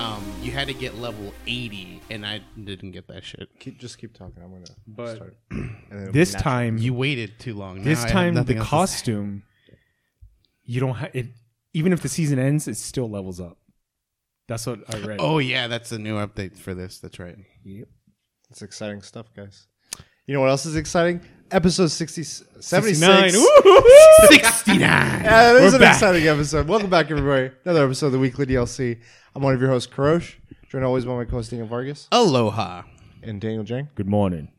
um, you had to get level 80, and I didn't get that shit. Keep just keep talking. I'm gonna But start. And then it'll this be natural. time, You waited too long. this Now I have time the nothing else to say. costume, you don't have it. Even if the season ends, it still levels up. That's what I read. Oh yeah, that's a new update for this. That's right. Yep. it's exciting stuff, guys. You know what else is exciting? Episode 60, 76. 69. 69. Yeah, this is We're an back. exciting episode. Welcome back, everybody. Another episode of the Weekly DLC. I'm one of your hosts, Karosh. Joined always by my co-host, Daniel Vargas Aloha. and Daniel Jang. Good morning.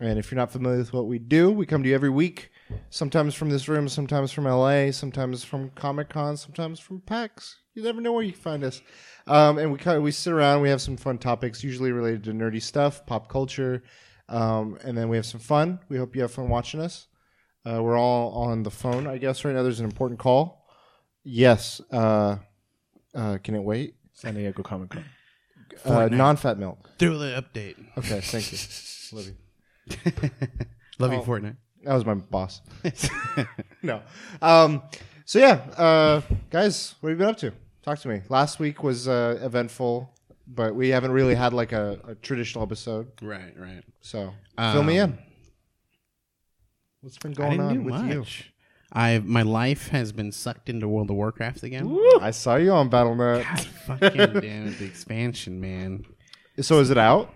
And if you're not familiar with what we do, we come to you every week, sometimes from this room, sometimes from LA, sometimes from Comic Con, sometimes from PAX. You never know where you can find us. Um, and we kind of, we sit around, we have some fun topics, usually related to nerdy stuff, pop culture, um, and then we have some fun. We hope you have fun watching us. Uh, we're all on the phone, I guess. Right now, there's an important call. Yes. Uh, uh, can it wait? San Diego Comic Con. Uh, non-fat milk. Through the update. Okay, thank you. Love you. Love you, Oh. Fortnite. That was my boss. no. Um, so yeah, uh, guys, what have you been up to? Talk to me. Last week was uh, eventful, but we haven't really had like a, a traditional episode. Right, right. So fill me Um, in. What's been I going didn't on do with much. I my life has been sucked into World of Warcraft again. you? I saw you on BattleNet. God fucking damn it, the expansion, man. So is it out?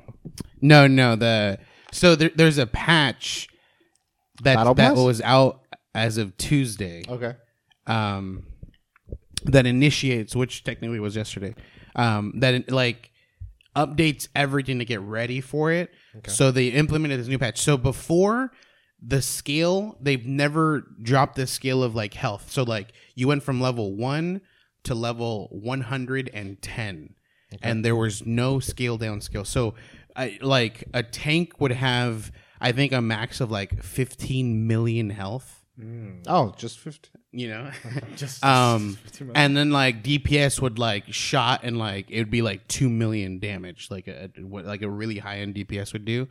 No, no, the so there, there's a patch that Battle that Pass? was out as of Tuesday. Okay. um, that initiates, which technically was yesterday, um, that like updates everything to get ready for it. So they implemented this new patch. So before the scale, they've never dropped the scale of like health. So like you went from level one to level one hundred and ten, and there was no scale down scale. So I like a tank would have, I think, a max of like fifteen million health Oh, just 15. you know just um and then like dps would like shot and like it would be like 2 million damage like a what like a really high end dps would do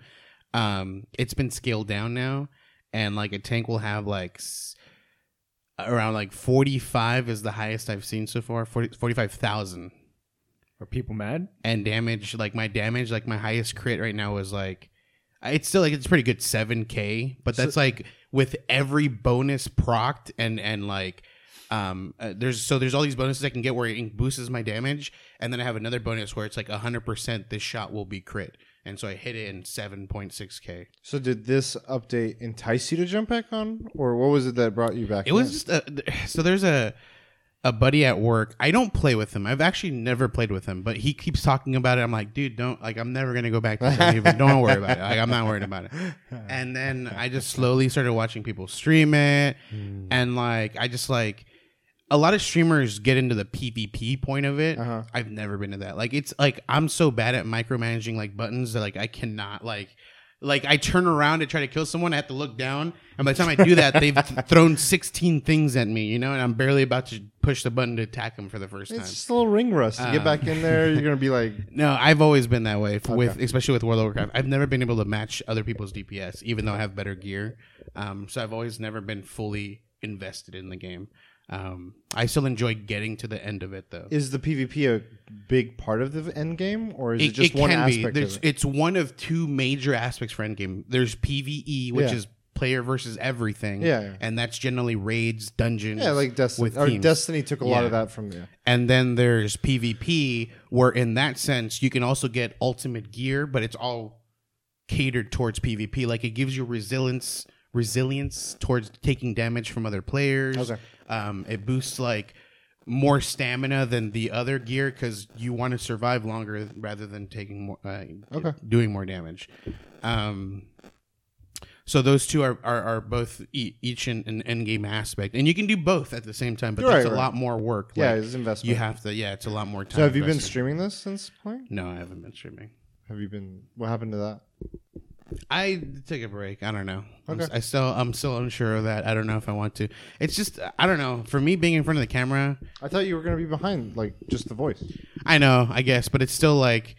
um it's been scaled down now and like a tank will have like s- around like 45 is the highest i've seen so far 40, 45000 Are people mad? and damage like my damage like my highest crit right now is like it's still like it's pretty good 7k but that's like with every bonus procced and and like um uh, there's so there's all these bonuses i can get where it boosts my damage and then i have another bonus where it's like 100% this shot will be crit. And so i hit it in 7.6k So did this update entice you to jump back on? Or what was it that brought you back It was just a, so there's a a buddy at work. I don't play with him. I've actually never played with him, but he keeps talking about it. I'm like, dude, don't like. I'm never gonna go back to don't worry about it. Like, I'm not worried about it. And then I just slowly started watching people stream it, and like I just like a lot of streamers get into the PvP point of it. Uh-huh. I've never been to that. Like it's like I'm so bad at micromanaging like buttons that like I cannot like like I turn around to try to kill someone, I have to look down, and by the time I do that, they've thrown 16 things at me, you know, and I'm barely about to push the button to attack them for the first time. It's just a little ring rust. You get back in there, you're going to be like, No, I've always been that way f- with, especially with World of Warcraft. I've never been able to match other people's DPS, even though I have better gear. Um, so I've always never been fully invested in the game. Um, I still enjoy getting to the end of it, though. is the PvP a big part of the end game? Or is it, just one aspect it? It's one of two major aspects for end game. There's PVE, which Yeah. is player versus everything. Yeah, yeah. and that's generally raids, dungeons. Yeah, like Destiny. with Or teams. Destiny took a lot of that from yeah. And then there's PvP, where in that sense you can also get ultimate gear, but it's all catered towards PvP. Like it gives you resilience, resilience towards taking damage from other players. Okay. Um, it boosts like more stamina than the other gear because you want to survive longer rather than taking more, uh, Okay. doing more damage. Um, so those two are are, are both e- each in an end game aspect, and you can do both at the same time. But Right, that's a right. lot more work. Yeah, Like, it's investment. you have to. Yeah, it's a lot more time. so have you been streaming this since playing? No, I haven't been streaming. Have you been? What happened to that? I took a break. I don't know. I'm, Okay. I still I'm still unsure of that. I don't know if I want to. It's just I don't know. For me, being in front of the camera, I thought you were going to be behind, like just the voice. I know, I guess, but it's still like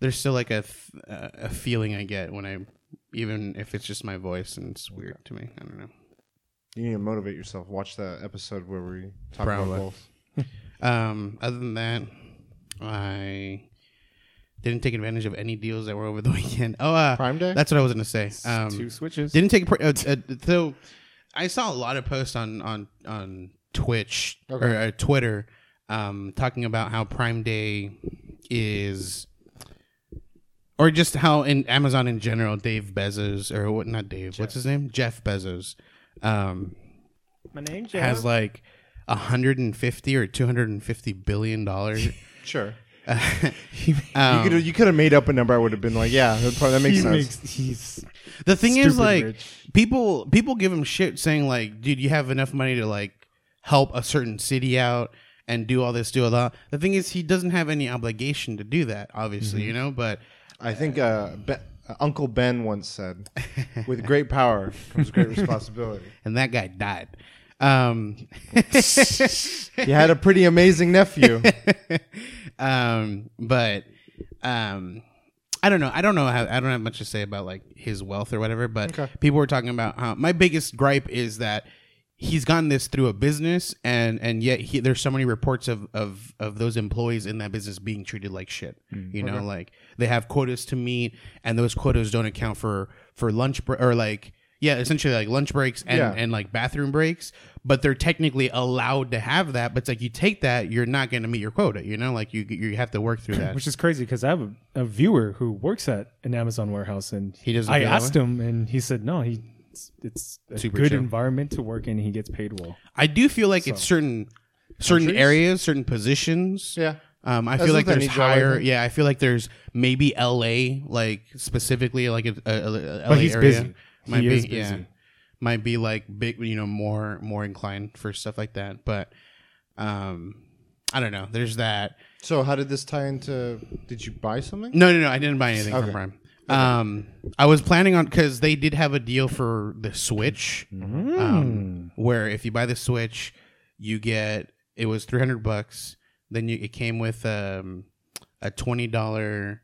there's still like a th- a feeling I get when I even if it's just my voice and it's weird to me. I don't know. You need to motivate yourself. Watch that episode where we talk Probably. about both. Um, other than that, I didn't take advantage of any deals that were over the weekend. Oh, uh, Prime Day? That's what I was gonna say. Um, Two switches. didn't take pr- uh, uh, so. I saw a lot of posts on on on Twitch or uh, Twitter, um, talking about how Prime Day is, or just how in Amazon in general, Dave Bezos or what? Not Dave. What's his name? Jeff Bezos. Um, My name Jeff. has like 150 or 250 billion dollars. Sure. Um, you could you could have made up a number. I would have been like, yeah, that, probably, that makes he sense. makes he's the thing is, like, rich. people people give him shit saying like, dude, you have enough money to like help a certain city out and do all this, do all that. The thing is, he doesn't have any obligation to do that, obviously, Mm-hmm. you know. But I think uh, be- uh, Uncle Ben once said, "With great power comes great responsibility." and that guy died. Um, You had a pretty amazing nephew. Um, but um, I don't know. I don't know. How, I don't have much to say about like his wealth or whatever. But Okay. people were talking about how my biggest gripe is that he's gotten this through a business, and and yet he, there's so many reports of of of those employees in that business being treated like shit. Mm, you know, like they have quotas to meet, and those quotas don't account for for lunch br- or like. Yeah, essentially like lunch breaks and, Yeah. and like bathroom breaks, but they're technically allowed to have that. But it's like you take that, you're not going to meet your quota. You know, like you you have to work through that. which is crazy because I have a, a viewer who works at an Amazon warehouse, and He doesn't I asked him, and he said no, he it's, it's a Super good chill. environment to work in. He gets paid well. I do feel like it's certain certain Countries? areas, certain positions. yeah. Um, I That's feel like there's need, Joe, I higher. think. Yeah, I feel like there's maybe L.A. like specifically like a, a, a, a LA But he's area. busy. Might He be is yeah, busy. might be like big. You know, more more inclined for stuff like that. But um, I don't know. There's that. So how did this tie into? Did you buy something? No, no, no. I didn't buy anything Okay. from Prime. Um, I was planning on because they did have a deal for the Switch, um, where if you buy the Switch, you get it was three hundred bucks. Then you it came with um, a twenty dollar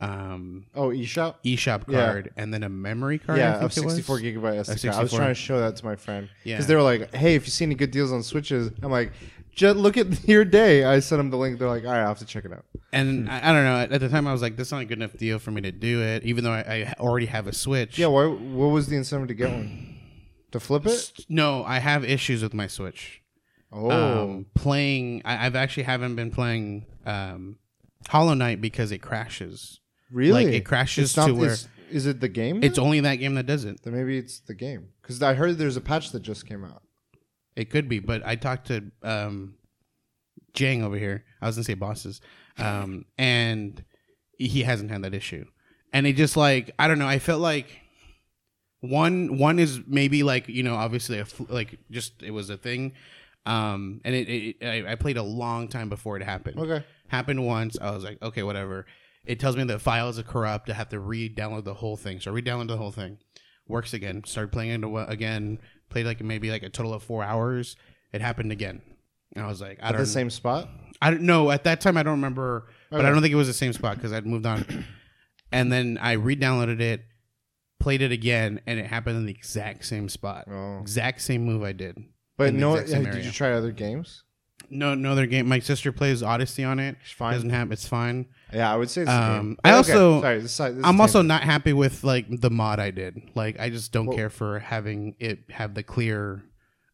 um, Oh, eShop. eShop Yeah. card and then a memory card. I Yeah, think of it was. 64 gigabyte SD card. I was 64. trying to show that to my friend Yeah. because they were like, "Hey, if you see any good deals on Switches," I'm like, "Just look at your day." I sent them the link. They're like, "All right, I'll have to check it out." And I, I don't know. At the time, I was like, "This is not a good enough deal for me to do it," even though I, I already have a Switch. Yeah, why, what was the incentive to get one? To flip it? No, I have issues with my Switch. Oh, um, playing. I, I've actually haven't been playing um, Hollow Knight because it crashes. Really? like, it crashes It's not- to where- is, is it the game? It's only that game that does it. then maybe it's the game because I heard there's a patch that just came out. It could be, but I talked to um, Jang over here. I was gonna say bosses, um, and he hasn't had that issue. And it just like I don't know. I felt like one one is maybe like you know obviously a fl- like just it was a thing, um, and it, it I, I played a long time before it happened. Okay. happened once. I was like, okay, whatever. It tells me the files are corrupt. I have to re-download the whole thing. So I re-download the whole thing. Works again. Started playing it again. Played like maybe like a total of four hours. It happened again. And I was like, I At don't. the same spot? I don't know. At that time, I don't remember, but I don't think it was the same spot because I'd moved on. and then I re-downloaded it, played it again, and it happened in the exact same spot. Oh. Exact same move I did. But in the no, exact same did area. you try other games? No, no other game. My sister plays Odyssey on it. It's fine. Doesn't have. It's fine. Yeah, I would say it's Um. I Okay, also- sorry. This, this I'm also not happy with like the mod I did. Like I just don't care for having it have the clear.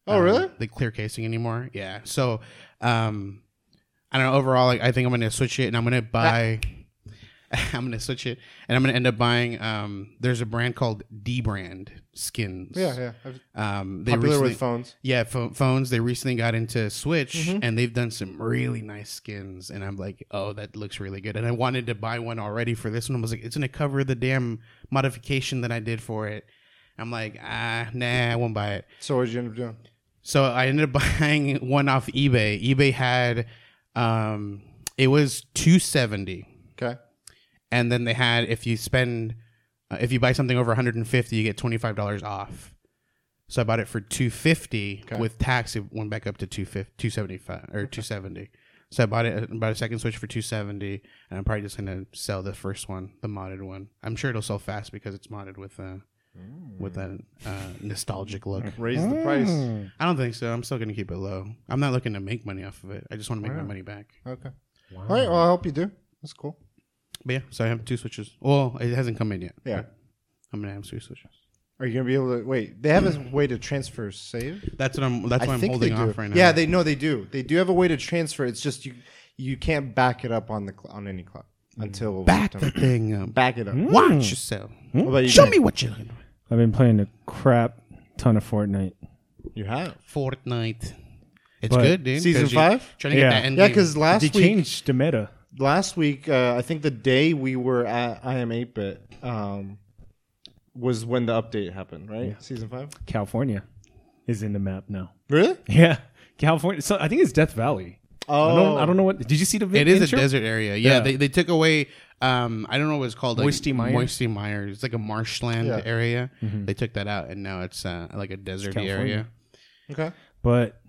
Oh, um, really? The clear casing anymore. Yeah. So, um, I don't know. Overall, like I think I'm gonna switch it, and I'm gonna buy. I'm gonna switch it, and I'm gonna end up buying. Um, there's a brand called D Brand skins. Yeah, yeah. Um, they Popular recently, with phones. yeah, pho- phones. They recently got into Switch, Mm-hmm. and they've done some really nice skins. And I'm like, oh, that looks really good. And I wanted to buy one already for this one. I was like, it's gonna cover the damn modification that I did for it. I'm like, ah, nah, I won't buy it. So what did you end up doing? So I ended up buying one off eBay. eBay had, um, it was 270, Okay. and then they had if you spend, uh, if you buy something over 150, you get 25 dollars off. So I bought it for 250 Okay. with tax. It went back up to 250, 275 or 270. So I bought it, bought a second Switch for 270, and I'm probably just gonna sell the first one, the modded one. I'm sure it'll sell fast because it's modded with uh, with that uh, nostalgic look. Raise the price. I don't think so. I'm still gonna keep it low. I'm not looking to make money off of it. I just want to make my money back. Okay. All right, well, I hope you do. That's cool. But yeah, so I have two switches. Well, it hasn't come in yet. Yeah. I'm gonna have two switches. Are you gonna be able to wait? They have a way to transfer save. That's what I'm. That's I what I'm think holding they do. off right now. Yeah, they know they do. They do have a way to transfer. It's just you you can't back it up on the cl- on any cloud until back the thing up. back it up. Hmm. Watch yourself. Hmm? What about you Show guys? me what you're I've been playing a crap ton of Fortnite. You have Fortnite. It's But- good, dude. Season 'cause you- five? Trying to Yeah. get that end yeah. game. Because last week. they week, changed the meta. Last week, uh, I think the day we were at I am eight bit um, was when the update happened, right? Season five. California is in the map now. Really? Yeah, California. So I think it's Death Valley. Oh, I don't. I don't know what. Did you see the? vi- It is intro? a desert area. Yeah, Yeah. They, they took away. Um, I don't know what it's called. Like Moisty Mire? Moisty Mire. It's like a marshland Yeah. area. They took that out, and now it's uh, like a desert area. Okay. But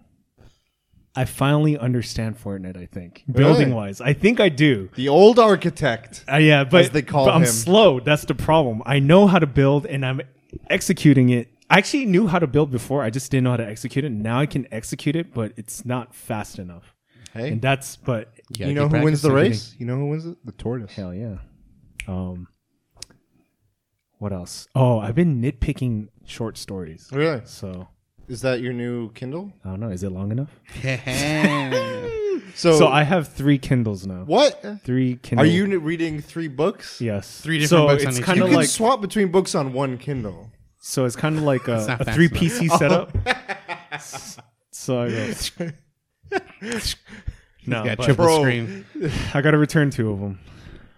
I finally understand Fortnite. I think building wise, I think I do. The old architect. Uh, yeah, but, As they call but I'm him. slow. That's the problem. I know how to build, and I'm executing it. I actually knew how to build before. I just didn't know how to execute it. Now I can execute it, but it's not fast enough. Hey, And that's but gotta you know who wins the practicing. race? You know who wins it? The tortoise. hell yeah. Um, what else? Oh, I've been nitpicking short stories. Really? So Is that your new Kindle? I don't know. Is it long enough? So, So I have three Kindles now. what? Three Kindles. Are you n- reading three books? Yes. Three different so books on it's each kind You of can like swap between books on one Kindle. so it's kind of like a, not a fast three enough. Oh. PC setup. so I go. no, yeah, but triple Bro. screen. I got to return two of them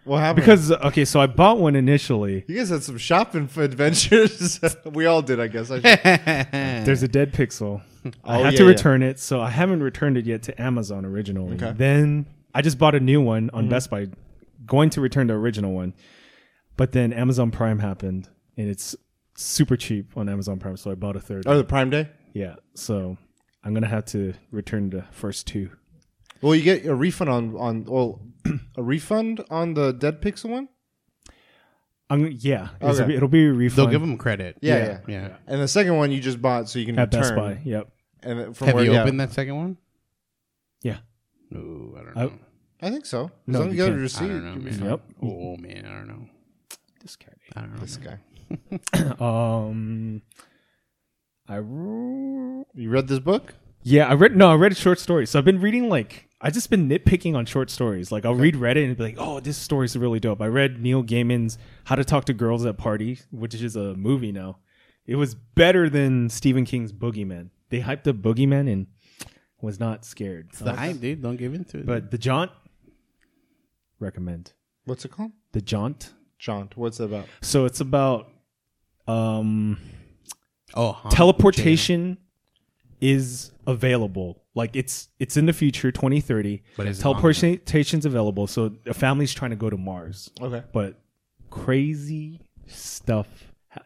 What happened? because okay. So I bought one initially. you guys had some shopping for adventures. we all did, I guess. I. There's a dead pixel. I Oh, had yeah, to yeah. return it, so I haven't returned it yet to Amazon originally. Okay. Then I just bought a new one Mm-hmm. on Best Buy, going to return the original one, but then Amazon Prime happened, and it's super cheap on Amazon Prime, so I bought a third. oh, the Prime Day. Yeah, so I'm gonna have to return the first two. Well, you get a refund on on well, a refund on the dead pixel one. I'm yeah, it's a- Okay. it'll be a refund. They'll give them credit. Yeah, Yeah. yeah. Yeah. And the second one you just bought so you can at return. Best Buy. Yep. And then from Have where, you yeah. opened that second one? Yeah. No, I don't know. I think so. As No, long as you you got a receipt. I don't know, man. Yep. Oh man, I don't know. This guy. I don't know. This guy. Um, I ru- You read this book? yeah, I read no, I read a short story. So I've been reading like I just been nitpicking on short stories. Like I'll read Reddit and be like, oh, this story's really dope. I read Neil Gaiman's How to Talk to Girls at Party, which is a movie now. It was better than Stephen King's Boogeyman. They hyped up Boogeyman and was not scared. It's the hype, dude. Don't give into it. But the Jaunt, recommend What's it called? the Jaunt. Jaunt. What's it about? So it's about um oh, huh. teleportation is available. Like it's it's in the future, 2030. But is it teleportation's available. So a family's trying to go to Mars, Okay. but crazy stuff.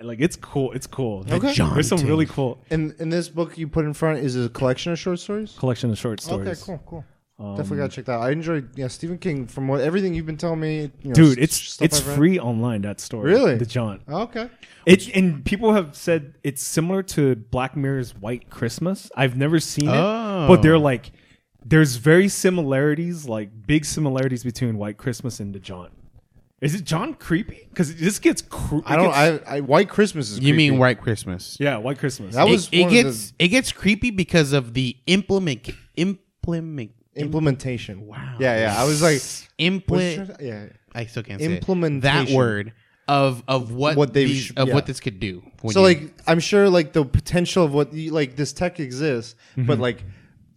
Like it's cool. It's cool. Okay. There's some Jaunting. really cool And in this book you put in front is a collection of short stories. collection of short stories. Okay, cool, cool. Um, Definitely gotta check that. out. I enjoyed yeah Stephen King from what everything you've been telling me. You know, Dude, it's stuff it's I've read. free online. That story, Really? the Jaunt. Oh, okay. It and people have said it's similar to Black Mirror's White Christmas. I've never seen Oh. it, but they're like there's very similarities, like big similarities between White Christmas and the Jaunt. Is it John creepy? Because this gets. Cr- I don't. gets- I, I White Christmas is. You mean creepy. White Christmas? yeah, White Christmas. That was it, it one of gets it gets creepy because of the implement implement implementation. Wow. Yeah, yeah. I was like, implement. yeah. I still can't say it. Implementation. that word of of what What they these- sh- of yeah. what this could do. when So you- like, I'm sure like the potential of what you, like this tech exists, but Mm-hmm. like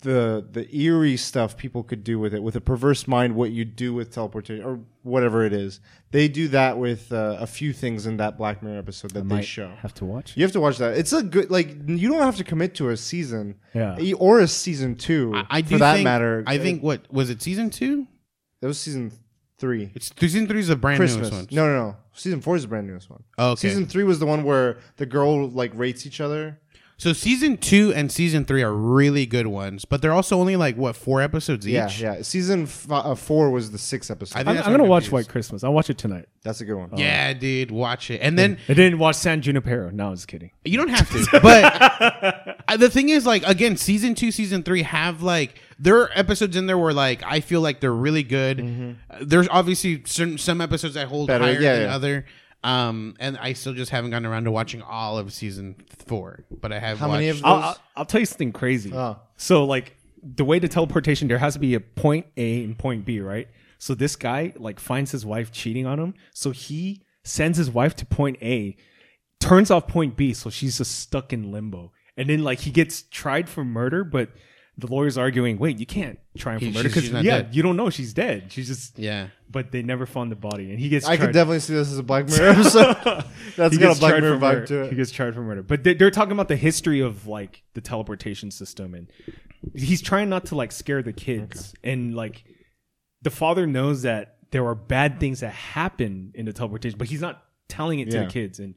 the the eerie stuff people could do with it, with a perverse mind, what you do with teleportation or whatever it is. They do that with uh, a few things in that Black Mirror episode that they Might show. have to watch. You have to watch that. It's a good like you don't have to commit to a season, Yeah. or a season two. I, I do for that think, matter. I think what was it season two? that was season three. It's season three is a brand Christmas. newest one. No, no, no. Season four is the brand newest one. Oh, okay. Season three was the one where the girl like rates each other. So season two and season three are really good ones, but they're also only like what four episodes each. Yeah, yeah. Season f- uh, four was the sixth episode. I think I'm, that's I'm what gonna I'm watch confused. White Christmas. I'll watch it tonight. That's a good one. Yeah, dude, watch it. And then I didn't watch San Junipero. No, I was kidding. you don't have to. But uh, the thing is, like, again, season two, season three have like there are episodes in there where like I feel like they're really good. Uh, There's obviously certain some episodes I hold Better, higher yeah, than yeah. other. Um, and I still just haven't gotten around to watching all of season four. But I have. How many watched- of I'll, those? I'll, I'll tell you something crazy. Oh. So like the way to teleportation, there has to be a point A and point B, right? So this guy like finds his wife cheating on him, so he sends his wife to point A, turns off point B, so she's just stuck in limbo, and then like he gets tried for murder, but the lawyer's arguing, wait, you can't try him for He- murder she's- because she's not yeah, dead. you don't know she's dead. She's just Yeah. but they never found the body, and he gets. I could definitely see this as a Black Mirror episode. That's he got gets a Black Mirror for vibe murder. to He it. gets tried for murder. But they, they're talking about the history of like the teleportation system, and he's trying not to like scare the kids, and like the father knows that there are bad things that happen in the teleportation, but he's not telling it to Yeah. the kids, and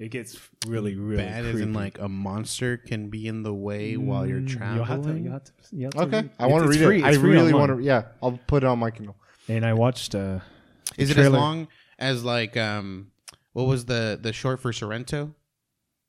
it gets really, really Bad as in creepy. like a monster can be in the way while you're traveling. You'll have to, you have to, you have to Okay, read- I want to read free. it. I free really want to. Yeah, I'll put it on my Kindle. And I watched. uh Is the it as long as like um what was the the short for Sorrento?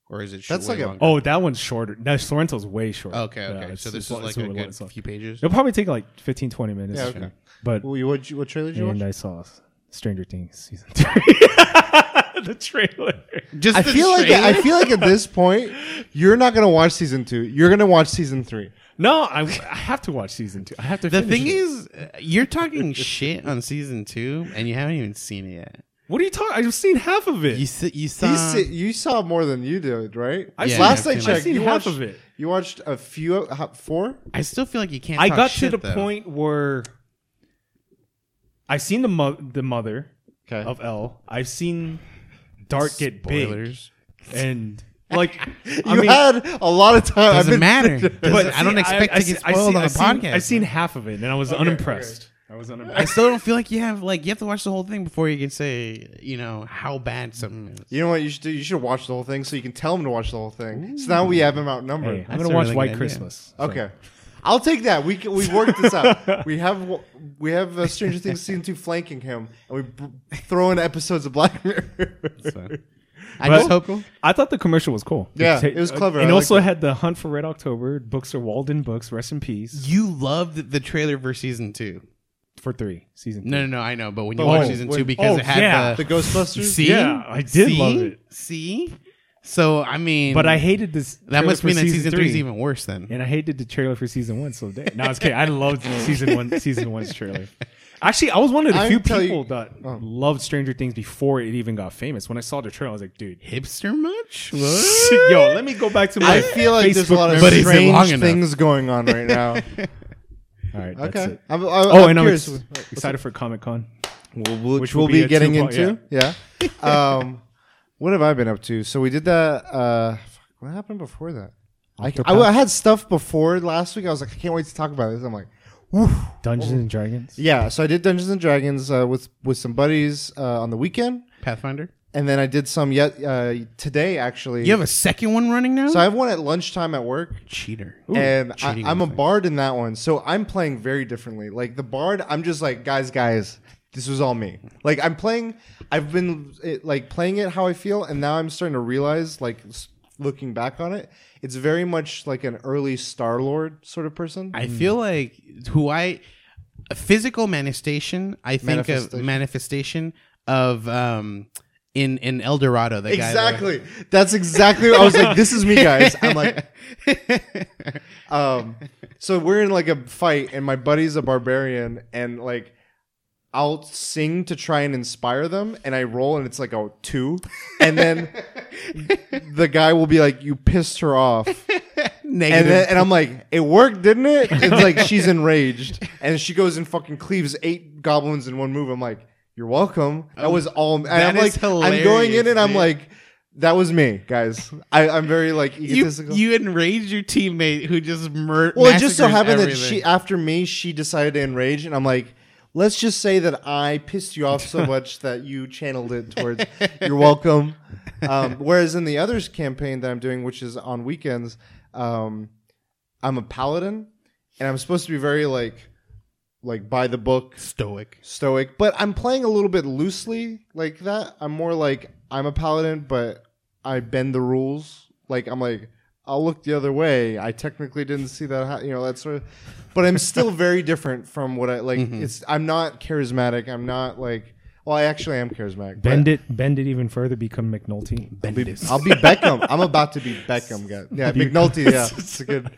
Or is it sh- That's like a- longer? Oh, that one's shorter. No, Sorrento's way shorter. okay, okay. it's- so this it's- is like a good long. few pages. It'll probably take like 15, 20 minutes. Yeah, okay. But Well, you, what, what trailer did you watch? and I saw Stranger Things season three. the trailer. Just I the feel like trailer? I feel like at this point you're not gonna watch season two. You're gonna watch season three. No, I, I have to watch season two. I have to. the thing it. is, you're talking shit on season two, and you haven't even seen it yet. what are you talking? I've seen half of it. You see, you saw. He si- you saw more than you did, right? I've Yeah, Last I I've seen- checked, seen you half watched, of it. You watched a few, four. I still feel like you can't. I talk got to the though. point where I've seen the mo- the mother Okay. of El. I've seen Dart get big, and like you I mean, had a lot of time. I've Doesn't been- matter. but I don't see, expect to see- get spoiled seen, on a I've seen- podcast. I've seen half of it, and I was unimpressed. I was unimpressed. I still don't feel like you have like you have to watch the whole thing before you can say you know how bad something is. You know what you should do? You should watch the whole thing so you can tell him to watch the whole thing. So now we have him outnumbered. Hey, I'm gonna watch really White good idea. Christmas. so- Okay, I'll take that. We can, we worked this out. we have we have uh, Stranger Things season two flanking him, and we b- throw in episodes of Black Mirror. I But- just hope. I I thought the commercial was cool. Yeah, ta- it was clever. And I also liked had the Hunt for Red October. Books are Walden books. Rest in peace You loved the trailer for season two. for three season. No, three. no, no. I know, but when you Oh, watch season when- two, because oh, it had yeah. the the Ghostbusters. see, Yeah, I did See? love it. See, so I mean, But I hated this. that must mean that season season three is even worse then. And I hated the trailer for season one. So they, no, I was kidding. I loved season one. Season one's trailer. Actually, I was one of the I few tell you- people that Oh. loved Stranger Things before it even got famous. When I saw the trailer, I was like, dude, Hipster much? yo, let me go back to my. I feel like there's a Facebook lot of But is long strange enough? things going on right now. All right, that's okay. it. I'm, I'm, Oh, I'm and I'm curious. ex- excited for Comic Con. We'll, we'll, Which we'll will be, be getting two-part- into. Yeah. um, what have I been up to? So we did that. Uh, fuck, what happened before that? I, I, I had stuff before last week. I was like, I can't wait to talk about this. I'm like, Dungeons and Dragons. yeah. So I did Dungeons and Dragons uh, with with some buddies uh, on the weekend, Pathfinder. and then I did some yet uh, today actually. You have a second one running now? so I have one at lunchtime at work. cheater. and I, I'm a bard in that one, so I'm playing very differently. Like the bard, I'm just like, guys, guys, this was all me. Like I'm playing, I've been it, like playing it how I feel, and now I'm starting to realize, like s- looking back on it, it's very much like an early Star Lord sort of person. I feel like who I a physical manifestation. I think of Manifestation. of um in in El Dorado. The guy exactly. That's exactly. I was like, this is me, guys. I'm like, um, so we're in like a fight, and my buddy's a barbarian, and like, I'll sing to try and inspire them, and I roll, and it's like a two, and then the guy will be like, "You pissed her off," and then, and I'm like, "It worked, didn't it?" It's like she's enraged, and she goes and fucking cleaves eight goblins in one move. I'm like, "You're welcome." That oh, was all. And that I'm like, I'm going in, and I'm dude. like. That was me, guys. I, I'm very like you, egotistical. you enraged your teammate who just murdered. well, it just so happened that she, after me, she decided to enrage, and I'm like, let's just say that I pissed you off so much that you channeled it towards you're welcome. Um, whereas in the others campaign that I'm doing, which is on weekends, um, I'm a paladin and I'm supposed to be very like like by the book Stoic. stoic, but I'm playing a little bit loosely like that. I'm more like I'm a paladin, but I bend the rules. Like I'm like I'll look the other way. I technically didn't see that, you know, that sort of. But I'm still very different from what I like. It's I'm not charismatic. I'm not like. Well, I actually am charismatic. Bend it, bend it even further. Become McNulty. I'll be, I'll be Beckham. I'm about to be Beckham. Guy. Yeah, McNulty. Yeah, it's a good.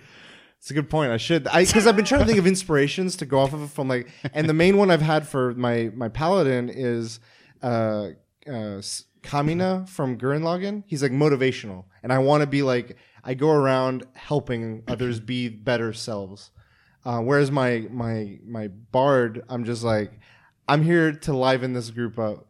It's a good point. I should, I because I've been trying to think of inspirations to go off of from like, and the main one I've had for my my paladin is uh, uh Kamina from Gurren Lagann. He's like motivational, and I want to be like I go around helping others be better selves. Uh, whereas my my my bard, I'm just like I'm here to liven this group up,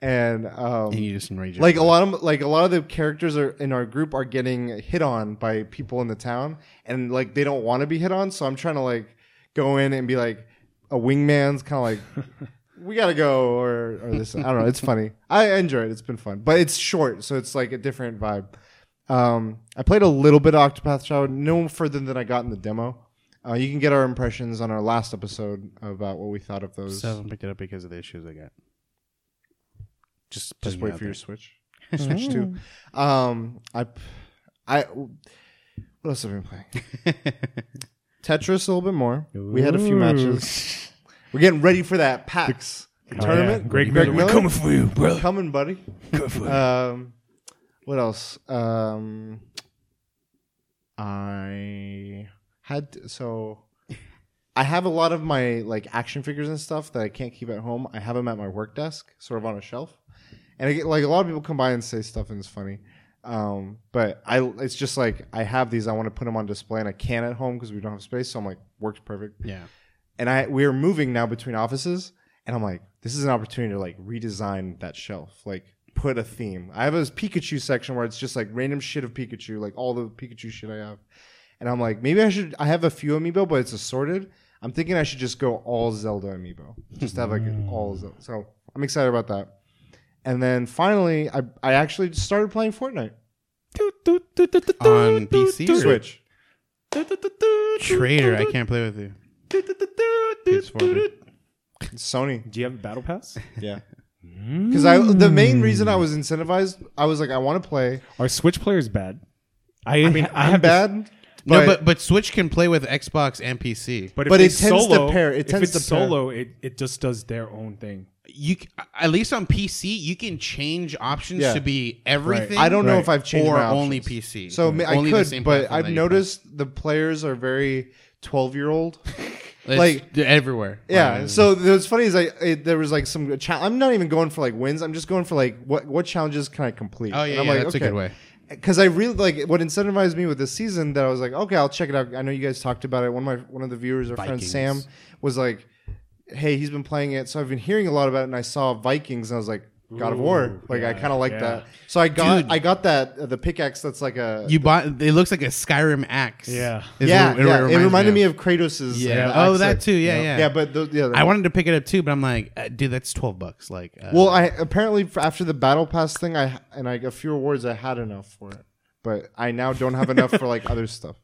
and um, And you just enrage like a lot of like a lot of the characters are in our group are getting hit on by people in the town. And like they don't want to be hit on. So i'm trying to like go in and be like a wingman's kind of like we gotta go or or this. I don't know. It's funny. I enjoy it. It's been fun. But it's short so it's like a different vibe um i played a little bit of octopath traveler no further than i got in the demo. Uh, you can get our impressions on our last episode about what we thought of those. So I haven't picked it up because of the issues I got. Just, just wait out for your switch? Switch two? Um i i what else have I been playing? Tetris a little bit more. We had a few matches. We're getting ready for that pax Oh, tournament. Yeah. Greg Greg Miller. Miller? We're coming for you, bro. coming buddy. Um what else um i had so I have a lot of my like action figures and stuff that I can't keep at home. I have them at my work desk, sort of on a shelf. And I get like a lot of people come by and say stuff and it's funny. Um, but I it's just like I have these I want to put them on display and I can't at home because we don't have space. So I'm like works perfect. Yeah. And I we are moving now between offices and I'm like this is an opportunity to like redesign that shelf. Like put a theme. I have a Pikachu section where it's just like random shit of Pikachu, like all the Pikachu shit I have. And I'm like, maybe I should. I have a few amiibo, but it's assorted. I'm thinking I should just go all Zelda amiibo, just have like all Zelda. So I'm excited about that. And then finally, I I actually started playing Fortnite On PC or Switch. Traitor, I can't play with you. PS4. Sony, Do you have a battle pass? yeah. Because I the main reason I was hmm. incentivized, I was like, I want to play. Are Switch players bad? I, I mean, I I'm have this- bad, No, but, but but Switch can play with Xbox and PC. but if But they it tends to solo, pair- it if tends it's to pair. solo, it, it just does their own thing. You c- at least on PC, you can change options Yeah. to be everything. I don't know Right. if I've changed or my only. PC. So ma- I Only the could, same but platform I've that you play. noticed the players are very twelve year old. It's like- everywhere. Yeah. Um, So what's funny is I it, there was like some. Cha- I'm not even going for like wins. I'm just going for like what what challenges can I complete? oh And yeah, I'm yeah like, that's okay. a good way. Because I really like what incentivized me with this season. That I was like, okay, I'll check it out. I know you guys talked about it. One of my one of the viewers, our friend Sam, was like, hey, he's been playing it. So I've been hearing a lot about it, and I saw Vikings, and I was like. God of War, Ooh, like I kind of like yeah. that. So I got Dude. I got that uh, the pickaxe that's like a You bought. It looks like a Skyrim axe. Yeah. yeah, what- yeah. It, reminds reminded me of. of, Kratos's. Yeah. uh, oh, axe that too. Yeah, yeah. Yeah, but those, yeah, I wanted to pick it up too, but I'm like, uh, dude, that's twelve bucks. Like, uh, Well, I apparently after the battle pass thing, I and I got a few rewards. I had enough for it, but I now don't have enough for like other stuff.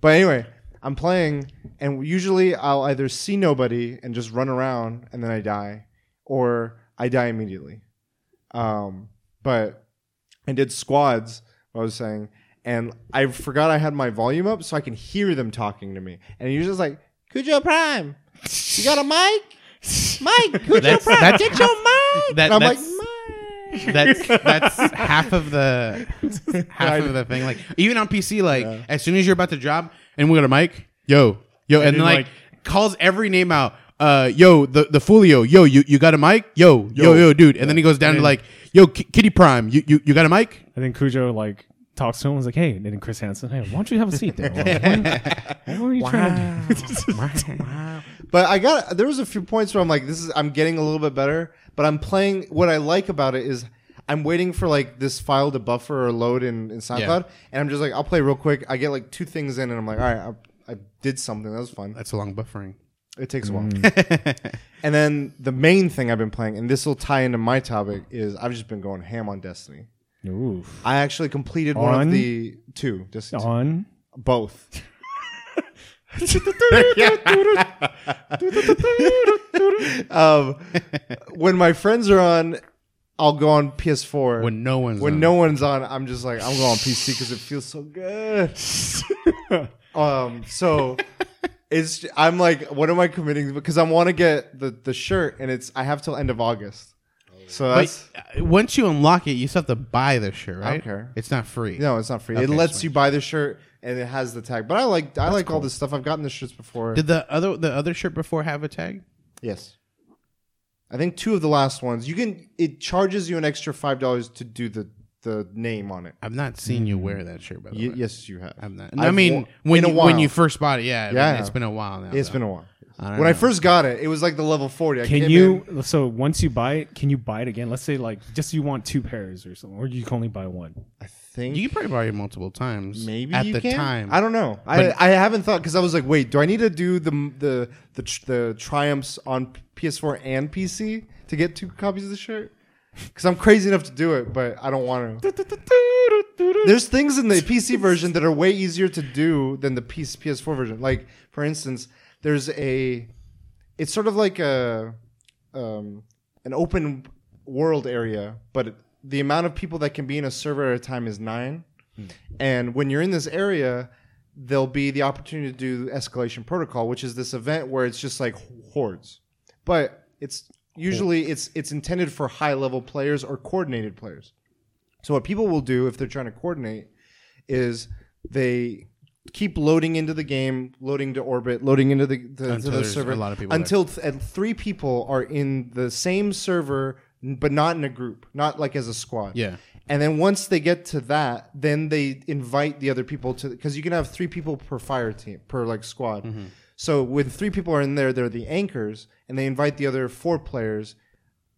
But anyway, I'm playing, and usually I'll either see nobody and just run around, and then I die, or I die immediately. Um, but I did squads. I was saying, and I forgot I had my volume up, so I can hear them talking to me, and he was just like, "Cujo Prime, you got a mic, Mike? Cujo That's- Prime, that's get your mic." that, And I'm that's, like, "Mike." that's that's half of the half of the thing. Like even on PC, like as soon as you're about to drop, and we got a mic, yo, yo, and, then then, like, like- calls every name out. Uh, yo, the the Fulio, yo, you you got a mic, yo, yo, yo, dude, and then he goes down to like, yo, K- Kitty Prime, you you you got a mic? And then Cujo like talks to him. and Was like, "Hey," and then Chris Hansen, "Hey, why don't you have a seat there? What, what are you trying to do?" But I got there was a few points where I'm like, this is I'm getting a little bit better, but I'm playing. What I like about it is I'm waiting for like this file to buffer or load in, in SoundCloud, Yeah. and I'm just like, I'll play real quick. I get like two things in, and I'm like, all right, I, I did something. That was fun. That's a long buffering. It takes a while. Mm. and then the main thing I've been playing, and this will tie into my topic, is I've just been going ham on Destiny. Oof. I actually completed one On? of the two, Destiny two. On. both. um, when my friends are on, I'll go on PS4. when no one's when on. no one's on, I'm just like I'm going on PC because it feels so good. um, so it's I'm like, what am I committing? Because I want to get the the shirt, and it's I have till end of August. So that's But uh, once you unlock it, you still have to buy the shirt, right? care. It's not free. no, it's not free. it Okay, lets sweet. you buy the shirt, and it has the tag. But I like I like all this stuff. I've gotten the shirts before. Did the other the other shirt before have a tag? yes. I think two of the last ones. You can. It charges you an extra five dollars to do the the name on it. I've not seen you wear mm. that shirt by the Y- way. yes, you have. I'm not. I've mean, wo- when in a you, when while. you first bought it, yeah, Yeah, I it's have. been a while now. It's though. been a while. I don't When I know. first got it, it was like the level forty. I Can came you? in- So once you buy it, can you buy it again? Let's say like just you want two pairs or something, or you can only buy one. I think You can probably buy it multiple times. maybe at you the can. time. I don't know. I, I haven't thought because I was like, wait, do I need to do the the the, tr- the triumphs on PS4 and PC to get two copies of the shirt? Because I'm crazy enough to do it, but I don't want to. There's things in the PC version that are way easier to do than the PS, PS4 version. Like, for instance, there's a. It's sort of like a um, an open world area, but the amount of people that can be in a server at a time is nine. And when you're in this area, there'll be the opportunity to do escalation protocol, which is this event where it's just like hordes. But it's usually it's it's intended for high level players or coordinated players. So what people will do if they're trying to coordinate is they keep loading into the game, loading to orbit, loading into the, the, Until to the there's server a lot of people until th- and three people are in the same server, n- but not in a group, not like as a squad. Yeah. And then once they get to that, then they invite the other people to because you can have three people per fire team per like squad. Mm-hmm. So when three people are in there, they're the anchors, and they invite the other four players,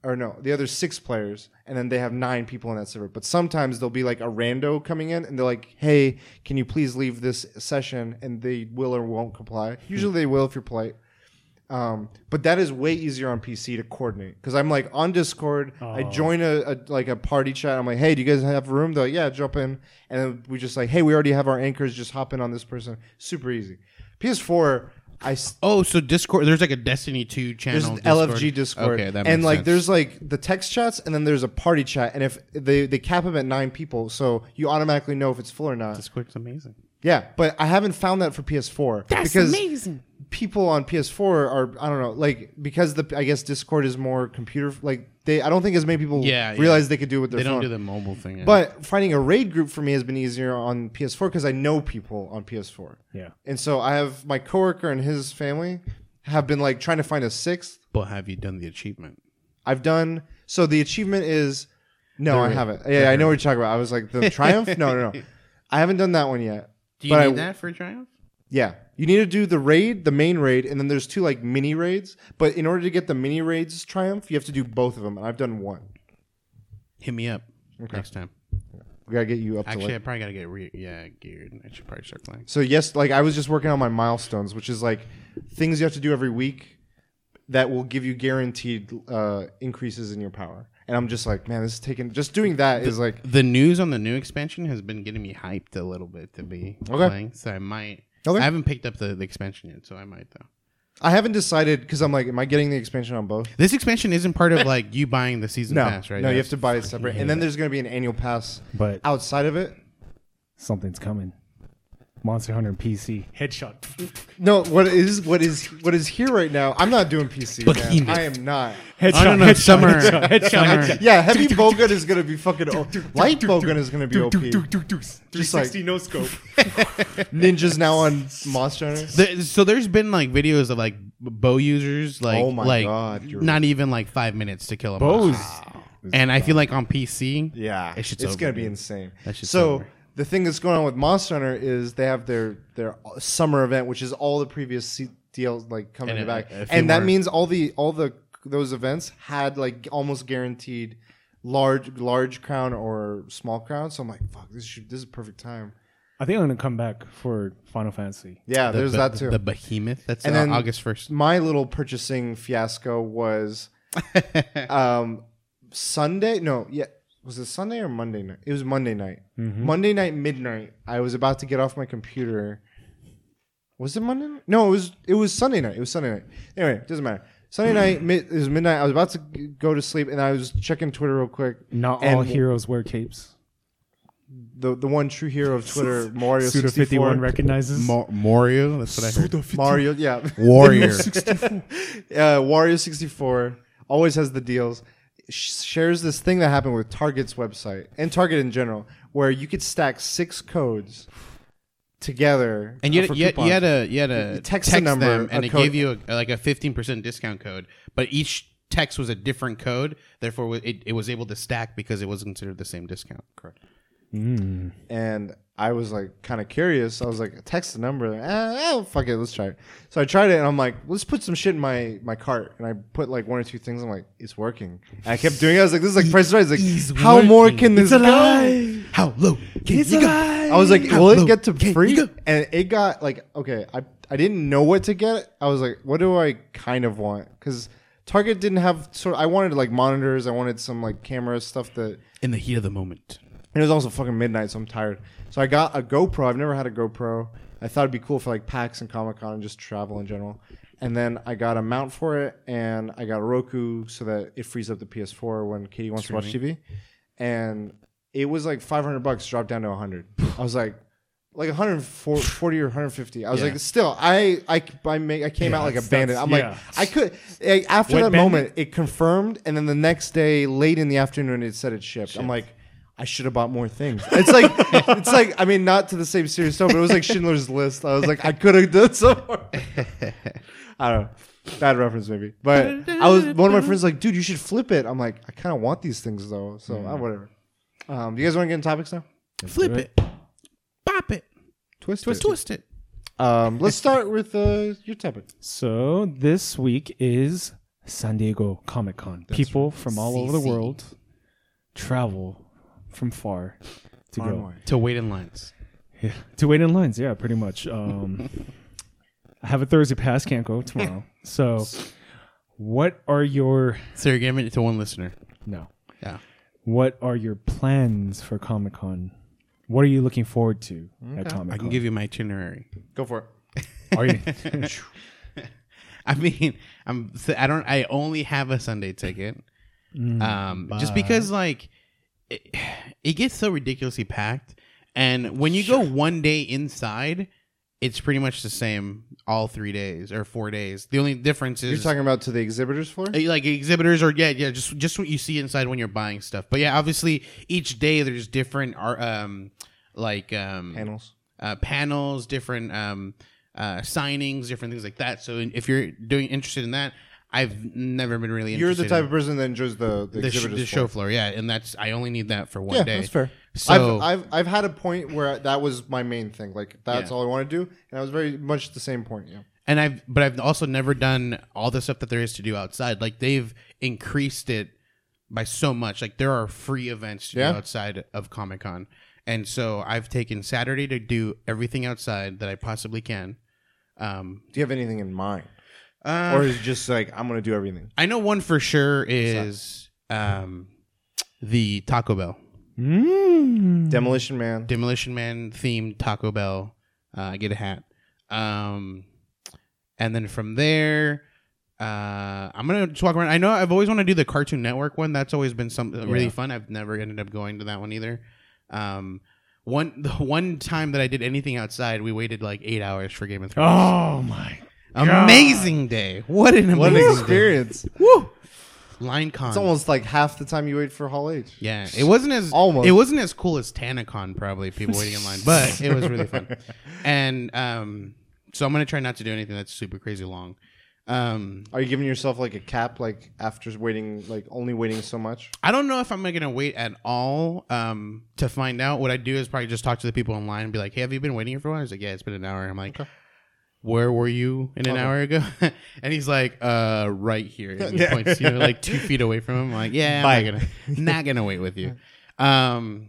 or no, the other six players, and then they have nine people in that server. But sometimes there'll be like a rando coming in, and they're like, "Hey, can you please leave this session?" And they will or won't comply. Usually they will if you're polite. Um, but that is way easier on PC to coordinate because I'm like on Discord. I join a, a like a party chat. I'm like, hey, do you guys have room? They're like, yeah, jump in. And then we just like, hey, we already have our anchors. Just hop in on this person. Super easy. PS4, I s- Oh, so Discord. There's like a Destiny two channel. there's Discord. LFG Discord, Okay, that and like sense. there's like the text chats, and then there's a party chat. And if they they cap them at nine people, so you automatically know if it's full or not. Discord's amazing. Yeah, but I haven't found that for PS4 because amazing. people on PS4 are I don't know like because the I guess Discord is more computer like they I don't think as many people Yeah, yeah. realize they could do it with their They don't do the mobile thing. yeah. But finding a raid group for me has been easier on PS4 because I know people on PS4, Yeah. and so I have my coworker and his family have been like trying to find a sixth. but have you done the achievement? I've done so the achievement is no, I The- haven't. Yeah, I know what you're talking about. I was like the triumph. no, no, no, I haven't done that one yet. Do you But need I- that for Triumph? Yeah. You need to do the raid, the main raid, and then there's two like mini raids. But in order to get the mini raids triumph, you have to do both of them. And I've done one. Hit me up next time. We gotta get you up to Actually, I probably gotta get re- yeah geared. I should probably start playing. So yes, like I was just working on my milestones, which is like things you have to do every week that will give you guaranteed uh, increases in your power. And I'm just like, man, this is taking. Just doing that is like, The news on the new expansion has been getting me hyped a little bit to be Okay. playing. So I might. Okay. I haven't picked up the, the expansion yet, so I might though. I haven't decided because I'm like, am I getting the expansion on both? This expansion isn't part of like you buying the season No, pass, right? no, you have to buy it separate, and then there's gonna be an annual pass But outside of it. something's coming. Monster Hunter PC headshot. No, what is what is what is here right now? I'm not doing PC. Man. Behemoth. I am not. Headshot. I don't know. headshot, Summer, headshot, headshot, summer. headshot. Yeah, heavy bowgun is gonna be fucking. O- Light bowgun is gonna be OP. Just like- 360 no scope. Ninjas now on Monster Hunter. The- so there's been like videos of like bow users like Oh my like God, you're- not even like five minutes to kill a Bows. monster. And I feel like on PC, Yeah, That shit's it's over, gonna be dude. insane. That shit's so over. The thing that's going on with Monster Hunter is they have their their summer event, which is all the previous deals like coming And back, a- a few and that more. means all the all the those events had like almost guaranteed large large crown or small crown. So I'm like, fuck, this should this is perfect time. I I think I'm gonna come back for Final Fantasy. Yeah, The there's be- that too. The behemoth. That's And uh, then- August first. My little purchasing fiasco was um, Sunday. No, yeah, was it Sunday or Monday night? It was Monday night. Monday night midnight. I was about to get off my computer. Was it Monday? Night? No, it was. It was Sunday night. It was Sunday night. Anyway, it doesn't matter. Sunday night. Mid, it was midnight. I was about to go to sleep, and I was checking Twitter real quick. Not all heroes wear capes. The the one true hero of Twitter, Mario Suda sixty fifty one four. recognizes. Mo- Mario. That's what I heard. Mario, yeah. Warrior. uh, Wario sixty four always has the deals. Sh- shares this thing that happened with Target's website and Target in general, where you could stack six codes together. And you uh, had, for you, had, you had to you had You text text, number, them, and it code- gave you a, like a fifteen percent discount code. But each text was a different code. Therefore, it, it was able to stack because it was considered the same discount. Correct. And I was like kind of curious. I was like, text the number. Eh, oh, fuck it, let's try it. So I tried it, and I'm like, let's put some shit in my my cart. And I put like one or two things. I'm like, it's working. And I kept doing it. I was like, this is like Price Right. It's like, how more can this go? How low can It's you go? I was like, How will it get to free? And it got like, okay, I I didn't know what to get. I was like, what do I kind of want? Because Target didn't have sort. Of, I wanted like monitors. I wanted some like camera stuff that. In the heat of the moment. And it was also fucking midnight, so I'm tired. So I got a GoPro. I've never had a GoPro. I thought it'd be cool for like PAX and Comic Con and just travel in general. And then I got a mount for it, and I got a Roku so that it frees up the PS4 when Katie wants to watch TV. And it was like 500 bucks, dropped down to 100. I was like, like 140 or 150. I was Yeah. like, still, I I I, make, I came out like a bandit. I'm that's- like, I could after Wet that bandit? moment, it confirmed, and then the next day, late in the afternoon, it said it shipped. I'm like. I should have bought more things. It's like it's like I mean not to the same serious tone, but it was like Schindler's List. I was like I could have done some more. I don't know. Bad reference maybe. But I was one of my friends like, dude, you should flip it. I'm like, I kind of want these things though. So uh, whatever. Um, do you guys want to get in topics now? Flip it. Pop it. Twist, Twist, it. twist it. Um, let's start with uh, your topic. So this week is San Diego Comic Con. People from all over the world travel from far to Far go wide. To wait in lines. yeah, to wait in lines. Yeah, pretty much. Um, I have a Thursday pass, can't go tomorrow. so, what are your So you're giving it to one listener. no? Yeah. What are your plans for Comic Con? What are you looking forward to at Comic Con? I can give you my itinerary. Go for it. Are you? I mean, I'm. I don't. I only have a Sunday ticket. Mm, um, just because like it, it gets so ridiculously packed, and when you go one day inside, it's pretty much the same all three days or four days. The only difference is You're talking about to the exhibitors floor? uh, like exhibitors or yeah yeah just just what you see inside when you're buying stuff. But yeah, obviously each day there's different art um like um Panels. uh, panels, different um, uh, signings, different things like that. So if you're doing interested in that, I've never been really. You're the interested type in of person that enjoys the, the, the, sh- exhibitors the show floor, yeah, and that's I only need that for one Yeah, day. that's fair. So I've, I've I've had a point where that was my main thing. Like that's Yeah. all I want to do, and I was very much the same point. Yeah. and I've but I've also never done all the stuff that there is to do outside. Like they've increased it by so much. Like there are free events to Yeah. do outside of Comic Con, and so I've taken Saturday to do everything outside that I possibly can. Um, Do you have anything in mind, uh, or is it just like I'm gonna do everything? I know one for sure is um, the Taco Bell Mm. Demolition Man. Demolition Man themed Taco Bell. Uh, I get a hat, um, and then from there, uh, I'm gonna just walk around. I know I've always wanted to do the Cartoon Network one. That's always been something really Yeah. fun. I've never ended up going to that one either. Um, one the one time that I did anything outside, we waited like eight hours for Game of Thrones. Oh my! Amazing day! What an What amazing an experience! Woo! Line Con. It's almost like half the time you wait for Hall H. Yeah, it wasn't as Almost. It wasn't as cool as TanaCon, probably people waiting in line, but it was really fun. And um, so I'm gonna try not to do anything that's super crazy long. Um, Are you giving yourself like a cap, like after waiting, like only waiting so much? I don't know if I'm gonna wait at all. Um, to find out, what I do is probably just talk to the people online and be like, "Hey, have you been waiting here for a while?" He's like, "Yeah, it's been an hour." I'm like. Where were you in an Okay. hour ago? and he's like, "Uh, right here." And he points, you know, like two feet away from him. I'm like, "Yeah, I'm not gonna, not gonna wait with you." Um,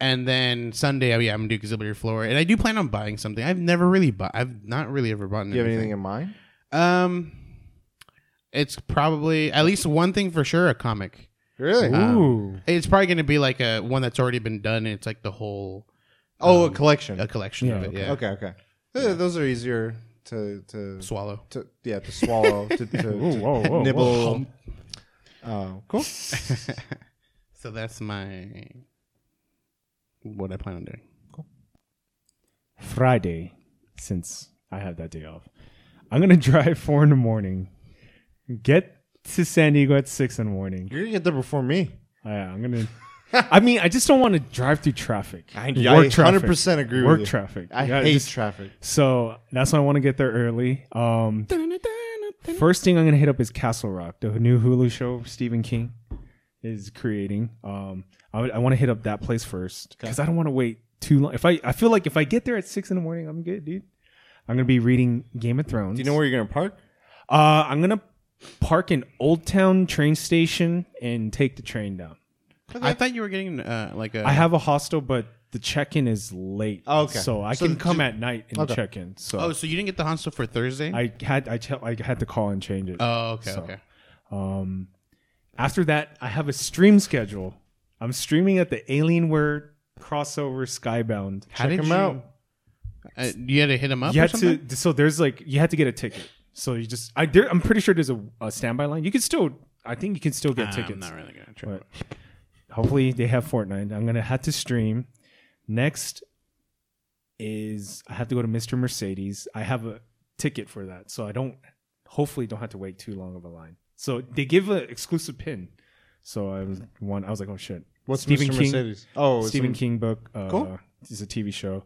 and then Sunday, oh, yeah, I'm gonna do Exhibitor Floor, and I do plan on buying something. I've never really bought. I've not really ever bought. Do you have anything in mind? Um, it's probably at least one thing for sure. A comic. Really? Ooh. It's probably gonna be like a one that's already been done. And it's like the whole oh, um, a collection. a collection of Yeah, it. Yeah. Okay, okay. Eh, Those are easier to to Swallow. to yeah to swallow to, to, Ooh, to whoa, whoa, nibble. whoa. Oh, cool. So that's my what I plan on doing. Friday, since I have that day off, I'm gonna drive four in the morning, get to San Diego at six in the morning. You're gonna get there before me. Yeah, I'm gonna. I mean, I just don't want to drive through traffic. I, Work I 100% agree Work with you. traffic. I Yeah, hate just- traffic. So that's why I want to get there early. Um, first thing I'm gonna hit up is Castle Rock, the new Hulu show Stephen King is creating. Um, I, would- I want to hit up that place first because I don't want to wait too long. If I I feel like if I get there at six in the morning, I'm good, dude. I'm gonna be reading Game of Thrones. Do you know where you're gonna park? Uh, I'm gonna park in Old Town train station and take the train down. I thought you were getting uh, like a. I have a hostel, but the check-in is late. Oh, okay. So I So can come ju- at night and Okay. check in. So Oh, so you didn't get the hostel for Thursday? I had I, ch- I had to call and change it. oh, okay, So, okay. Um, after that, I have a stream schedule. I'm streaming at the Alienware crossover Skybound. How Check did 'em you? out. Uh, you had to hit him up. You or had something? to. So there's like you had to get a ticket. So you just I there, I'm pretty sure there's a, a standby line. You can still I think you can still get Ah, tickets. I'm not really gonna try. But hopefully they have Fortnite. I'm gonna have to stream. Next is I have to go to Mr. Mercedes. I have a ticket for that, so I don't. Hopefully, don't have to wait too long of a line. So they give an exclusive pin. So I was one. I was like, oh shit. What's Stephen Mr. King? Mercedes? Oh, Stephen some- King book. Uh, Cool. It's a TV show.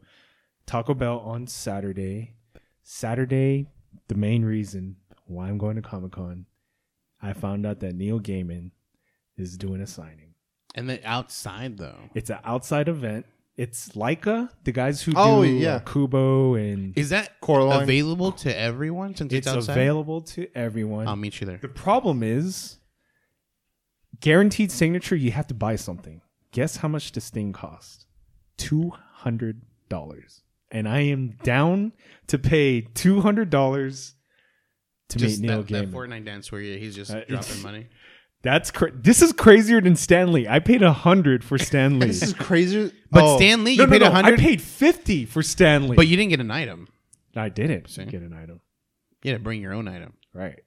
Taco Bell on Saturday. Saturday, the main reason why I'm going to Comic Con, I found out that Neil Gaiman is doing a signing. And then outside though, It's an outside event. It's Laika, the guys who Oh, do yeah. uh, Kubo, and is that Coraline. available to everyone since it's, it's outside? available to everyone. I'll meet you there. the problem is, guaranteed signature. You have to buy something. Guess how much this thing cost? Two hundred dollars, and I am down to pay two hundred dollars to Just meet Neil that, that Gaiman. Fortnite dance where he's just Uh, dropping money. That's cra- this is crazier than Stan Lee. I paid a hundred for Stan Lee. This is crazier. But oh, Stan Lee, no, you no, paid no, a I hundred, paid fifty for Stan Lee, but you didn't get an item. I didn't See? get an item. You had to bring your own item. Right.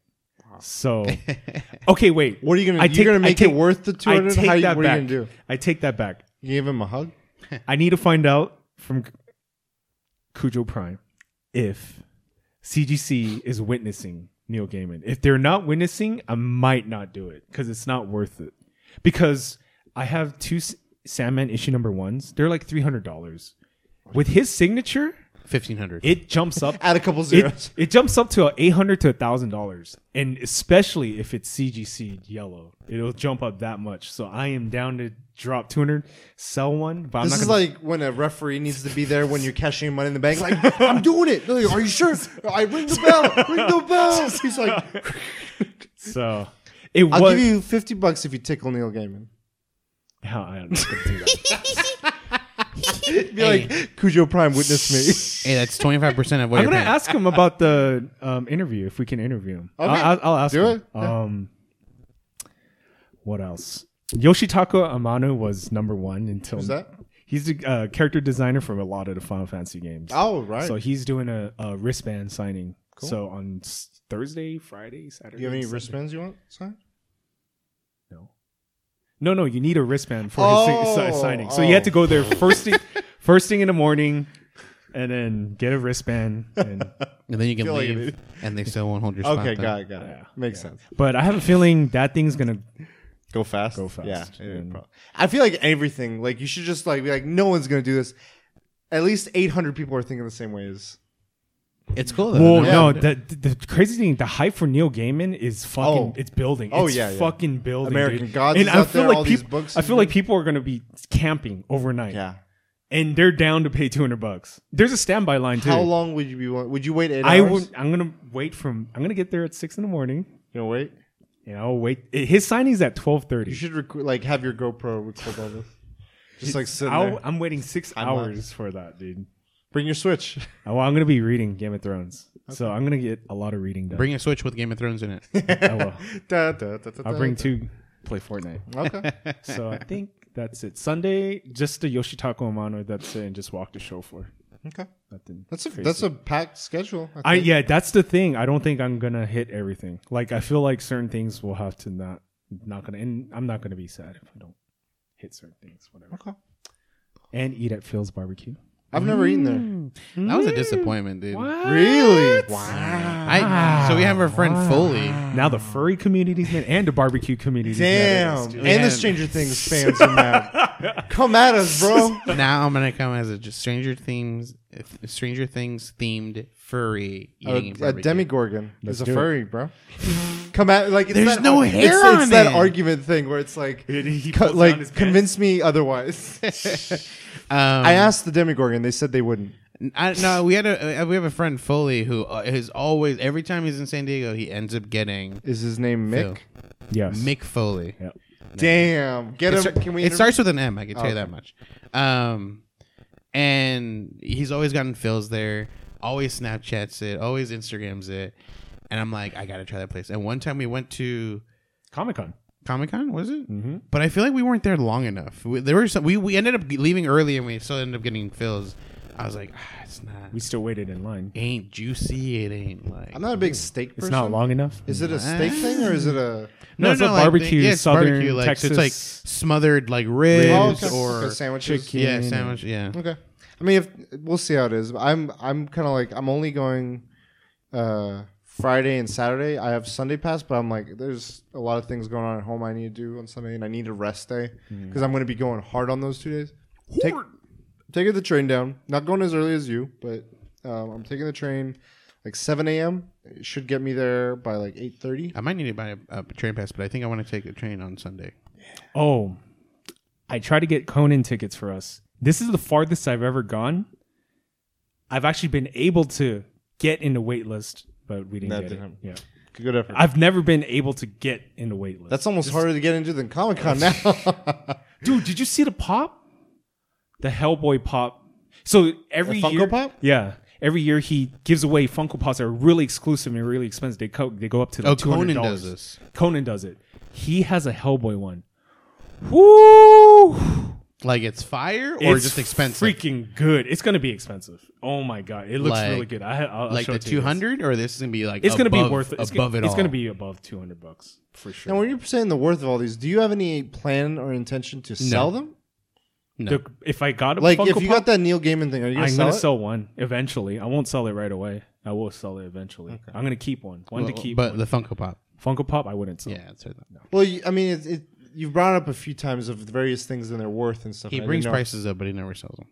So, okay, wait. What are you gonna? I you're take- gonna I make take- it worth the two I hundred? take How you- that What back. are you gonna do? I take that back. You give him a hug? I need to find out from Cujo Prime if CGC is witnessing Neil Gaiman. If they're not witnessing, I might not do it because it's not worth it. Because I have two S- Sandman issue number ones. They're like three hundred dollars. With his signature, Fifteen hundred. it jumps up. Add a couple zeros. It, it jumps up to eight hundred to thousand dollars, and especially if it's CGC yellow, it'll jump up that much. So I am down to drop two hundred, sell one, but I'm This not is gonna. like when a referee needs to be there when you're cashing money in the bank. Like, I'm doing it. They're like, Are you sure? I ring the bell. Ring the bell. He's like, so it I'll was. give you fifty bucks if you tickle Neil Gaiman. How- I'm not gonna do that. Be like, Cujo Prime, witness me. Hey, that's twenty five percent of what I'm you're gonna paying. ask him about the um, interview if we can interview him. Okay. I'll, I'll, I'll ask Do him. it. Um, what else? Yoshitaka Amano was number one until Who's that? He's the uh, character designer for a lot of the Final Fantasy games. Oh, right. So he's doing a, a wristband signing. So on s- Thursday, Friday, Saturday. Do you have any Sunday. wristbands you want? Sign? No. No, no. You need a wristband for his si- si- Oh, signing. So you had oh. to go there first thing, first thing in the morning, and then get a wristband. And and then you can feel like leave, it- and they still won't hold your spot. Okay, then. got it, got it. Yeah. Makes sense. but I have a feeling that thing's gonna. Go fast. Go fast. Yeah. yeah, And- prob- I feel like everything. Like you should just like be like, no one's gonna do this. At least 800 people are thinking the same way as. It's cool. Though. Whoa, They're no. The, the the crazy thing, the hype for Neil Gaiman is fucking. Oh. It's building. Oh, It's yeah, yeah. fucking building. American dude. Gods And is I out feel there, like all these people. books I and feel like people are gonna be camping overnight. Yeah. And they're down to pay two hundred bucks. There's a standby line too. How long would you be? wa- Would you wait eight I hours? would. I'm gonna wait from. I'm gonna get there at six in the morning. You know, wait. You know, wait. Eh, his signing's at twelve thirty. You should rec- like have your GoPro record all this. Just like sitting I'll- there. I'm waiting 6 I'm not. hours for that, dude. Bring your Switch. Oh, well, I'm gonna be reading Game of Thrones, so I'm gonna get a lot of reading done. Bring a Switch with Game of Thrones in it. I will. Da, da, da, da, I'll da, bring da. two. Play Fortnite. Okay. So I think that's it. Sunday, just the Yoshitaka Amano. That's it, and just walk the show for Okay. nothing. That's a crazy. that's a packed schedule. I think. yeah, that's the thing. I don't think I'm gonna hit everything. Like I feel like certain things will have to not not gonna, and I'm not gonna be sad if I don't hit certain things. Whatever. Okay. And eat at Phil's barbecue. I've never eaten there. Mm. That was a mm. disappointment, dude. Really? Wow. I so we have our friend Foley. Now the furry community's mad and the barbecue community's Damn. mad. And Man. the Stranger Things fans are mad. Come at us, bro. Now I'm gonna come as a just Stranger Things, Stranger Things themed furry A, eating a barbecue. Demogorgon Let's is a do it. furry, bro. Come at like it's There's that, no it's, hair It's, on that it. argument thing where it's like, He co- like convince me otherwise. Um, I asked the Demogorgon. They said they wouldn't. I, no, we had a uh, we have a friend Foley who uh, always every time he's in San Diego he ends up getting Is his name Mick? Phil. Yes. Mick Foley. Yep. Damn. Get It, him. start- Can we? it interview- starts with an M. I can tell you that much. Um, and he's always gotten Phil's there. Always Snapchats it. Always Instagrams it. And I'm like, I gotta try that place. And one time we went to Comic Con. Comic Con, was it? Mm-hmm. But I feel like we weren't there long enough. We, there were some, we we ended up leaving early, and we still ended up getting Phil's. I was like, ah, it's not. We still waited in line. ain't juicy. It ain't like. I'm not a big steak It's not long enough. Is it a steak thing or is it a? No, it's a like, barbecue, yeah, it's southern barbecue, like, so it's like smothered like ribs Oh, or Okay, sandwiches. chicken. yeah, sandwich. Yeah, Okay. I mean, if we'll see how it is. I'm I'm kind of like I'm only going uh, Friday and Saturday. I have Sunday pass, but I'm like, there's a lot of things going on at home I need to do on Sunday, and I need a rest day because I'm going to be going hard on those two days. Take taking the train down. Not going as early as you, but um, I'm taking the train like 7 a.m. It should get me there by like 8:30. I might need to buy a, a train pass, but I think I want to take a train on Sunday. Oh, I tried to get Conan tickets for us. This is the farthest I've ever gone. I've actually been able to get in the wait list, but we didn't That get didn't it. Yeah. Good effort. I've never been able to get in the wait list. That's almost harder to get into than Comic Con now. Dude, did you see the pop? The Hellboy pop. So every The Funko year, Pop? yeah, every year he gives away Funko Pops that are really exclusive and really expensive. They co- they go up to Oh, like Conan $200. does this. Conan does it. He has a Hellboy one. Woo! Like it's fire or it's just expensive? Freaking good. It's gonna be expensive. Oh my god, it looks Like- really good. I, I'll, I'll like show the it to you two guys. hundred, or this is gonna be like It's gonna be above- worth it. It's above gonna, it It's all. gonna be above two hundred bucks for sure. Now, when you're saying the worth of all these, do you have any plan or intention to sell them? no. The- if I got a Like, Funko if you Pop, got that Neil Gaiman thing, are you gonna I'm sell gonna it? sell one eventually. I won't sell it right away. I will sell it eventually. I'm gonna keep one. One to Well, keep. but one. the Funko Pop. Funko Pop, I wouldn't sell. Yeah, that's right. well, you, I mean, it, it, you've brought up a few times of the various things and their worth and stuff. He I brings didn't know- prices up, but he never sells them.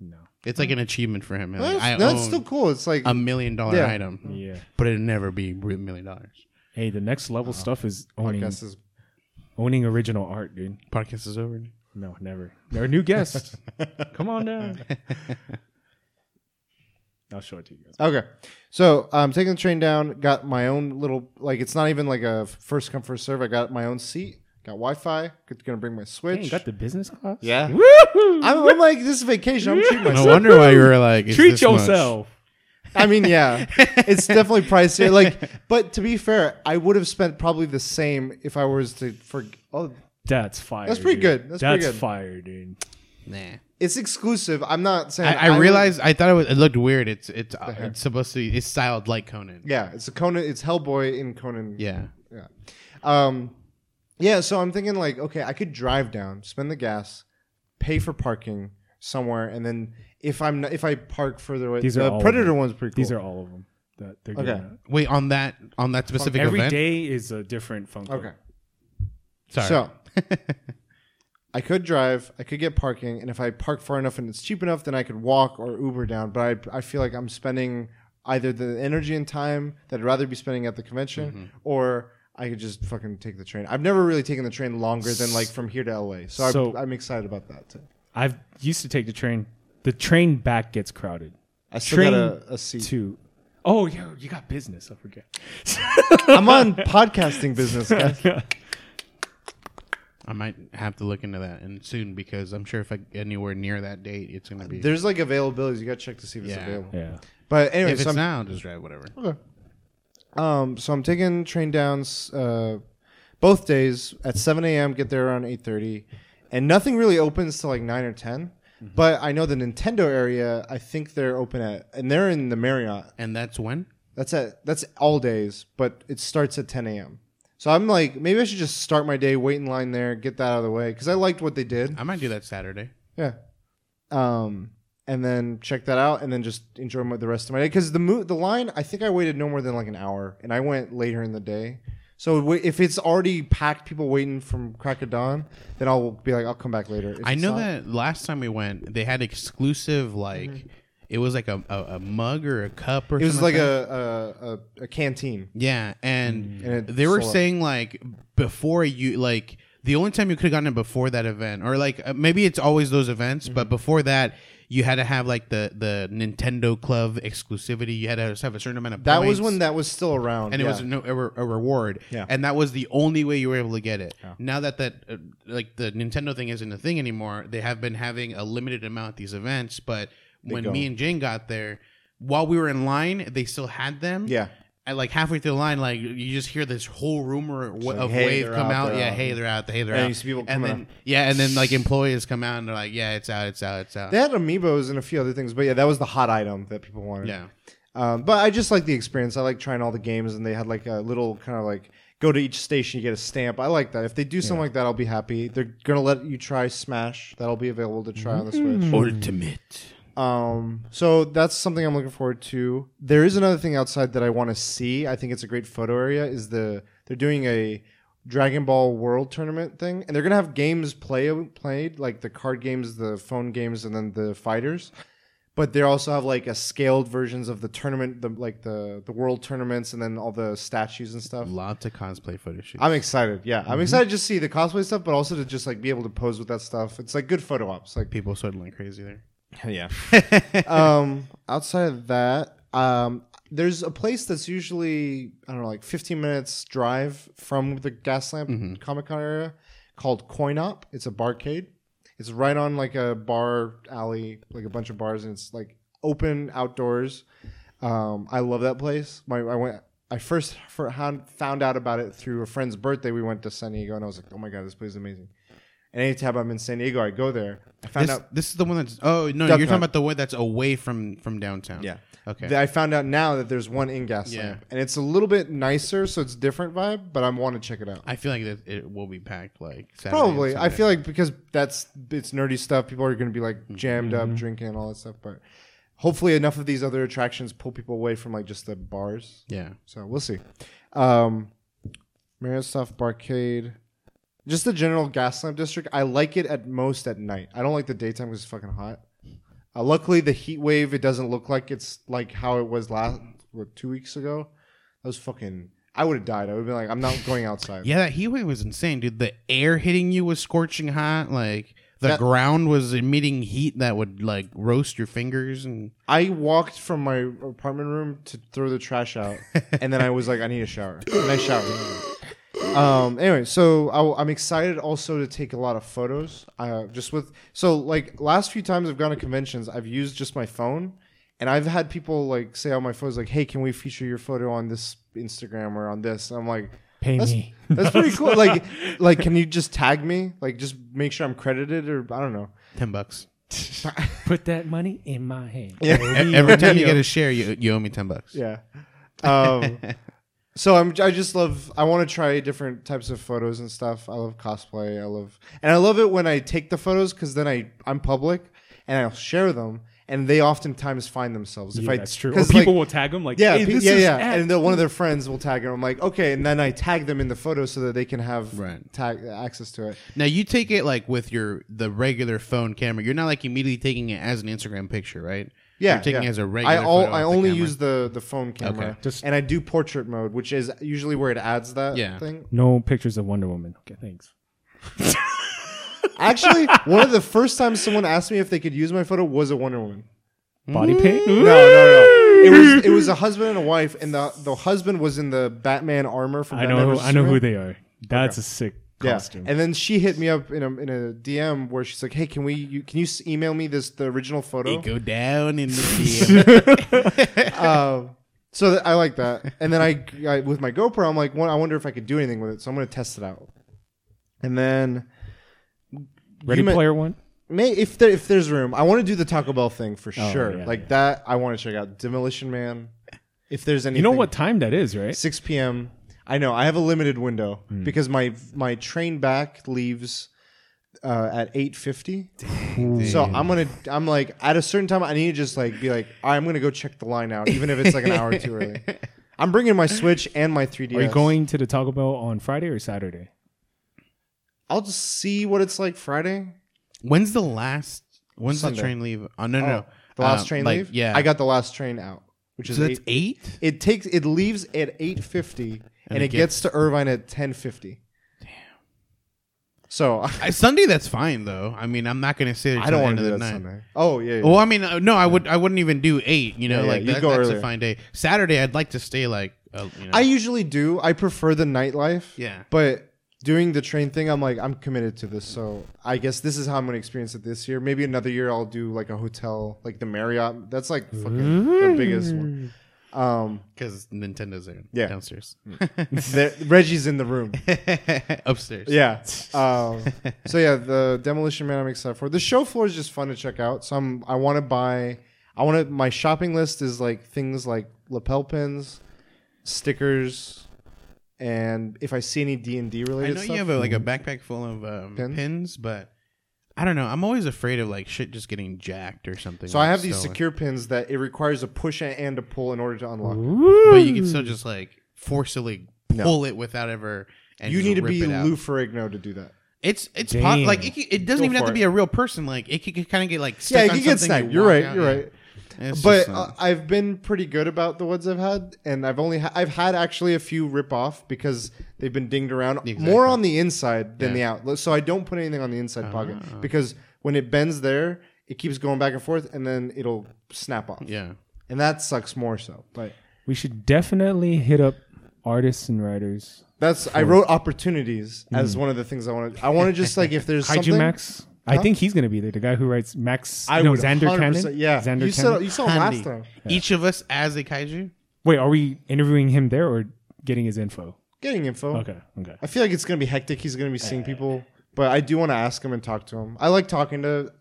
No. It's like an achievement for him. Like, That's, I that's own still cool. It's like a million dollar Yeah. item, Yeah. but it'd never be a million dollars. Hey, the next level uh-huh. stuff is owning podcast is owning original art, dude. Podcast is over. No, never. They're a new guest. Come on down. I'll show it to you guys. okay. So I'm taking the train down. Got my own little like. It's not even like a first come first serve. I got my own seat. Got Wi-Fi. Gonna bring my Hey, Switch. you got the business class? yeah. I'm, I'm like this is vacation. I'm treating myself. No wonder why you were like, it's Treat this much. yourself. I mean, yeah, it's definitely pricier. Like, but to be fair, I would have spent probably the same if I was to for. Oh, That's fire. That's pretty dude. good. That's pretty good. That's fire, dude. Nah. it's exclusive. I'm not saying. I, I would- realized I thought it, was, it looked weird. It's it's uh, hair. it's supposed to be it's styled like Conan. Yeah, it's a Conan. It's Hellboy in Conan. Yeah. Yeah. Um, yeah. So I'm thinking like, okay, I could drive down, spend the gas, pay for parking somewhere, and then if I'm not, if I park further away, These are the all of Predator them. one's pretty cool. These are all of them that they're doing Okay. that. Wait on that on that specific Every event. day is a different Funko. okay. Sorry. So I could drive, I could get parking, and if I park far enough and it's cheap enough, then I could walk or Uber down. But I, I feel like I'm spending either the energy and time that I'd rather be spending at the convention, Mm-hmm. or I could just fucking take the train. I've never really taken the train longer than like from here to LA, so, So- I, I'm excited about that too. I've used to take the train. The train back gets crowded. I still Train got a, a seat. To oh yeah, you got business. I forget. I'm on podcasting business, guys. I might have to look into that and soon because I'm sure if I get anywhere near that date, it's gonna be. There's like availabilities. You got to check to see if it's Yeah. available. Yeah. But anyway, if so it's I'm, now, just drive whatever. Okay. Um, so I'm taking train downs uh, both days at 7 a.m. Get there around 8:30, and nothing really opens till like 9 or 10. But I know the Nintendo area. I think they're open at, and they're in the Marriott. And that's when. That's at that's all days, but it starts at 10 a.m. So I'm like, maybe I should just start my day, wait in line there, get that out of the way, because I liked what they did. I might do that Saturday. Yeah. Um, and then check that out, and then just enjoy my, the rest of my day. Because the mo- the line, I think I waited no more than like an hour, and I went later in the day. So wa- if it's already packed, people waiting from crack of dawn, then I'll be like, I'll come back later. If I it's know not- that last time we went, they had exclusive like it was like a, a, a mug or a cup or something. it was something like that. a, a, a a canteen. yeah, and And it they were sold out. saying like before you like the only time you could have gotten it before that event or like uh, maybe it's always those events, Mm-hmm. but before that you had to have like the the Nintendo Club exclusivity. You had to have a certain amount of That was when that was still around, and it was no, a, a reward. Yeah. And that was the only way you were able to get it. Now that that uh, like the Nintendo thing isn't a thing anymore, they have been having a limited amount at these events. But when go. me and Jane got there, while we were in line, they still had them. yeah. And like halfway through the line, like you just hear this whole rumor w- like, of hey, wave come out, out. Yeah, out. hey, they're out. Hey, they're And out. you people and then out. yeah, and then like employees come out and they're like, yeah, it's out, it's out, it's out. They had amiibos and a few other things, but yeah, that was the hot item that people wanted. yeah. Um, but I just like the experience. I like trying all the games, and they had like a little kind of like go to each station, you get a stamp. I like that. If they do something like that, I'll be happy. They're gonna let you try Smash. That'll be available to try on the Switch. Ultimate. Um, so that's something I'm looking forward to. There is another thing outside that I want to see. I think it's a great photo area. Is the they're doing a Dragon Ball World Tournament thing, and they're gonna have games play played like the card games, the phone games, and then the fighters. But they also have like a scaled versions of the tournament, the like the the world tournaments, and then all the statues and stuff. Lots of cosplay photo shoots. I'm excited. Yeah, I'm excited to just see the cosplay stuff, but also to just like be able to pose with that stuff. It's like good photo ops. Like People sweating like crazy there. yeah. um, outside of that, um, there's a place that's usually I don't know, like 15 minutes drive from the Gaslamp Comic Con area called Coin Op. It's a barcade. It's right on like a bar alley, like a bunch of bars, and it's like open outdoors. Um, I love that place. My I went. I first for, found out about it through a friend's birthday. We went to San Diego, and I was like, "Oh my god, this place is amazing!" And anytime I'm in San Diego, I go there. I found This, out this is the one that's. Oh no, Duck you're talking Hunt. about the one that's away from from downtown. Yeah. Okay. that I found out now that there's one in Gaslamp, Yeah. and it's a little bit nicer, so it's different vibe. But I want to check it out. I feel like it, it will be packed. Like Saturday Probably, I Sunday. feel like because that's it's nerdy stuff. People are going to be like jammed Mm-hmm. up, drinking and all that stuff. But hopefully, enough of these other attractions pull people away from like just the bars. Yeah. So we'll see. Um, Marriott stuff, Barcade, just the general Gaslamp district. I like it at most at night. I don't like the daytime because it's fucking hot. Uh, luckily, the heat wave it doesn't look like it's like how it was last what, two weeks ago. That was fucking. I would have died. I would have been like, I'm not going outside. Yeah, that heat wave was insane, dude. The air hitting you was scorching hot. Like the That- ground was emitting heat that would like roast your fingers and I walked from my apartment room to throw the trash out, and then I was like, I need a shower, and I showered. Um. Anyway, so I, I'm excited also to take a lot of photos. Uh, just with so like last few times I've gone to conventions, I've used just my phone, and I've had people like say on my photos like, "Hey, can we feature your photo on this Instagram or on this?" And I'm like, Pay That's- me. "That's pretty cool." like, like can you just tag me? Like, just make sure I'm credited, or I don't know. ten bucks. Put that money in my hand. Yeah. Every time you get a share, you you owe me ten bucks. Yeah. Um, so I'm. I just love. I want to try different types of photos and stuff. I love cosplay. I love, and I love it when I take the photos because then I I'm public and I'll share them, and they oftentimes find themselves. If Yeah, I that's true. Or 'cause, people like, will tag them like, yeah, hey, pe- this yeah, is yeah, at- and then one of their friends will tag them. I'm like, okay, and then I tag them in the photo so that they can have Right. tag access to it. Now you take it like with your the regular phone camera. You're not like immediately taking it as an Instagram picture, right? Yeah, You're taking yeah. it as a regular. I, all, photo I off the only use the the phone camera, Okay. Just- and I do portrait mode, which is usually where it adds that Yeah. thing. no pictures of Wonder Woman. Okay, thanks. Actually, one of the first times someone asked me if they could use my photo was a Wonder Woman. Body paint? No, no, no. It was it was a husband and a wife, and the the husband was in the Batman armor from I Batman know. versus I know who they are. That's a sick costume. And then she hit me up in a in a DM where she's like, "Hey, can we? You, can you email me this the original photo?" It go down in the DM. um, so th- I like that. And then I, I with my GoPro, I'm like, well, I wonder if I could do anything with it. So I'm gonna test it out. And then Ready you meant- Player One. may if there if there's room, I want to do the Taco Bell thing for Oh, sure. yeah, like yeah. that, I want to check out Demolition Man. If there's any, You know what time that is, right? 6 p.m. I know I have a limited window Hmm. because my my train back leaves uh, at 8:50. So I'm gonna I'm like at a certain time I need to just like be like I'm gonna go check the line out even if it's like an hour too early. I'm bringing my Switch and my 3DS. Are you going to the Taco Bell on Friday or Saturday? I'll just see what it's like Friday. When's the last? When's Sunday. the train leave? Oh no no, Oh, no. the last Um, train like, leave. Yeah, I got the last train out, which is So that's eight. eight. It takes it leaves at 8:50 and, it gets, to Irvine at 10:50. Damn. So I, Sunday, that's fine though. I mean, I'm not gonna say I don't want to do that night. Sunday. Oh yeah. yeah. Well, I mean, uh, no, I would. I wouldn't even do eight. You know, Yeah, yeah, like that, go that's earlier. a fine day. Saturday, I'd like to stay like. Uh, you know, I usually do. I prefer the nightlife. Yeah. But doing the train thing, I'm like, I'm committed to this. So I guess this is how I'm going to experience it this year. Maybe another year I'll do like a hotel, like the Marriott. That's like fucking the biggest one. Um, because Nintendo's there Yeah. downstairs, Reggie's in the room. upstairs. Yeah. Um, so yeah, the Demolition Man I'm excited for. The show floor is just fun to check out. So I'm, I want to buy. I want to. My shopping list is like things like lapel pins, stickers, and if I see any D and D I related I know stuff. you have a, like a backpack full of um, Pins? pins? but I don't know. I'm always afraid of like shit just getting jacked or something. so like I have these stolen. secure pins that it requires a push and a pull in order to unlock. but you can still just like forcibly No. pull it without ever. And You just need to rip be it out. Lou Ferrigno to do that. It's it's Damn. like it, can- it doesn't Go even have for to it. be a real person. Like it could, kind of get like stuck Yeah, you on can get something, sniped. you You're walk right. out, You're yeah. right. It's but uh, uh, I've been pretty good about the ones I've had, and I've only ha- I've had actually a few rip off because they've been dinged around Exactly. more on the inside than Yeah. the out. So I don't put anything on the inside pocket Ah. because when it bends there, it keeps going back and forth, and then it'll snap off, yeah. and that sucks more so. But We should definitely hit up artists and writers. that's I wrote opportunities as one of the things I want to. I want to just like if there's Kaiju something. Max. I think he's gonna be there. The guy who writes Max. I no, would Zander 100% Cannon. Yeah, Zander you saw Cannon. you saw him Handy. last time. Each of us as a kaiju. Wait, are we interviewing him there or getting his info? Getting info. Okay, okay. I feel like it's gonna be hectic. He's gonna be seeing eh. people, but I do want to ask him and talk to him. I like talking to.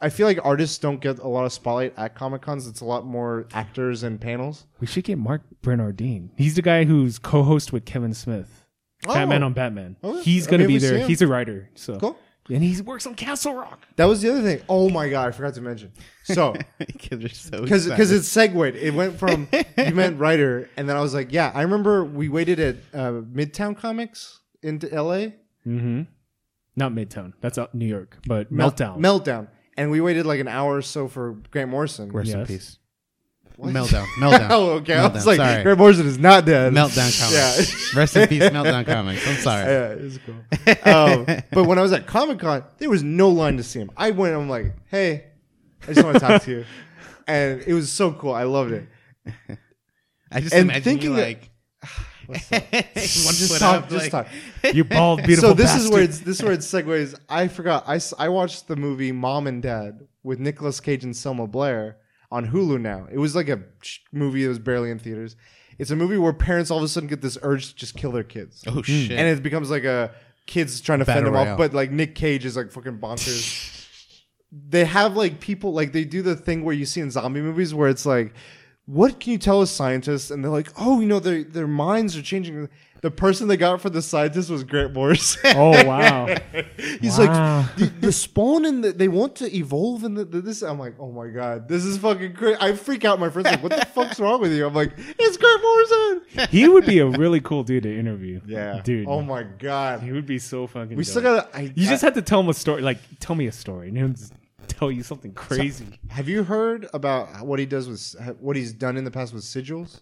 I feel like artists don't get a lot of spotlight at comic cons. It's a lot more actors and panels. We should get Marc Bernardin. He's the guy who's co-host with Kevin Smith. Oh. Fatman on Batman. Oh, he's I gonna mean, be we see there. him. He's a writer. So Cool. And he works on Castle Rock. That was the other thing. Oh my god, I forgot to mention. So Because you're so because it segued. It went from you meant writer, and then I was like, yeah, I remember we waited at uh, Midtown Comics in L.A. Mm-hmm. Not Midtown. That's out New York. But Mel- Meltdown. Meltdown, and we waited like an hour or so for Grant Morrison. rest in peace. What? Meltdown. Meltdown. oh, okay. I was like, Sorry. Grant Morrison is not dead. Meltdown comics. Rest in peace, Meltdown comics. I'm sorry. Yeah, it's cool. um, but when I was at Comic Con, there was no line to see him. I went. I'm like, hey, I just want to talk to you, and it was so cool. I loved it. I just And imagine thinking you like just talk. up, just like- talk. you bald, beautiful so this is where it's this is where it segues. I forgot. I, I watched the movie Mom and Dad with Nicolas Cage and Selma Blair on Hulu. Now it was like a movie that was barely in theaters. It's a movie where parents all of a sudden get this urge to just kill their kids. Oh mm. shit! and it becomes like a kids trying to fend them Royale. off, but like Nick Cage is like fucking bonkers. they have like people like they do the thing where you see in zombie movies where it's like, what can you tell a scientist? And they're like, oh, you know, their their minds are changing. The person they got for the scientist was Grant Morrison. Oh wow. He's Wow. like the, the spawn and the, they want to evolve and the, this. I'm like, oh my god, this is fucking crazy. I freak out. My friends like, what the fuck's wrong with you? I'm like, it's Grant Morrison. he would be a really cool dude to interview. Yeah, Dude. Oh my god. He would be so fucking We dope. still gotta. You I- just had to tell him a story. Like, tell me a story, and he'll tell you something crazy. Have you heard about what he does with what he's done in the past with sigils?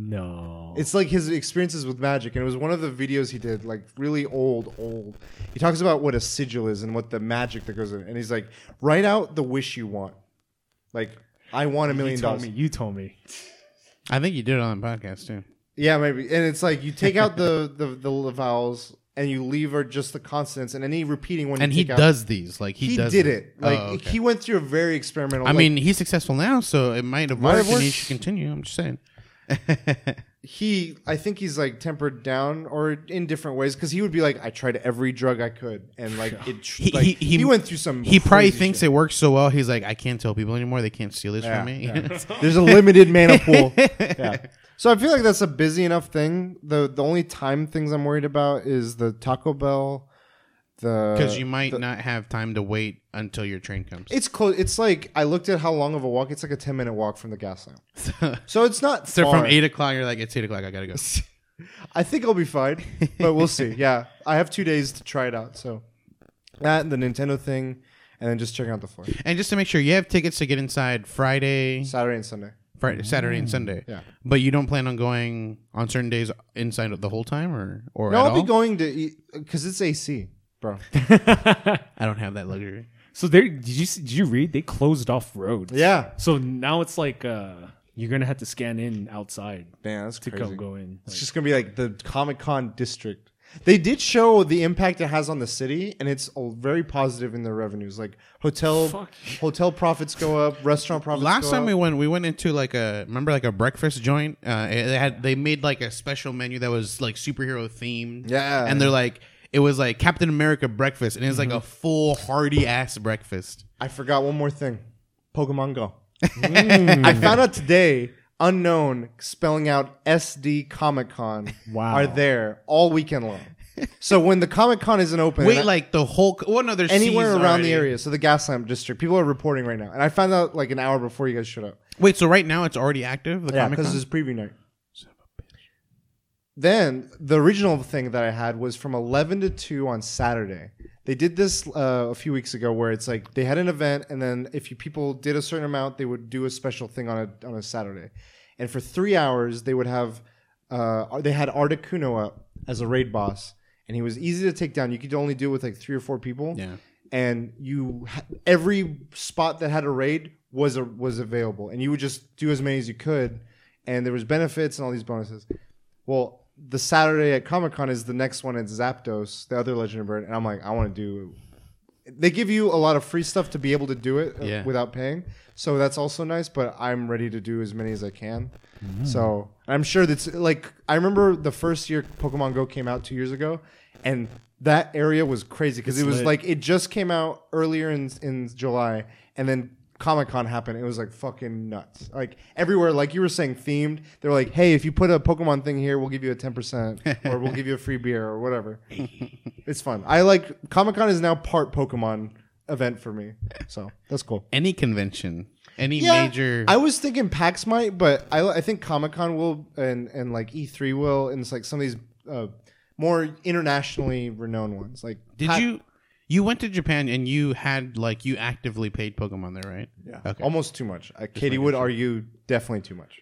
No, It's like his experiences with magic, and it was one of the videos he did, like really old, old. He talks about what a sigil is and what the magic that goes in, and he's like, write out the wish you want. Like, I want a you million told dollars. me. You told me. I think you did it on the podcast too. Yeah, maybe. And it's like you take out the the the vowels, and you leave are just the consonants, and any repeating one. and you he take out- does these like he, He, does did it. Like Oh, okay. he went through a very experimental. I like, mean, he's successful now, so it might have Might worked, have and he should continue. I'm just saying. he I think he's like tempered down or in different ways because he would be like I tried every drug I could and like it He- like, he- he, he- went through some He probably thinks shit. it works so well. He's like, I can't tell people anymore. They can't steal this Yeah, from me. yeah. there's a limited mana pool yeah so I feel like that's a busy enough thing the the only time things I'm worried about is the Taco Bell the Because you might the- not have time to wait until your train comes. it's close it's like I looked at how long of a walk it's like a 10 minute walk from the gas lamp so it's not so far. from eight o'clock, you're like, it's eight o'clock. I gotta go. I think I'll be fine, but we'll see. Yeah, I have two days to try it out. So that and the Nintendo thing, and then just checking out the floor and just to make sure, you have tickets to get inside Friday, Saturday and Sunday. Friday, Saturday, and Sunday. Yeah. But you don't plan on going on certain days inside the whole time, or or No, I'll be going to because it's AC, bro. I don't have that luxury. So there, did you did you read? They closed off roads. Yeah, So now it's like uh, you're gonna have to scan in outside man, that's to crazy. come go in. It's Like, just gonna be like the Comic Con district. They did show the impact it has on the city, and it's all very positive in their revenues. Like hotel Fuck. hotel profits go up, restaurant profits. Last go time up. we went, we went into like a remember like a breakfast joint. Uh, they had they made like a special menu that was like superhero themed. Yeah. and they're like it was like Captain America breakfast, and it was like mm-hmm. a full hearty ass breakfast. I forgot one more thing. Pokemon Go. Mm. I found out today, Unown, spelling out SD Comic Con Wow. are there all weekend long. So when the Comic Con isn't open, Wait, and I- like the whole well, no, there's anywhere seas around the area, so the Gaslamp district, people are reporting right now, and I found out like an hour before you guys showed up. Wait, so right now it's already active. The Yeah, Comic because Con? it's preview night. Then the original thing that I had was from 11 to 2 on Saturday. They did this uh, a few weeks ago where it's like they had an event, and then if you people did a certain amount, they would do a special thing on a on a Saturday. And for three hours, they would have uh, they had Articuno up as a raid boss, and he was easy to take down. You could only do it with like three or four people yeah. and you every spot that had a raid was a, was available, and you would just do as many as you could, and there was benefits and all these bonuses. Well, the Saturday at Comic Con is the next one at Zapdos, the other Legend of Bird, and I'm like, I want to do. They give you a lot of free stuff to be able to do it uh, Yeah. without paying, so that's also nice. But I'm ready to do as many as I can. So I'm sure that's like I remember the first year Pokemon Go came out two years ago, and that area was crazy because it was lit. like it just came out earlier in in July, and then Comic Con happened. It was like fucking nuts. Like everywhere, like you were saying, themed. They were like, "Hey, if you put a Pokemon thing here, we'll give you a ten percent, or we'll give you a free beer, or whatever." it's fun. I like Comic Con is now part Pokemon event for me, so that's cool. Any convention, any Yeah, major. I was thinking PAX might, but I, I think Comic Con will, and and like E3 will, and it's like some of these uh, more internationally renowned ones. Like, did Pa- you? You went to Japan and you had like you actively played Pokemon there, right? Yeah, Okay. almost too much. Uh, Katie would argue definitely too much.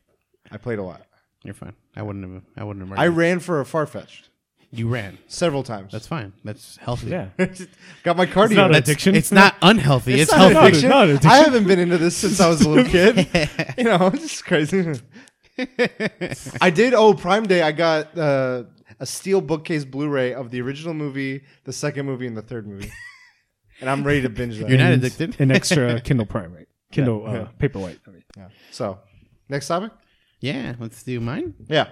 I played a lot. You're fine. I wouldn't have. I wouldn't have. I argued. ran for a Farfetch'd you ran. several times. That's fine. That's healthy. yeah. got my cardio. not That's- addiction. It's not unhealthy. It's, it's not healthy. addiction. Not addiction. I haven't been into this since I was a little kid. you know, it's just crazy. I did. Oh, Prime Day. I got uh, a steel bookcase Blu-ray of the original movie, the second movie, and the third movie, and I'm ready to binge that. You're not addicted. An extra Kindle Prime, right? Kindle Yeah. uh, Paperwhite. I mean. Yeah. So, next topic. Yeah. Let's do mine. Yeah.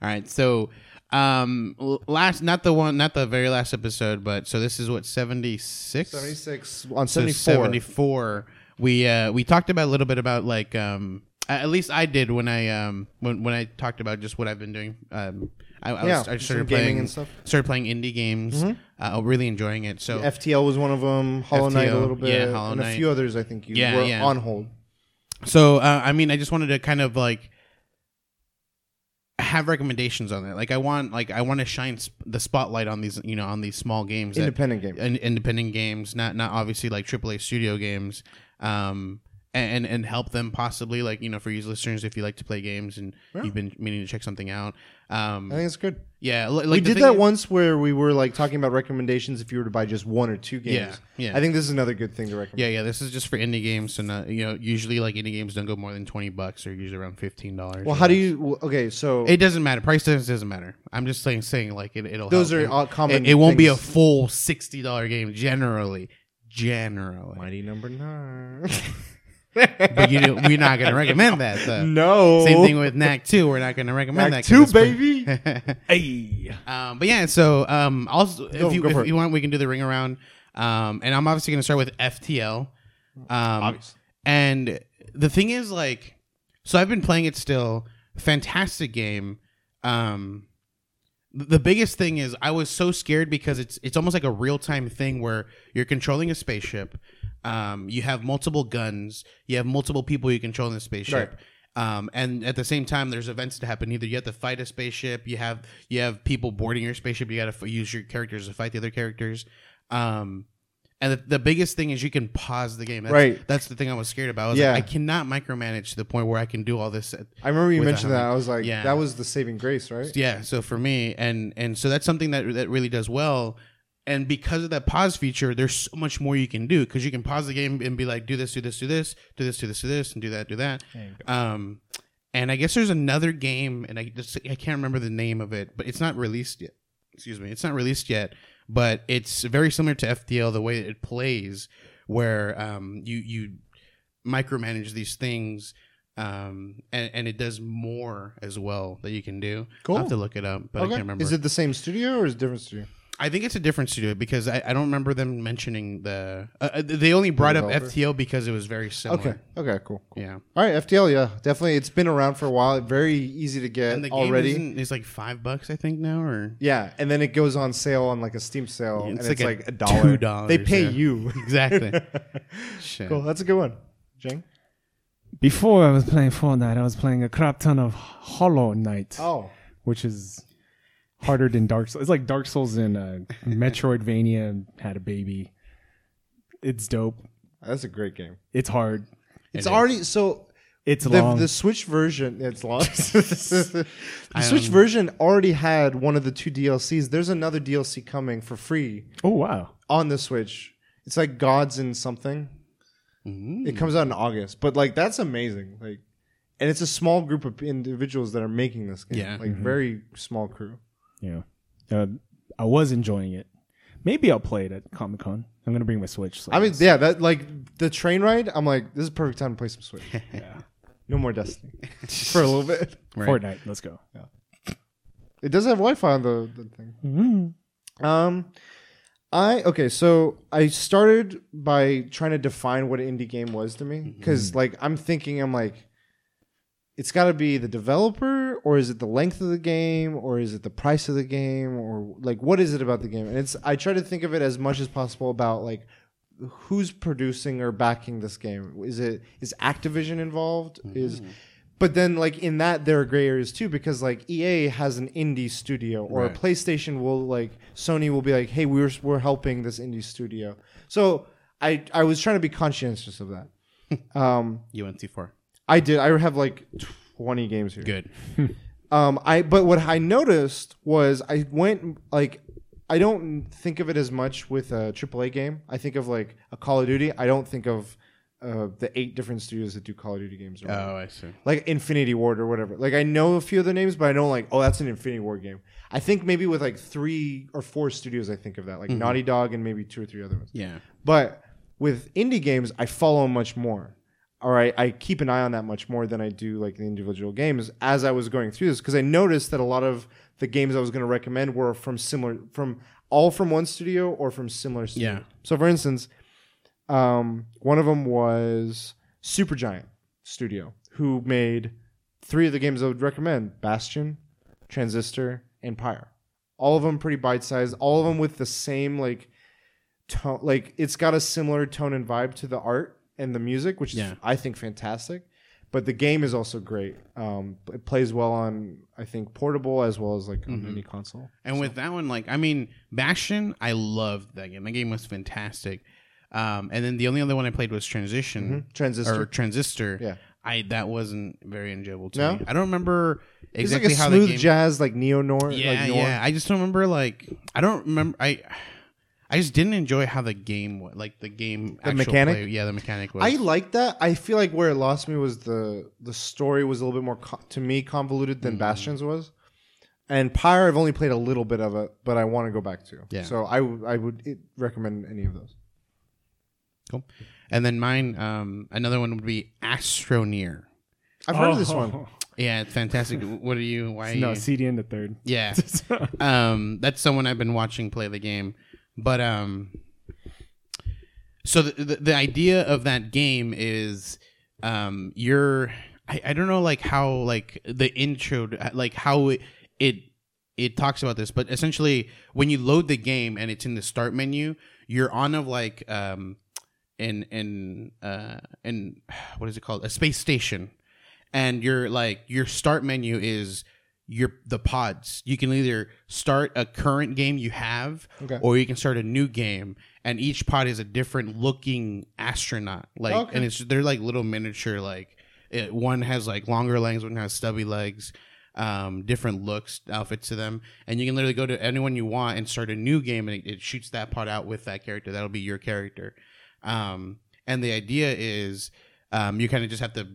All right. So, um, l- last not the one, not the very last episode, but so this is what seventy six. 76 on So 74. 74 we uh we talked about a little bit about like um at least I did when I um when when I talked about just what I've been doing um I, I, Yeah, was, I started gaming playing and stuff. Mm-hmm. started playing indie games uh, really enjoying it so FTL was one of them. Hollow Knight a little bit. yeah, Hollow and a few others I think you Yeah, were yeah. on hold. so uh, I mean I just wanted to kind of like have recommendations on it like I want like I want to shine sp- the spotlight on these you know on these small games that- Independent game. in, independent games, not not obviously like AAA studio games, um, and and help them possibly like you know for you listeners if you like to play games and you've been meaning to check something out. Um, I think it's good. yeah, like we did that is- once where we were like talking about recommendations if you were to buy just one or two games. Yeah, yeah. I think this is another good thing to recommend. Yeah, yeah. This is just for indie games, and uh, you know, usually like indie games don't go more than twenty bucks. They're usually around fifteen dollars. Well, how do you? well, Okay, so It doesn't matter. Price doesn't, doesn't matter. I'm just saying, saying like it, it'll. Those help. are all common It, it won't be a full sixty dollar game generally. Generally, mighty number nine. but you know, we're not going to recommend that. Though. no, Same thing with Knack Two. We're not going to recommend Knack that. 'cause 2, it's pretty- Hey. um, but yeah, so um, also Go- if you go if you want, we can do the ring around. Um, and I'm obviously going to start with FTL. Um, Obvious. and the thing is, like, so I've been playing it still. Fantastic game. Um, the biggest thing is I was so scared because it's it's almost like a real time thing where you're controlling a spaceship. Um, you have multiple guns. You have multiple people you control in the spaceship. Um, and at the same time, there's events to happen. Either you have to fight a spaceship, you have you have people boarding your spaceship. You got to f- use your characters to fight the other characters. Um, and the, the biggest thing is you can pause the game. That's, Right. That's the thing I was scared about. I was Yeah. like, I cannot micromanage to the point where I can do all this. At, I remember you mentioned that. I was like, Yeah. that was the saving grace, right? yeah. So for me, and and so that's something that that really does well. And because of that pause feature, there's so much more you can do because you can pause the game and be like, do this, do this, do this, do this, do this, do this, and do that, do that. Um, and I guess there's another game, and I just I can't remember the name of it, but it's not released yet. Excuse me, it's not released yet, but it's very similar to FTL the way it plays, where um you you micromanage these things. Um and, and it does more as well that you can do. Cool. I'll have to look it up, but I can't remember. Is it the same studio or is it a different studio? I think it's a different studio because I, I don't remember them mentioning the. Uh, uh, they only brought up developer? FTL because it was very similar. Okay. Okay. Cool. cool. Yeah. All right. FTL. Yeah. Definitely. It's been around for a while. Very easy to get And the game already. isn't- is like five bucks, I think now, or yeah, and then it goes on sale on like a Steam sale, Yeah, and it's it's like like, a a dollar. $2, They pay yeah. you. exactly. Shit. cool. That's a good one, Jing. Before I was playing Fortnite, I was playing a crap ton of Hollow Knight, Oh, which is harder than Dark Souls. It's like Dark Souls and uh, Metroidvania had a baby. It's dope. that's a great game. It's hard. It's is. already so. It's The, long. the Switch version, it's long. the I Switch don't- version already had one of the two DLCs. There's another DLC coming for free oh wow. on the Switch. It's like Gods and something. Mm. It comes out in August, but like that's amazing. Like, and it's a small group of individuals that are making this game. Yeah. like very small crew. Yeah. Uh, I was enjoying it. Maybe I'll play it at Comic Con. I'm gonna bring my Switch. So I mean, yeah, that like the train ride. I'm like, this is perfect time to play some Switch. yeah. No more Destiny for a little bit. Right. Fortnite. Let's go. Yeah. It does have Wi-Fi on the, the thing. Mm-hmm. Um, I okay. So I started by trying to define what an indie game was to me because like I'm thinking I'm like, it's got to be the developer or is it the length of the game or is it the price of the game or like what is it about the game? And it's I try to think of it as much as possible about like who's producing or backing this game. Is it is Activision involved? Is but then like in that there are gray areas too because like EA has an indie studio or Right. PlayStation will like Sony will be like, "Hey, we're we're helping this indie studio." So I I was trying to be conscientious of that. um You went too far. I did I have like 20 games here. Good. Um, I but what I noticed was I went like I don't think of it as much with a AAA game. I think of like a Call of Duty. I don't think of uh, the eight different studios that do Call of Duty games. Or whatever. Oh, I see. like Infinity Ward or whatever. Like I know a few of the names, but I don't like. Oh, that's an Infinity Ward game. I think maybe with like three or four studios, I think of that, like Naughty Dog and maybe two or three other ones. Yeah. But with indie games, I follow much more. All right, I keep an eye on that much more than I do like the individual games. As I was going through this, because I noticed that a lot of the games I was going to recommend were from similar, from all from one studio or from similar. Studios. Yeah. So, for instance, um, one of them was Supergiant Studio, who made three of the games I would recommend: Bastion, Transistor, and Pyre. All of them pretty bite-sized. All of them with the same like tone. Like it's got a similar tone and vibe to the art and the music, which Yeah. is I think fantastic. But the game is also great. Um, it plays well on I think portable as well as like on any console. And with that one, like I mean, Bastion, I loved that game. That game was fantastic. Um, and then the only other one I played was Transition Transistor. or Transistor. Yeah. I that wasn't very enjoyable to No? me. I don't remember exactly like a how smooth the game. jazz, like neo noir. yeah, like yeah. I just don't remember like I don't remember I. I just didn't enjoy how the game was, like the game The actual mechanic? play- yeah, the mechanic was. I like that. I feel like where it lost me was the the story was a little bit more co- to me convoluted Mm-hmm. than Bastions was. And Pyre, I've only played a little bit of it, but I want to go back to. Yeah. So I w- I would it, recommend any of those. cool. And then mine, um, another one would be Astroneer. I've heard of Oh. this one. Yeah, it's fantastic. what are you? Why? Are no, you? CD in the third. Yeah. um, that's someone I've been watching play the game. But um, so the, the the idea of that game is um, you're I, I don't know like how like the intro like how it, it it talks about this, but essentially when you load the game and it's in the start menu, you're on of like um in in uh in what is it called? A space station. And you're like your start menu is your the pods. You can either start a current game you have Okay. or you can start a new game and each pod is a different looking astronaut. Like Okay. and it's they're like little miniature like it, one has like longer legs one has stubby legs um different looks outfits to them. And you can literally go to anyone you want and start a new game and it, it shoots that pod out with that character. That'll be your character. Um and the idea is um you kind of just have to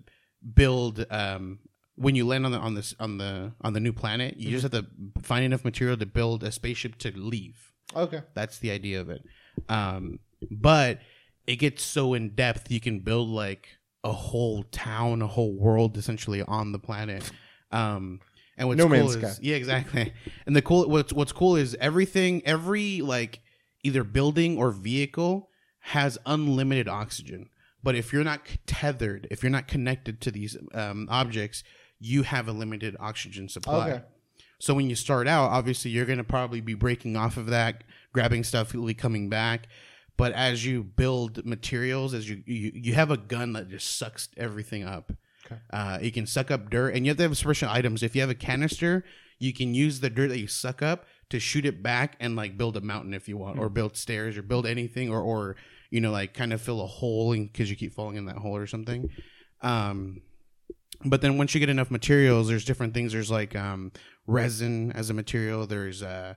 build um when you land on the on this on the on the new planet you just have to find enough material to build a spaceship to leave. Okay. that's the idea of it. Um but it gets so in depth you can build like a whole town a whole world essentially on the planet. Um and what's No cool Man's is, Sky. yeah exactly. And the cool what's what's cool is everything every like either building or vehicle has unlimited oxygen. But if you're not tethered if you're not connected to these um, objects you have a limited oxygen supply Okay. so when you start out, obviously you're going to probably be breaking off of that, grabbing stuff, really coming back. But as you build materials, as you you, you have a gun that just sucks everything up. Okay. Uh, you can suck up dirt, and you have to have special items. If you have a canister, you can use the dirt that you suck up to shoot it back and like build a mountain if you want, or build stairs, or build anything, or or you know like kind of fill a hole because you keep falling in that hole or something. Um, but then once you get enough materials there's different things. There's like um, resin as a material. There's uh,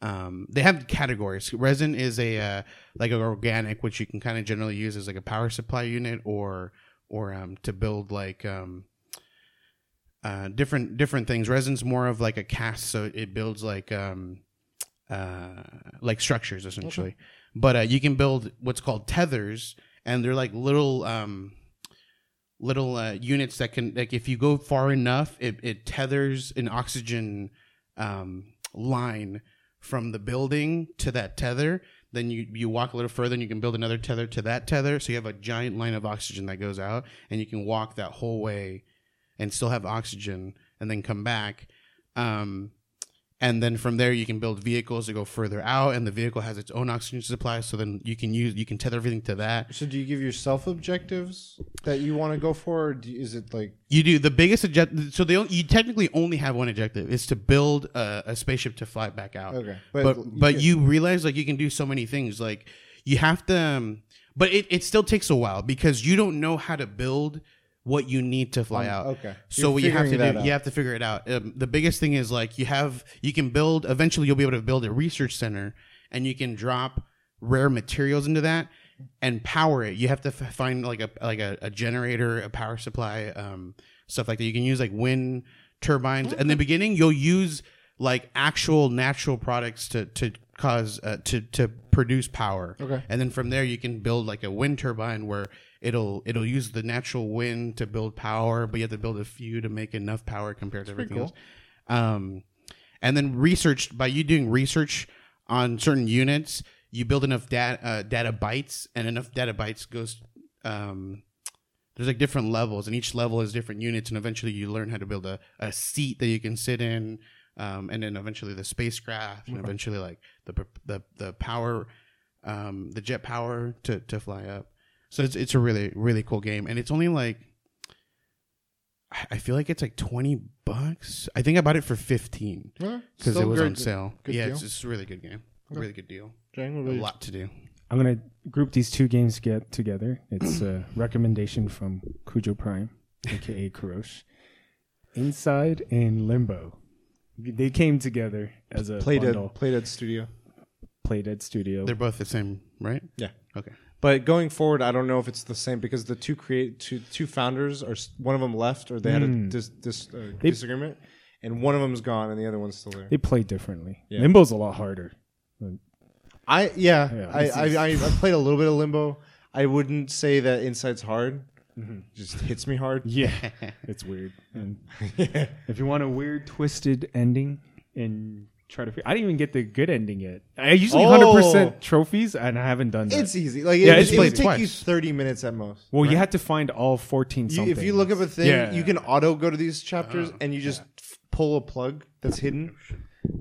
um, they have categories. Resin is a uh, like an organic which you can kind of generally use as like a power supply unit or or um, to build like um, uh, different different things. Resin's more of like a cast so it builds like um, uh, like structures essentially. But uh, you can build what's called tethers and they're like little um, little uh, units that can like if you go far enough it, it tethers an oxygen um, line from the building to that tether. Then you, you walk a little further and you can build another tether to that tether. So you have a giant line of oxygen that goes out and you can walk that whole way and still have oxygen and then come back. Um, and then from there you can build vehicles to go further out and the vehicle has its own oxygen supply so then you can use you can tether everything to that So do you give yourself objectives that you want to go for? Or do, is it like You do the biggest objective. So they you technically only have one objective: is to build a, a spaceship to fly back out. okay? But you but, you realize like you can do so many things. Like you have to, um, but it, it still takes a while because you don't know how to build what you need to fly Um, out. okay. So You're what you have to do, out. you have to figure it out. Um, the biggest thing is like you have you can build. Eventually, you'll be able to build a research center, and you can drop rare materials into that and power it. You have to f- find like a like a, a generator, a power supply, um, stuff like that. You can use like wind turbines. In the beginning, you'll use like actual natural products to to cause uh, to to produce power. Okay. And then from there, you can build like a wind turbine where it'll it'll use the natural wind to build power, but you have to build a few to make enough power compared to pretty everything else. Um, and then research by you doing research on certain units, you build enough data uh, data bytes, and enough data bytes goes. Um, there's like different levels, and each level is different units, and eventually you learn how to build a, a seat that you can sit in, um, and then eventually the spacecraft, and eventually like the the the power, um, the jet power to to fly up. So it's it's a really really cool game, and it's only like I- I feel like it's like twenty bucks. I think I bought it for fifteen because Still it was good- on sale. good yeah, deal. it's just a really good game. Really good deal. Jang, A lot to do. I'm gonna group these two games get together. It's a recommendation from Cujo Prime, aka Kurosh. Inside and Limbo. They came together as a Playdead, bundle. Playdead Studio. Playdead Studio. They're both the same, right? Yeah. Okay. But going forward, I don't know if it's the same because the two create two two founders are one of them left or they had a dis, dis, uh, They- disagreement, and one of them's gone and the other one's still there. they play differently. Yeah. Limbo's a lot harder. I yeah, Yeah, I, I, I I played a little bit of Limbo. I wouldn't say that Inside's hard. Just hits me hard. Yeah, it's weird. And if you want a weird, twisted ending and try to, fi- I didn't even get the good ending yet. I usually Oh. hundred percent trophies, and I haven't done that. It's easy. Like Yeah, it, it's it would played take you twice. thirty minutes at most. well, you had to find all fourteen. You, if you look up a thing, Yeah. you can auto go to these chapters oh, and you just f- pull a plug that's hidden. Oh,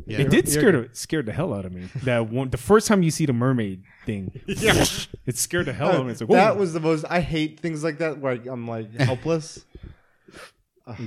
yeah. It did You're- scare the, scared the hell out of me. That one, the first time you see the mermaid thing, Yeah. it scared the hell out of me. Like, that was the most. I hate things like that where I'm like helpless.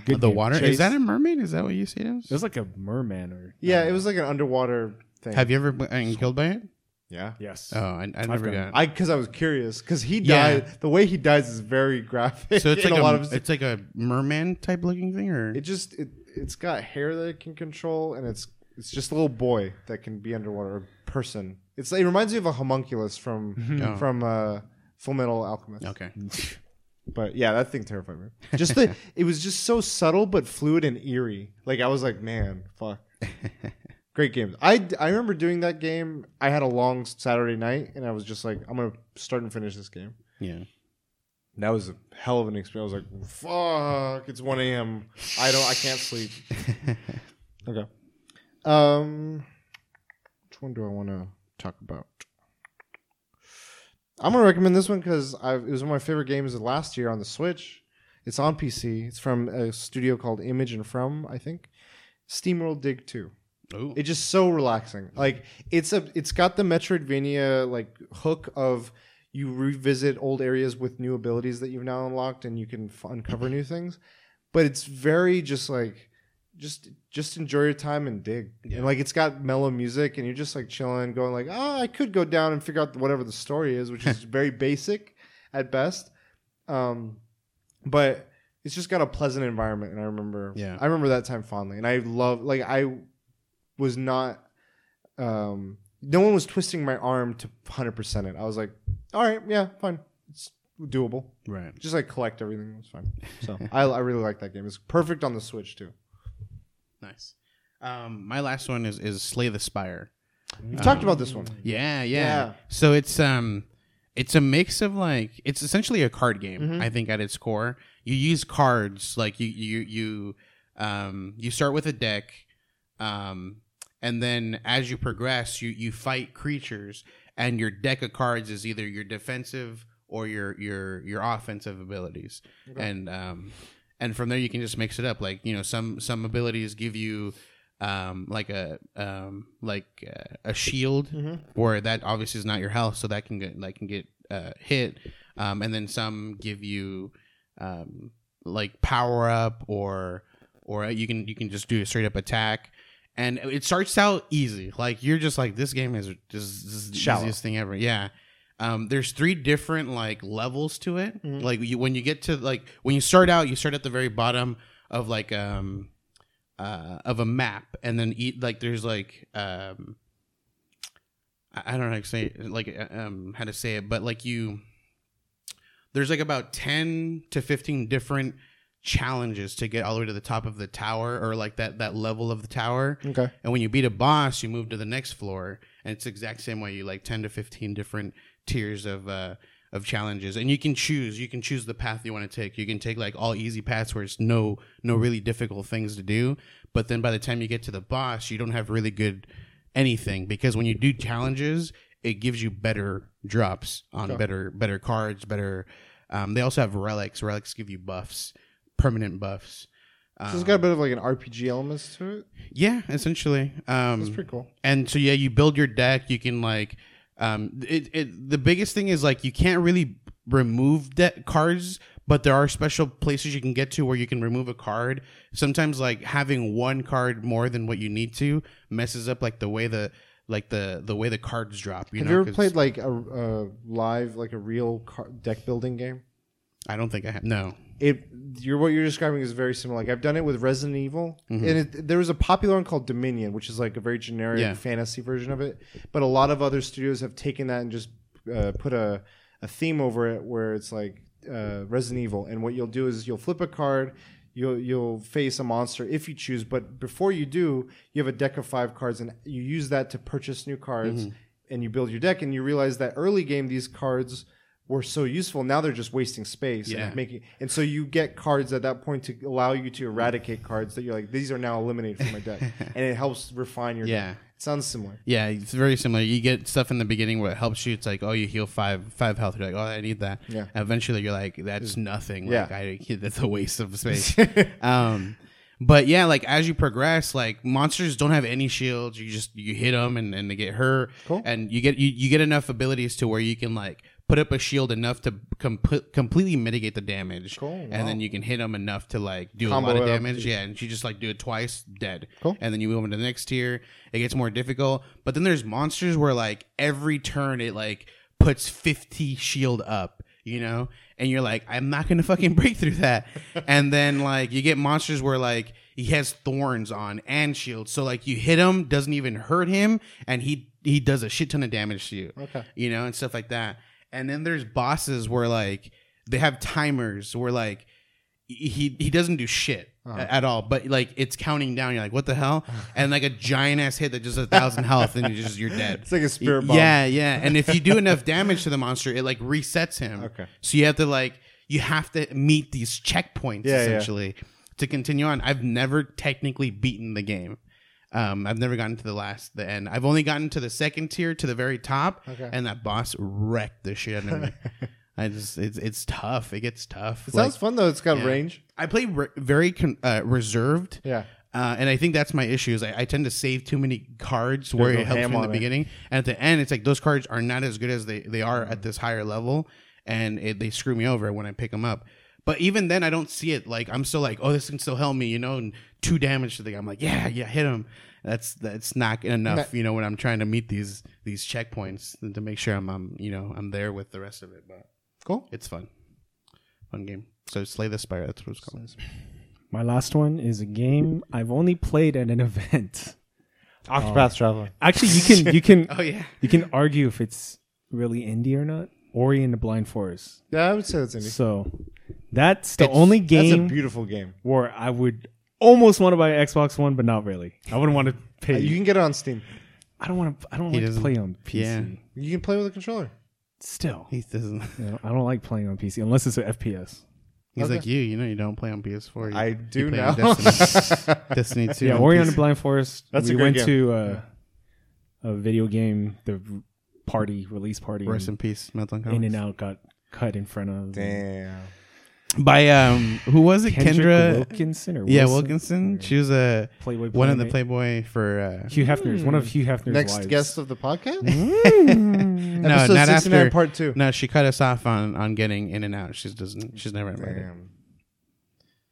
Good the game. water Chase. is that a mermaid? Is that what you see it as? It was like a merman or yeah, it was like an underwater thing. Have you ever been killed by it? yeah. yes. Oh, I, I never done got. I because I was curious because he Yeah. died. The way he dies is very graphic. so it's in like a, a, lot of. it's like a merman type looking thing, or it just it it's got hair that it can control, and it's it's just a little boy that can be underwater. A person. It's it reminds me of a homunculus from Oh. from uh, Full Metal Alchemist. okay. But yeah, that thing terrified me. Just the it was just so subtle but fluid and eerie. Like I was like, man, fuck. Great games. I, I remember doing that game. I had a long Saturday night, and I was just like, I'm gonna start and finish this game. Yeah. And that was a hell of an experience. I was like, fuck, it's 1 a.m. I don't, I can't sleep. okay. Um, which one do I want to talk about? I'm gonna recommend this one because it was one of my favorite games of last year on the Switch. It's on PC. It's from a studio called Image and Form, I think. SteamWorld Dig 2. Ooh. It's just so relaxing. Like it's a it's got the Metroidvania like hook of you revisit old areas with new abilities that you've now unlocked and you can f- uncover new things. But it's very just like just just enjoy your time and dig. And like it's got mellow music and you're just like chilling going like, "Oh, I could go down and figure out whatever the story is," which is very basic at best. Um but it's just got a pleasant environment and I remember Yeah. I remember that time fondly. And I love like I was not um no one was twisting my arm to 100% it. I was like, "All right, yeah, fine. It's doable." Right. Just like collect everything. It's fine. So I, I really like that game. It's perfect on the Switch too. Nice. Um, my last one is is Slay the Spire. We've talked about this one. Yeah, yeah, Yeah. So it's um it's a mix of like it's essentially a card game, Mm-hmm. I think at its core. You use cards like you you you um you start with a deck um and then as you progress you you fight creatures and your deck of cards is either your defensive or your your your offensive abilities. And um and from there you can just mix it up like, you know, some some abilities give you um, like a um, like uh, a shield, where that obviously is not your health, so that can get like can get uh, hit, um, and then some give you um, like power up or or you can you can just do a straight up attack, and it starts out easy. Like you're just like this game is just the easiest thing ever. Yeah. Um, there's three different like levels to it. Like you, when you get to like when you start out, you start at the very bottom of like um uh, of a map, and then eat like there's like um, I I don't know how to say it, like uh, um how to say it, but like you there's like about ten to fifteen different challenges to get all the way to the top of the tower or like that that level of the tower. Okay. And when you beat a boss, you move to the next floor, and it's the exact same way. You like ten to fifteen different tiers of uh, of challenges, and you can choose. You can choose the path you want to take. You can take like all easy paths where it's no no really difficult things to do. But then by the time you get to the boss, you don't have really good anything because when you do challenges, it gives you better drops on better better cards. Better. Um, they also have relics. Relics give you buffs, permanent buffs. So it's got a bit of like an RPG elements to it. Yeah, essentially. Um, That's pretty cool. and so yeah, you build your deck. You can like, um, it, it the biggest thing is like you can't really remove deck cards, but there are special places you can get to where you can remove a card. Sometimes like having one card more than what you need to messes up like the way the like the the way the cards drop. You Have know, you ever 'cause- played like a, a live, like a real car- deck building game? I don't think I have. No. It you're what you're describing is very similar. Like I've done it with Resident Evil, Mm-hmm. and it, there was a popular one called Dominion, which is like a very generic Yeah. fantasy version of it. But a lot of other studios have taken that and just uh, put a a theme over it, where it's like uh, Resident Evil, and what you'll do is you'll flip a card. You'll you'll face a monster if you choose, but before you do, you have a deck of five cards, and you use that to purchase new cards, Mm-hmm. and you build your deck, and you realize that early game these cards were so useful. Now they're just wasting space Yeah. and making, and so you get cards at that point to allow you to eradicate cards that you're like these are now eliminated from my deck, and it helps refine your Yeah. deck. It sounds similar. Yeah, it's very similar. You get stuff in the beginning where it helps you. It's like, oh, you heal five five health. You're like, oh, I need that. Yeah. And eventually, you're like, that's nothing. Yeah. Like, I, that's a waste of space. um, but yeah, like as you progress, like monsters don't have any shields. You just you hit them and, and they get hurt. Cool. And you get you, you get enough abilities to where you can like put up a shield enough to com- completely mitigate the damage. Cool, And wow. then you can hit them enough to like do Combo a lot of damage. Yeah, and you just like do it twice, dead. Cool. And then you move into the next tier. It gets more difficult. But then there's monsters where like every turn it like puts 50 shield up, you know? And you're like, I'm not gonna fucking break through that. and then like you get monsters where like he has thorns on and shields. So like you hit him, doesn't even hurt him, and he he does a shit ton of damage to you. Okay. You know, and stuff like that. And then there's bosses where like they have timers where like he he doesn't do shit uh-huh. a- at all, but like it's counting down. You're like, what the hell? And like a giant ass hit that just a thousand health, and you just you're dead. It's like a spirit bomb. Yeah, yeah. And if you do enough damage to the monster, it like resets him. Okay. So you have to like you have to meet these checkpoints Yeah, yeah. essentially to continue on. I've never technically beaten the game. Um, I've never gotten to the last, the end. I've only gotten to the second tier, to the very top, Okay. and that boss wrecked the shit out of me. I just, it's, it's tough. It gets tough. It Like, sounds fun though. It's got yeah. range. I play re- very con- uh, reserved. Yeah. Uh, and I think that's my issue is I, I tend to save too many cards where go it helps me in the it. beginning, and at the end it's like those cards are not as good as they, they are at this higher level, and it, they screw me over when I pick them up. But even then, I don't see it. Like I'm still like, oh, this can still help me, you know, and two damage to the guy. I'm like, yeah, yeah, hit him. That's that's not enough, you know, when I'm trying to meet these these checkpoints and to make sure I'm, I'm you know I'm there with the rest of it. But Cool. it's fun, fun game. So Slay the Spire, that's what it's called. My last one is a game I've only played at an event. Octopath um, Traveler. Actually, you can you can Oh yeah, you can argue if it's really indie or not. Ori and the Blind Forest. Yeah, I would say that's indie. So that's the It's- only That's game a beautiful game. where I would almost want to buy an Xbox One, but not really. I wouldn't want to pay. Uh, you can get it on Steam. I don't want to. I don't He like to doesn't- play on PC. yeah. You can play with a controller. Still, he doesn't. you know, I don't like playing on PC unless it's an FPS. He's Okay. like you, you know, you don't play on PS4. You, I you do play now. on Destiny, Destiny 2. Yeah, on Ori and PC. the Blind Forest. That's we a great went game. to uh, a video game, the party release party. Rest and in peace, Melton In and Out got cut in front of Damn. By um, who was it? Kendrick Kendra. Wilkinson or yeah, Wilson? Wilkinson. She was a Playboy one of the Playmate. Playboy for. Uh, Hugh Hefner's one of Hugh Hefner's Next wives. guest of the podcast? no, Episode not 69 after. part two. No, she cut us off on on getting in and out. She doesn't. She's never invited. Damn.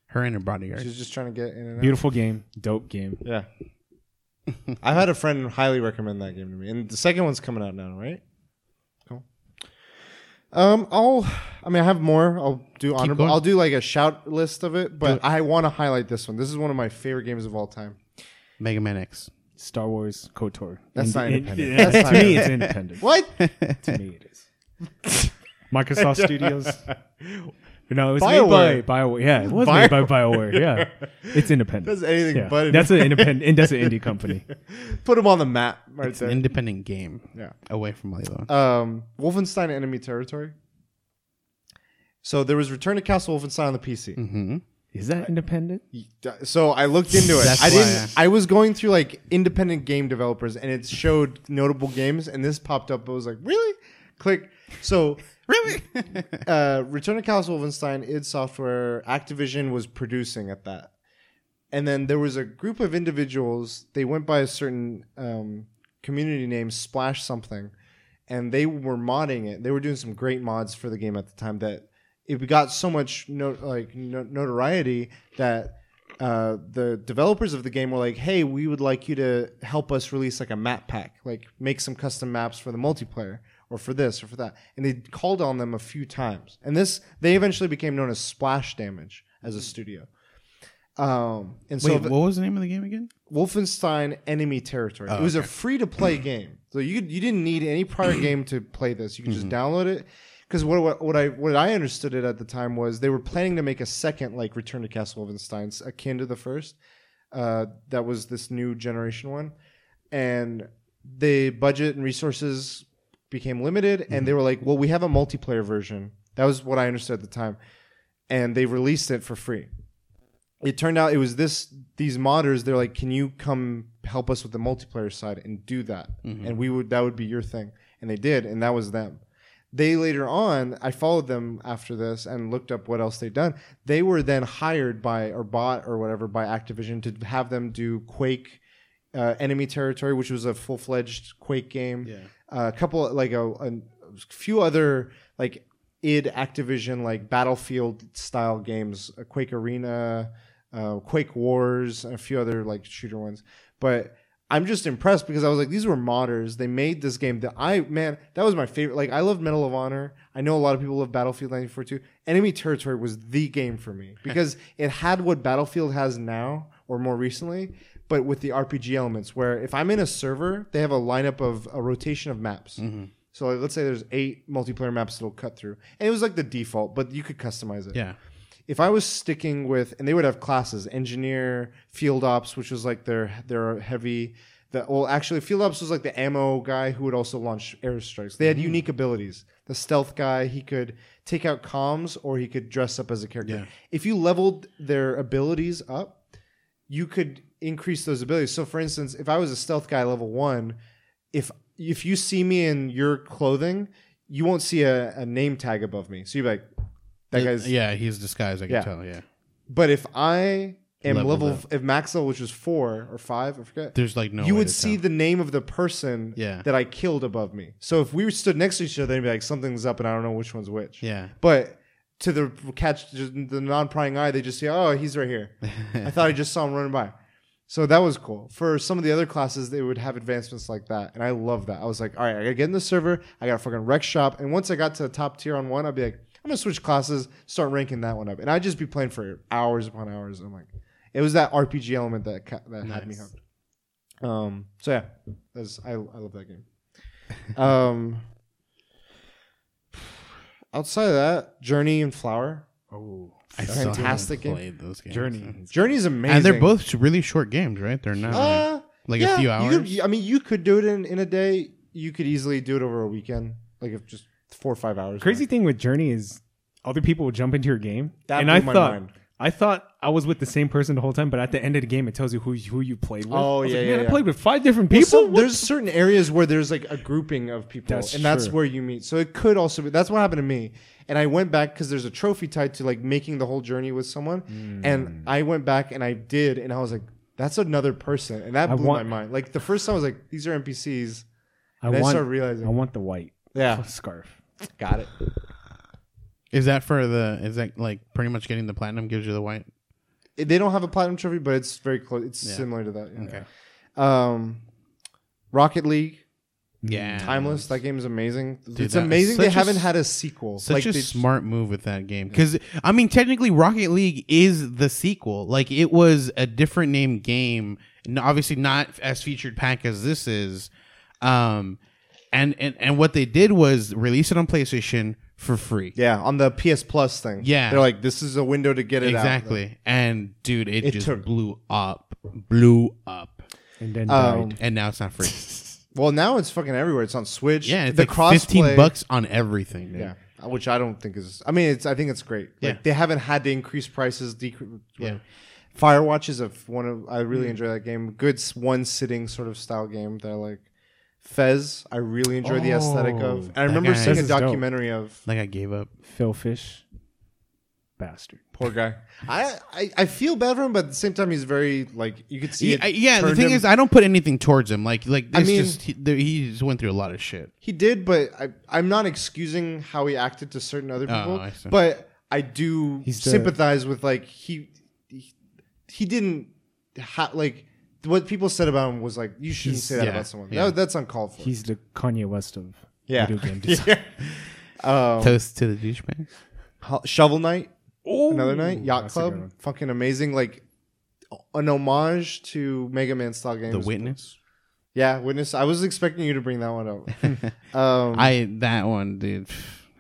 Her and her bodyguard. She's just trying to get in and out. Beautiful game, dope game. Yeah. I've had a friend highly recommend that game to me. And the second one's coming out now, right? Cool. Um, I'll I mean I have more. I'll do honorable going. I'll do like a shout list of it, but it. I want to highlight this one. This is one of my favorite games of all time. Mega Man X. Star Wars KOTOR. That's not independent. it- That's to not me, it's independent. What? to me, it is. Microsoft Studios. No, it was BioWare. made by BioWare. Yeah, it was made by BioWare. Yeah, it's independent. That's anything Yeah. but That's an independent. and that's an indie company. Put them on the map right It's there. an independent game. Yeah. Away from all the other ones. um, Wolfenstein Enemy Territory. So there was Return to Castle Wolfenstein on the PC. mm-hmm. Is that independent? So I looked into it. That's I didn't. yeah. I was going through like independent game developers, and it showed notable games, and this popped up. I was like, really? Click. So Really? uh, Return to Castle Wolfenstein, id Software, Activision was producing at that. And then there was a group of individuals, they went by a certain um, community name, Splash something, and they were modding it. They were doing some great mods for the game at the time that it got so much no, like no, notoriety that uh, the developers of the game were like, "Hey, we would like you to help us release like a map pack, like make some custom maps for the multiplayer, or for this or for that." And they called on them a few times, and this they eventually became known as Splash Damage as a studio. Um, and so Wait, what was the name of the game again? Wolfenstein Enemy Territory. Oh, it was a free to play game, so you you didn't need any prior game to play this. You could just download it. Because what, what what I what I understood it at the time was they were planning to make a second like Return to Castle Wolfenstein akin to the first. Uh, that was this new generation one, and the budget and resources became limited, and they were like, "Well, we have a multiplayer version." That was what I understood at the time, and they released it for free. It turned out it was this these modders they're like can you come help us with the multiplayer side and do that? And we would that would be your thing. And they did and that was them. They later on i followed them after this and looked up what else they'd done. They were then hired by or bought or whatever by activision to have them do quake uh, enemy territory which was a full-fledged quake game. Yeah. A couple like a, a few other like id activision like battlefield style games uh, quake arena uh, quake wars and a few other like shooter ones. But i'm just impressed because i was like these were modders. They made this game that i man that was my favorite. Like i loved medal of honor. I know a lot of people love battlefield 94 too. Enemy territory was the game for me because it had what battlefield has now or more recently but with the rpg elements where if i'm in a server they have a lineup of a rotation of maps mm-hmm. so like, let's say there's eight multiplayer maps that'll cut through, and it was like the default, but you could customize it. Yeah. If I was sticking with, and they would have classes: engineer, field ops, which was like their their heavy. The, well, actually, field ops was like the ammo guy who would also launch airstrikes. They had mm-hmm. unique abilities. The stealth guy, he could take out comms, or he could dress up as a character. Yeah. If you leveled their abilities up, you could increase those abilities. So, for instance, if I was a stealth guy level one, if if you see me in your clothing, you won't see a, a name tag above me. So you're like, that guy's. yeah, he's disguised. I can Yeah. tell. Yeah. But if I am Leveled level, up. if max level, which was four or five, I forget. There's like no. you way would to see tell. the name of the person Yeah. that I killed above me. So if we stood next to each other, they'd be like, something's up, and I don't know which one's which. Yeah. But to the catch the non-prying eye, they just say, "Oh, he's right here." I thought I just saw him running by. So that was cool. For some of the other classes, they would have advancements like that, and I love that. I was like, "All right, I gotta get in the server. I got to fucking rec shop." And once I got to the top tier on one, I'd be like, "I'm gonna switch classes, start ranking that one up," and I'd just be playing for hours upon hours. I'm like, it was that RPG element that ca- that had me hooked. Um. So yeah, that's I I love that game. um. Outside of that, Journey and Flower. Oh, I still haven't Fantastic game. played those games. Journey. Journey's amazing. and they're both really short games, right? They're not like, uh, like yeah, a few you hours. could- I mean, you could do it in, in a day. You could easily do it over a weekend, like if just four or five hours. crazy thing with Journey is other people will jump into your game, That and blew I my thought mind. I thought I was with the same person the whole time, but at the end of the game, it tells you who who you played with. Oh, I was yeah, like, Man, yeah. I played with five different Well, people. so there's certain areas where there's like a grouping of people, That's and that's where you meet. So it could also be that's what happened to me. And I went back because there's a trophy tied to like making the whole journey with someone, Hmm. and I went back and I did, and I was like, that's another person, and that blew want- my mind. Like the first time I was like, these are NPCs. I And I, want, started realizing, I want the white yeah, scarf. got it. Is that for the? Is that like pretty much getting the platinum gives you the white? They don't have a platinum trophy, but it's very close. It's Yeah. similar to that. yeah. Okay. Um, Rocket League, Yeah. Timeless. That game is amazing. Dude, it's amazing they haven't had a sequel. Such a they- smart move with that game because I mean, technically, Rocket League is the sequel. Like it was a different name game, obviously not as featured pack as this is. Um, and and and what they did was release it on PlayStation for free. Yeah, on the PS Plus thing. Yeah. they're like, this is a window to get it out. exactly. And dude, it, It just took- blew up, blew up, and then Um, died. and now it's not free. Well, now it's fucking everywhere. It's on Switch. yeah, it's the like crossplay- fifteen bucks on everything. Dude. Yeah, which I don't think is. I mean, it's. I think it's great. Like Yeah. they haven't had to increase prices. Decrease. Yeah. Firewatch is a f- one of. I Mm. really enjoy that game. Good s- one sitting sort of style game that I like. Fez, I really enjoy the aesthetic Oh, of. And I remember guy- seeing Fez a is dope. documentary of Like I gave up. Phil Fish, bastard. poor guy. I, I I feel bad for him, but at the same time, he's very like you could see. Yeah, it I- yeah the turned thing him- is, I don't put anything towards him. Like, like I this mean- just he, there, he just went through a lot of shit. He did, but I, I'm not excusing how he acted to certain other Oh, people. I see. but I do He's the- sympathize with like he, he- he didn't ha- like what people said about him was like you shouldn't He's- say that yeah, about someone. yeah. That- that's uncalled for. He's the Kanye West of yeah. video game design. Um, Toast to the douchebag. Ho- Shovel Knight, another night, Yacht that's a good Club, one. fucking amazing. Like an homage to Mega Man style games. The Witness. Yeah, Witness. I was expecting you to bring that one up. um, I that one, dude.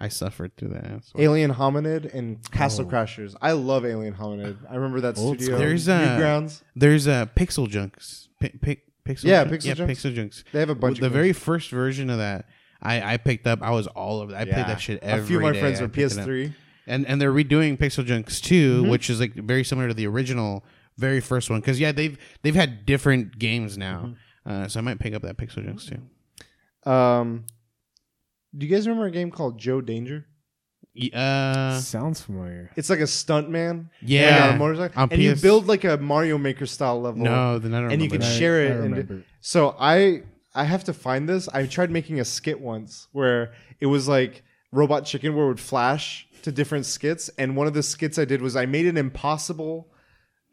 I suffered through that. Alien Hominid and Castle Oh. Crashers. I love Alien Hominid. I remember that Old studio. school. There's a- Newgrounds. There's uh, Pixel Junks. Pi Pi- Pixel Yeah, Junks? Pixel yeah, Junks. Pixel Junks. They have a bunch the of very first version of that. I, I picked up. I was all of that. I played that shit every A few of my day. friends I were picked it up. PS3. and and they're redoing Pixel Junks 2 Mm-hmm. which is like very similar to the original, very first one. Because yeah, they've they've had different games now. Mm-hmm. Uh, so I might pick up that Pixel Junks too. Um, do you guys remember a game called Joe Danger? Y- Uh, Sounds familiar. It's like a stunt man. Yeah. on a motorcycle, On and you PS build like a Mario Maker style level. no, then I don't and you remember can that. share I it. and remember. so I I have to find this. I tried making a skit once where it was like Robot Chicken where it would flash to different skits, and one of the skits I did was I made an impossible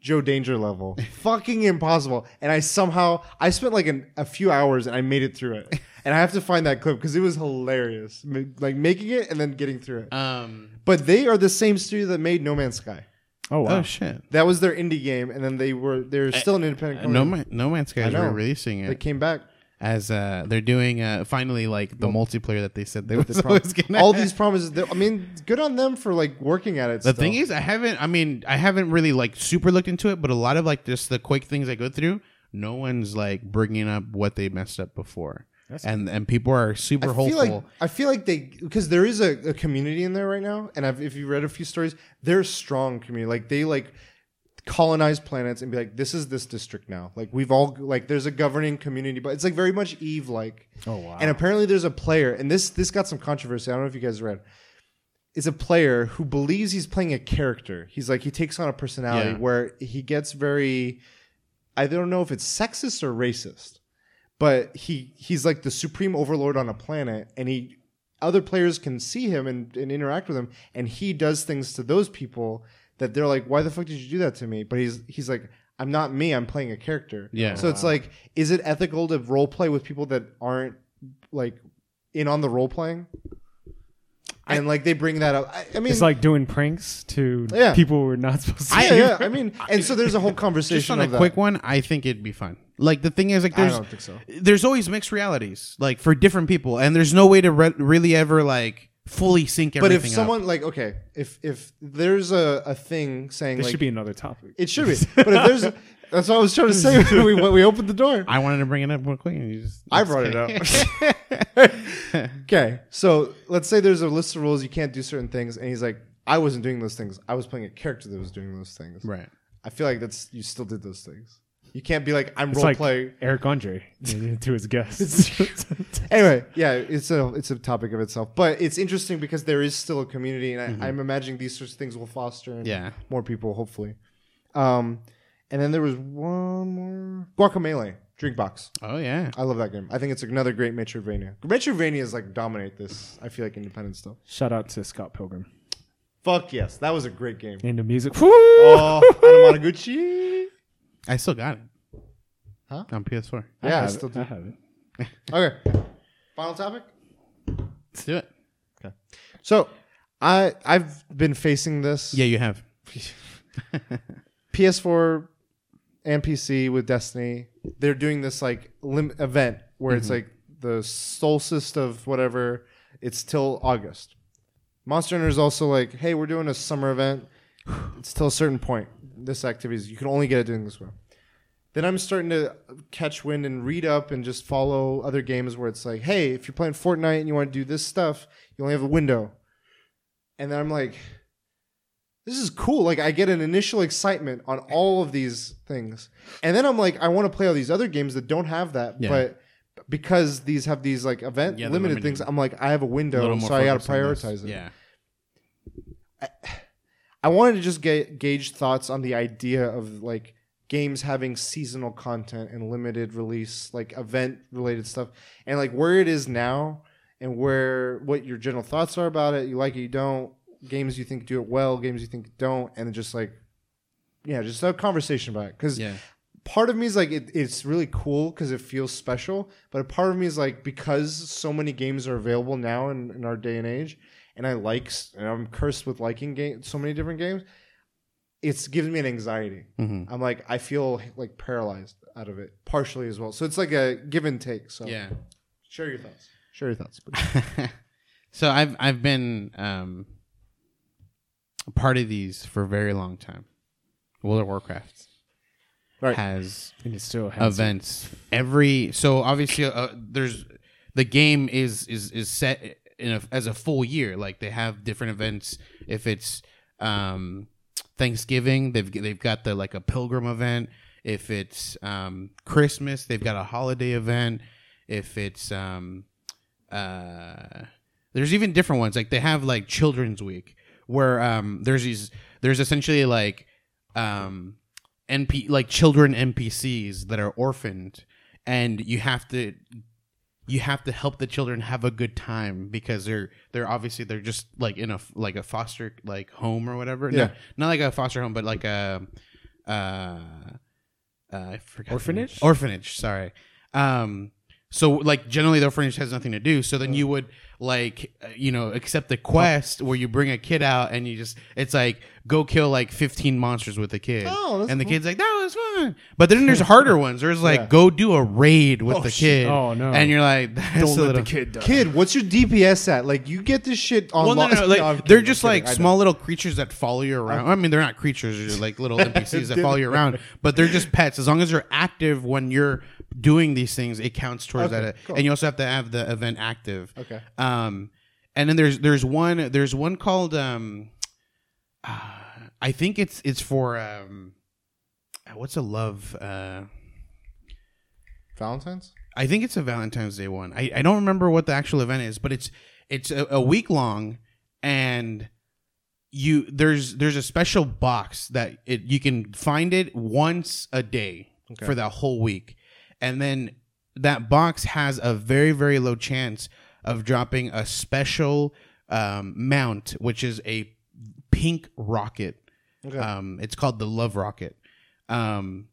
Joe Danger level, fucking impossible, and I somehow I spent like an, a few hours and I made it through it, and I have to find that clip because it was hilarious, Ma- like making it and then getting through it. Um. But they are the same studio that made No Man's Sky. Oh wow. Oh shit. That was their indie game, and then they were they're still an independent. Uh, company. No Man, No Man's Sky I is know. releasing it. They it came back. As uh they're doing uh finally like the multiplayer that they said they were was prom- gonna all these promises. I mean, good on them for like working at it. The still. thing is, I haven't. I mean, I haven't really like super looked into it, but a lot of like just the quick things I go through, no one's like bringing up what they messed up before, and and people are super I hopeful. like I feel like they because there is a, a community in there right now, and I've, if you read a few stories, they're a strong community. Like they like colonize planets and be like, this is this district now. Like we've all like there's a governing community, but it's like very much Eve like. Oh wow. And apparently there's a player, and this this got some controversy. I don't know if you guys read. Is a player who believes he's playing a character. He's like he takes on a personality Yeah. where he gets very. I don't know if it's sexist or racist, but he he's like the supreme overlord on a planet, and he other players can see him and, and interact with him, and he does things to those people that they're like, "Why the fuck did you do that to me?" But he's he's like, "I'm not me. I'm playing a character." Yeah. So it's like, is it ethical to role play with people that aren't like in on the role playing? And like they bring that up. I, I mean, it's like doing pranks to Yeah. people who are not supposed to. yeah, yeah. I mean, and so there's a whole conversation. just conversation on a of that. quick one, I think it'd be fun. Like the thing is, like I there's don't think so. there's always mixed realities, like for different people, and there's no way to re- really ever like fully sync everything. But everything. if up. someone like okay, if if there's a, a thing saying This like should be another topic. it should be, but if there's that's what I was trying to say when we when we opened the door. I wanted to bring it up real quick, and you just I brought it up. okay, so let's say there's a list of rules you can't do certain things, and he's like, I wasn't doing those things. I was playing a character that was doing those things. right. I feel like that's you still did those things. You can't be like I'm It's role like play. Eric Andre to his guests. Anyway, yeah, it's a it's a topic of itself, but it's interesting because there is still a community, and I, I'm imagining these sorts of things will foster Yeah. more people, hopefully. Um, and then there was one more Guacamelee Drink Box. Oh yeah. I love that game. I think it's another great Metroidvania. Metroidvania is like dominate this. I feel like independent stuff. Shout out to Scott Pilgrim Fuck yes, that was a great game. and the music. Oh, Anamanaguchi. I still got it. Huh? On PS4. I Yeah, I have still it. do. I have it. Okay, final topic. Let's do it. Okay. So, I I've been facing this. Yeah, you have. PS4 and PC with Destiny, they're doing this like lim- event where it's mm-hmm. like the solstice of whatever. It's till August. Monster Hunter is also like, hey, we're doing a summer event. It's till a certain point. This activity is you can only get it doing this way. Then I'm starting to catch wind and read up and just follow other games where it's like, hey, if you're playing Fortnite and you want to do this stuff, you only have a window. And then I'm like, this is cool. Like I get an initial excitement on all of these things, and then I'm like, I want to play all these other games that don't have that, Yeah. but because these have these like event Yeah, limited limited. things, I'm like, I have a A window, more so I got to focused on this. prioritize it. Yeah. I wanted to just get gauge thoughts on the idea of like games having seasonal content and limited release, like event related stuff, and like where it is now and where what your general thoughts are about it. You like it, you don't. Games you think do it well, games you think don't, and just like yeah, just a conversation about it because Yeah. part of me is like it, it's really cool because it feels special, but a part of me is like because so many games are available now in, in our day and age, and I like and I'm cursed with liking game so many different games. It's giving me an anxiety. Mhm. I'm like I feel like paralyzed out of it partially as well. So it's like a give and take. So Yeah. share your thoughts. Share your thoughts. so I've I've been um, a part of these for a very long time. World of Warcraft Right. has And it still has events every. So obviously, uh, there's the game is is is set in a, as a full year. Like they have different events. If it's um, Thanksgiving, they've they've got the like a pilgrim event. If it's um, Christmas, they've got a holiday event. If it's um, uh, there's even different ones. Like they have like Children's Week, where um, there's these there's essentially like um, NP like children NPCs that are orphaned, and you have to you have to help the children have a good time because they're they're obviously they're just like in a like a foster like home or whatever. No, Yeah. not like a foster home, but like a uh, uh I forgot Orphanage? Orphanage, sorry. Um so like generally the orphanage has nothing to do. So then you would like uh, you know accept the quest where you bring a kid out and you just it's like go kill like 15 monsters with the kid. Oh, that's and the cool. kid's like that was fun. But then there's harder ones. There's like Yeah. go do a raid with Oh, the shit. kid. Oh, no. And you're like that's Don't a let little the kid die. Kid, what's your DPS at? Like you get this shit on. well, no, no, no, like, I'm they're kidding, just I'm like kidding. Small little creatures that follow you around. I mean, they're not creatures; they're like little NPCs that follow you around. But they're just pets. As long as you're active when you're doing these things, it counts towards Okay, that. cool. And you also have to have the event active. Okay. Um, and then there's there's one there's one called um, uh, I think it's it's for um, what's a love uh. Valentine's. I think it's a Valentine's Day one. I, I don't remember what the actual event is, but it's it's a, a week long, and you there's there's a special box that it you can find it once a day Okay. for that whole week, and then that box has a very very low chance of dropping a special um, mount, which is a pink rocket. Okay. Um, it's called the Love Rocket. Um,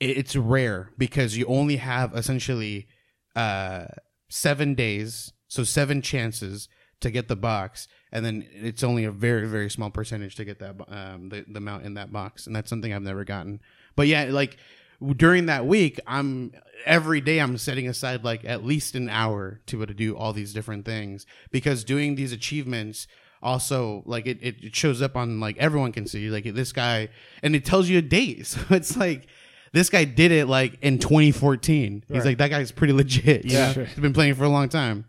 it- it's rare because you only have essentially uh, seven days, so seven chances to get the box, and then it's only a very very small percentage to get that um, the the mount in that box, and that's something I've never gotten. But yeah, like during that week, I'm every day I'm setting aside like at least an hour to be able to do all these different things. Because doing these achievements also like it, it shows up on like everyone can see like this guy and it tells you a date. So it's like this guy did it like in 2014 he's like that guy's pretty legit. Yeah. Sure. he's been playing for a long time.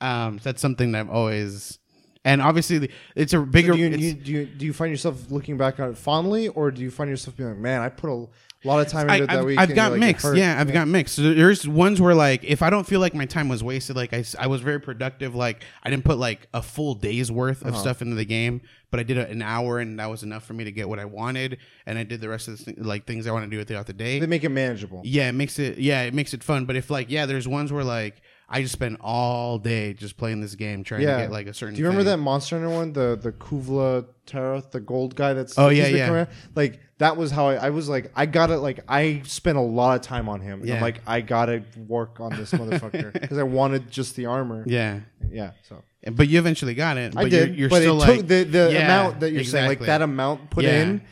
Um so that's something that i've always and obviously it's a bigger do, you, you, do you do you find yourself looking back on it fondly, or do you find yourself being like, "Man, I put a lot of time I, that I've, week"? I've got like, mixed. Yeah, I've got mixed. So there's ones where like if I don't feel like my time was wasted, like I, I was very productive. Like I didn't put like a full day's worth Uh-huh. of stuff into the game, but I did it an hour, and that was enough for me to get what I wanted. And I did the rest of the th- like things I want to do throughout the day. They make it manageable. yeah, it makes it. Yeah, it makes it fun. But if like yeah, there's ones where like I just spend all day just playing this game trying Yeah. to get like a certain. Do you remember thing. that Monster Hunter one, the the Kulve Taroth, the gold guy? That's Oh, yeah, yeah. Like that was how I, I was like, I gotta like, I spent a lot of time on him. And I'm like, I gotta work on this motherfucker because I wanted just the armor. Yeah, Yeah, so but you eventually got it. But I did. You're, you're but still it like took the the Yeah, amount that you're saying, like that amount put Yeah. in.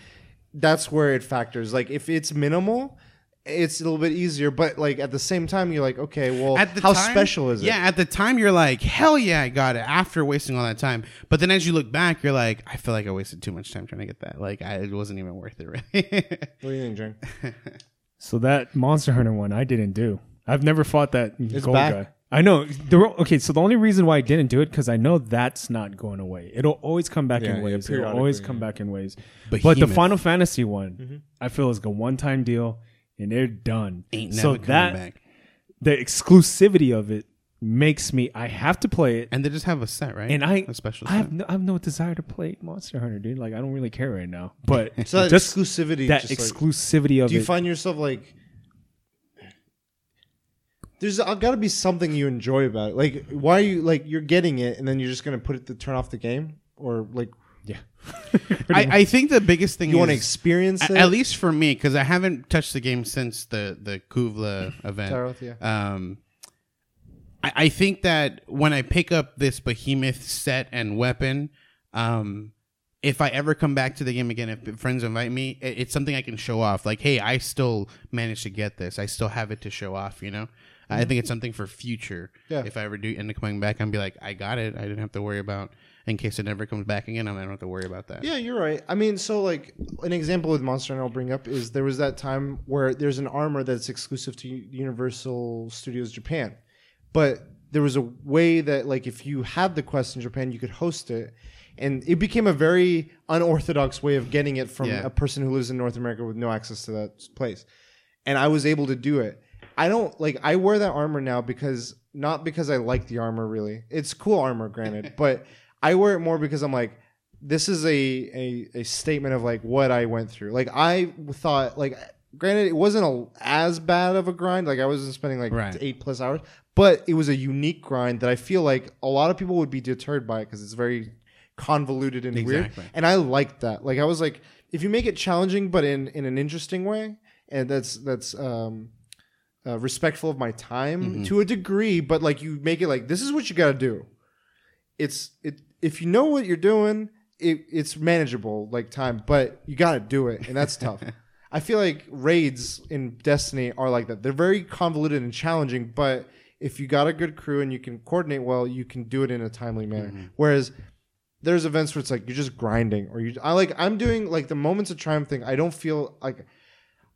That's where it factors. Like if it's minimal, it's a little bit easier. But like at the same time, you're like, okay, well, at the how time- special is it? Yeah, at the time you're like, hell yeah, I got it after wasting all that time. But then as you look back, you're like, I feel like I wasted too much time trying to get that. Like, I, it wasn't even worth it, really. What do you think, Jane? So that Monster Hunter one I didn't do. I've never fought that gold back. guy. I know. The, okay, so the only reason why I didn't do it because I know that's not going away. It'll always come back Yeah, in yeah. It'll always come yeah. back in waves. But the Final Fantasy one, Mm-hmm. I feel is a one time deal, and they're done. Ain't so never coming that back. the exclusivity of it makes me. I have to play it. And they just have a set, right? And I, a special I set. have, no, I have no desire to play Monster Hunter, dude. Like I don't really care right now. But So that just exclusivity, that just like- exclusivity of it. do you it. find yourself like there's got to be something you enjoy about it like why are you like you're getting it and then you're just gonna put it to turn off the game or like Yeah. I, I think the biggest thing You want to experience it? at least for me because I haven't touched the game since the the Kulve event. Taroth, yeah. Um, I, I think that when I pick up this behemoth set and weapon, um, if I ever come back to the game again, if friends invite me, it, it's something I can show off. Like, hey, I still managed to get this. I still have it to show off. You know, I think it's something for future. Yeah. If I ever do end up coming back, I'm be like, I got it. I didn't have to worry about in case it never comes back again. I don't have to worry about that. Yeah, you're right. I mean, so like an example with Monster Hunter I'll bring up is there was that time where there's an armor that's exclusive to Universal Studios Japan, but there was a way that like if you had the quest in Japan, you could host it, and it became a very unorthodox way of getting it from Yeah. a person who lives in North America with no access to that place, and I was able to do it. I don't like I wear that armor now because not because I like the armor really. It's cool armor, granted, but I wear it more because I'm like, this is a, a a statement of like what I went through. Like I thought, like granted, it wasn't a, as bad of a grind. Like I wasn't spending like Right. eight plus hours, but it was a unique grind that I feel like a lot of people would be deterred by it because it's very convoluted and weird. And I liked that. Like I was like, if you make it challenging but in in an interesting way, and that's that's um. Uh, respectful of my time to a degree, but like you make it like this is what you got to do it's it if you know what you're doing, it, it's manageable like time, but you got to do it, and that's tough. I feel like raids in Destiny are like that. They're very convoluted and challenging, but if you got a good crew and you can coordinate well, you can do it in a timely manner. Mm-hmm. Whereas there's events where it's like you're just grinding, or you I like I'm doing like the moments of triumph thing. I don't feel like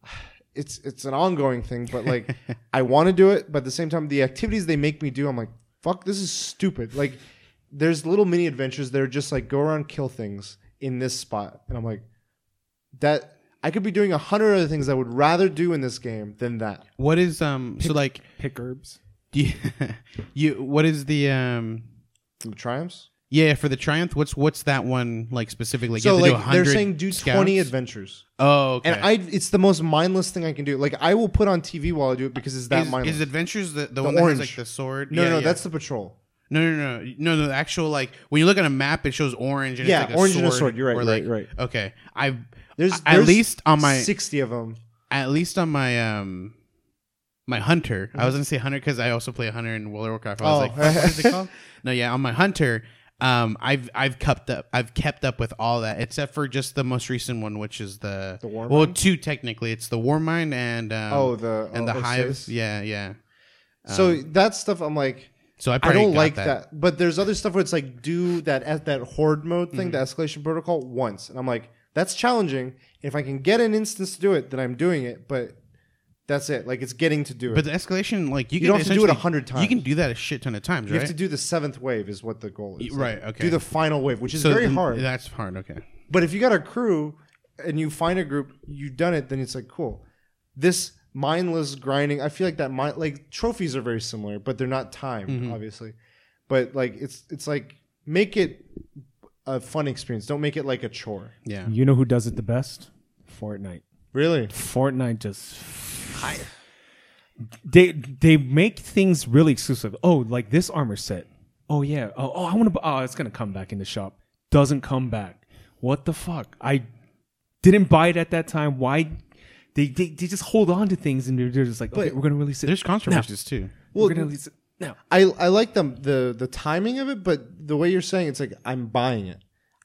it's it's an ongoing thing, but like I want to do it, but at the same time, the activities they make me do, I'm like, fuck, this is stupid. Like, there's little mini adventures that are just like go around kill things in this spot, and I'm like, that I could be doing a hundred other things I would rather do in this game than that. What is um? So like, Pick herbs. do you, you what is the um? From triumphs. Yeah, for the triumph, what's what's that one like specifically? so you have to do like they're saying do scouts? 20 adventures, Oh, okay. and I it's the most mindless thing I can do. Like I will put on TV while I do it because it's that is, mindless. is adventures the, the, The one that orange. has like the sword? no, Yeah, no, yeah. that's the patrol. No, no, no, no, no. The actual like when you look at a map, it shows orange. And Yeah, it's like a orange sword, and a sword. You're right, right, like, right. Okay, I've There's, at there's least on my 60 of them. at least on my um my hunter. I was Mm-hmm. gonna say hunter because I also play a hunter in World of Warcraft. I was Oh. like, what is it called? no, yeah, on my hunter. Um, I've I've kept up I've kept up with all that except for just the most recent one, which is the The Warmind? well, two technically. It's the Warmind and um, Oh, the and the oh, hive. Osiris? Yeah, yeah. So that stuff, I'm like, So I, I don't like that. But there's other stuff where it's like do that at that horde mode thing, the Mm-hmm. escalation protocol once, and I'm like, that's challenging. If I can get an instance to do it, then I'm doing it. But that's it. Like it's getting to do it. But the escalation, like you, You can don't have to do it a hundred You can do that a shit ton of times, you right? have to do the seventh wave is what the goal is. Right, Like, okay. Do the final wave, which is So very hard. That's hard. Okay. But if you got a crew and you find a group, you've done it, then it's like cool. This mindless grinding, I feel like that mind like trophies are very similar, but they're not timed, Mm-hmm. obviously. But like it's it's like make it a fun experience. Don't make it like a chore. Yeah. You know who does it the best? Fortnite. Really? Fortnite just they they make things really exclusive. Oh, like this armor set. Oh yeah. Oh, oh I want to. Oh, it's gonna come back in the shop. Doesn't come back. What the fuck? I didn't buy it at that time. Why? They they, they just hold on to things and they're, they're just like, okay, we're gonna release it. There's controversies too. we're gonna release it now. I I like the the the timing of it, but the way you're saying it's like I'm buying it.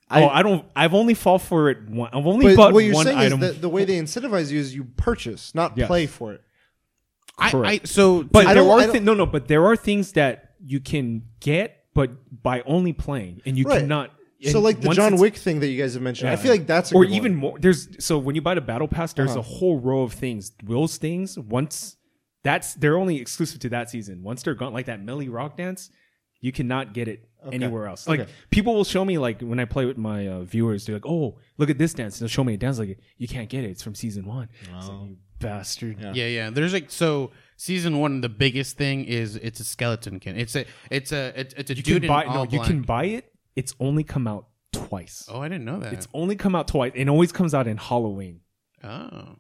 Oh, I- oh, I don't. I've only fall for it. One, I've only But bought what you're one saying item. is that the way they incentivize you is you purchase, not Yes. play for it. I, I so But I there are thi- no, no. But there are things that you can get, but by only playing, and you Right. cannot. So like the John Wick thing that you guys have mentioned, I feel like that's a or good even one. more. There's so when you buy the battle pass, there's Uh-huh. a whole row of things. Those things once that's they're only exclusive to that season. Once they're gone, like that Millie Rock dance, you cannot get it anywhere else. Like Okay. people will show me like when I play with my uh, viewers, they're like, "Oh, look at this dance." And they'll show me a dance like you can't get it. It's from season one. It's like, you bastard. Yeah, yeah. There's like so season one. The biggest thing is it's a skeleton kin. It's a it's a it's, it's a You dude can buy in no, all you black. can buy it. It's only come out twice. Oh, I didn't know that. It's only come out twice. It always comes out in Halloween. oh,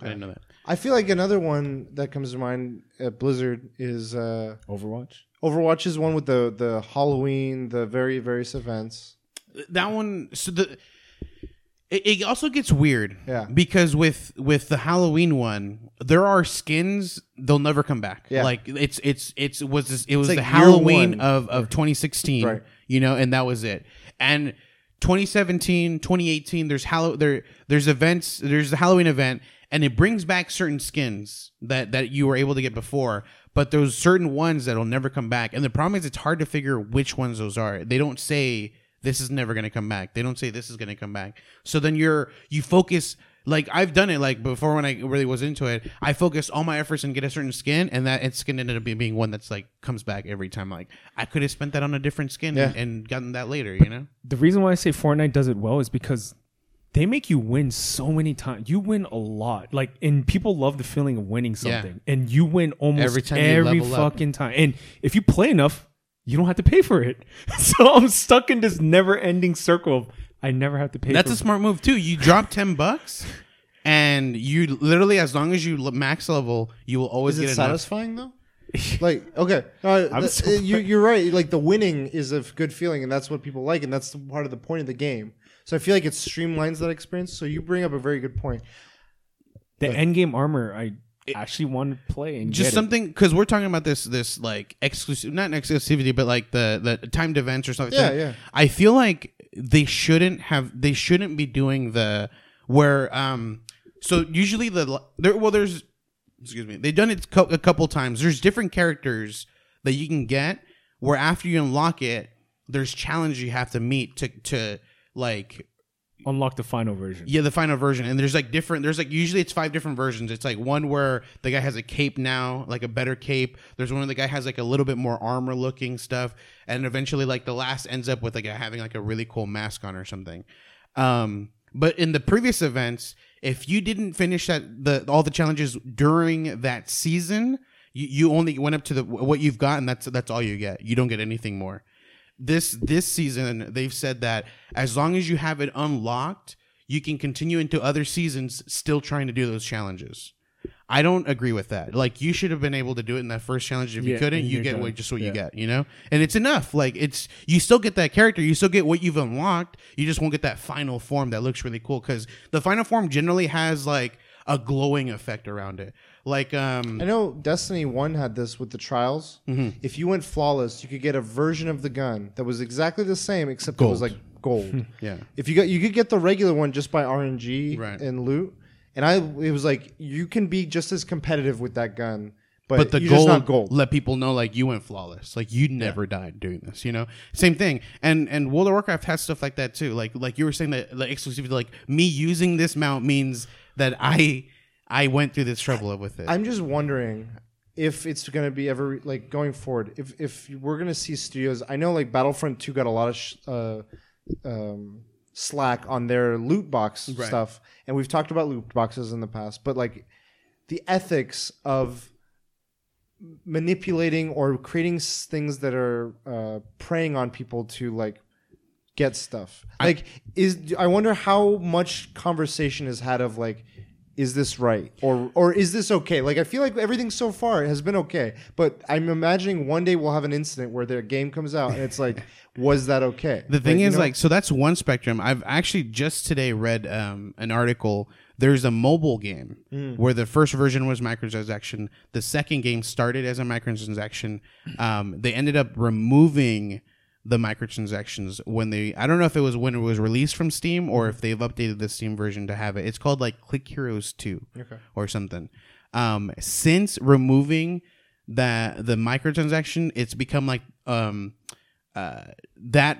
I didn't know that. I feel like another one that comes to mind at Blizzard is uh, Overwatch. Overwatch is one with the the Halloween, the very various events. that one. So the it, it also gets weird. Yeah. Because with with the Halloween one, there are skins they'll never come back. Yeah. Like it's it's it's it was this, it was like the year Halloween one. of of 2016. Right. You know, and that was it. And 2017, 2018, there's Hallow there there's events, there's the Halloween event and it brings back certain skins that that you were able to get before, but there's certain ones that'll never come back. And the problem is it's hard to figure which ones those are. They don't say this is never going to come back. They don't say this is going to come back. So then you're you focus like I've done it like before when I really was into it. I focused all my efforts and get a certain skin, and that skin ended up being, being one that's like comes back every time. Like I could have spent that on a different skin Yeah. and, and gotten that later. You know. The reason why I say Fortnite does it well is because they make you win so many times. You win a lot. Like and people love the feeling of winning Yeah. something. And you win almost Every every, time you level up. fucking time. And if you play enough, you don't have to pay for it. so I'm stuck in this never ending circle of I never have to pay That's for a smart move too. You drop ten bucks, and you literally, as long as you l- max level, you will always Is get it enough. satisfying though? like okay, uh, I'm th- so you, you're right. Like the winning is a f- good feeling, and that's what people like, and that's the part of the point of the game. So I feel like it streamlines that experience. So you bring up a very good point. the end game armor I actually want to play and just something because we're talking about this this like exclusive not exclusivity but like the the timed events or something Yeah, like that. yeah. i feel like they shouldn't have they shouldn't be doing the where um so usually the there well there's excuse me they've done it co- a couple times there's different characters that you can get where after you unlock it there's challenges you have to meet to to like unlock the final version. yeah, the final version. And there's like different there's like usually it's five different versions. It's like one where the guy has a cape now, like a better cape. There's one where the guy has like a little bit more armor looking stuff. And eventually like the last ends up with like a, having like a really cool mask on or something. Um but in the previous events, if you didn't finish that the all the challenges during that season, you, you only went up to the what you've got and that's that's all you get. You don't get anything more this this season they've said that as long as you have it unlocked you can continue into other seasons still trying to do those challenges. I don't agree with that. Like you should have been able to do it in that first challenge if you couldn't you get what just what you get you know? And it's enough. Like it's you still get that character you still get what you've unlocked you just won't get that final form that looks really cool because the final form generally has like a glowing effect around it like um I know Destiny One had this with the trials. Mm-hmm. If you went flawless, you could get a version of the gun that was exactly the same, except it was like gold. yeah If you got, you could get the regular one just by RNG Right. and loot. And I, it was like you can be just as competitive with that gun, but, but the you're gold, gold. let people know like you went flawless like you never died doing this you know same thing and and world of warcraft has stuff like that too like like you were saying that like exclusivity like me using this mount means that i i went through this trouble with it I'm just wondering if it's going to be ever like going forward. If if we're going to see studios, I know like Battlefront Two got a lot of sh- uh, um, slack on their loot box Right. stuff, and we've talked about loot boxes in the past, but like the ethics of manipulating or creating things that are uh, preying on people to like get stuff. Like, is I wonder how much conversation is had of like, is this right or or is this okay? Like, I feel like everything so far has been okay, but I'm imagining one day we'll have an incident where their game comes out and it's like, was that okay? The thing you is, know? like, so that's one spectrum. I've actually just today read um, an article. There's a mobile game Hmm. where the first version was microtransaction. The second game started as a microtransaction. Um, they ended up removing the microtransactions when they. I don't know if it was when it was released from Steam or if they've updated the Steam version to have it. It's called like Click Heroes Two or something. Um, since removing that the microtransaction, it's become like um, uh, that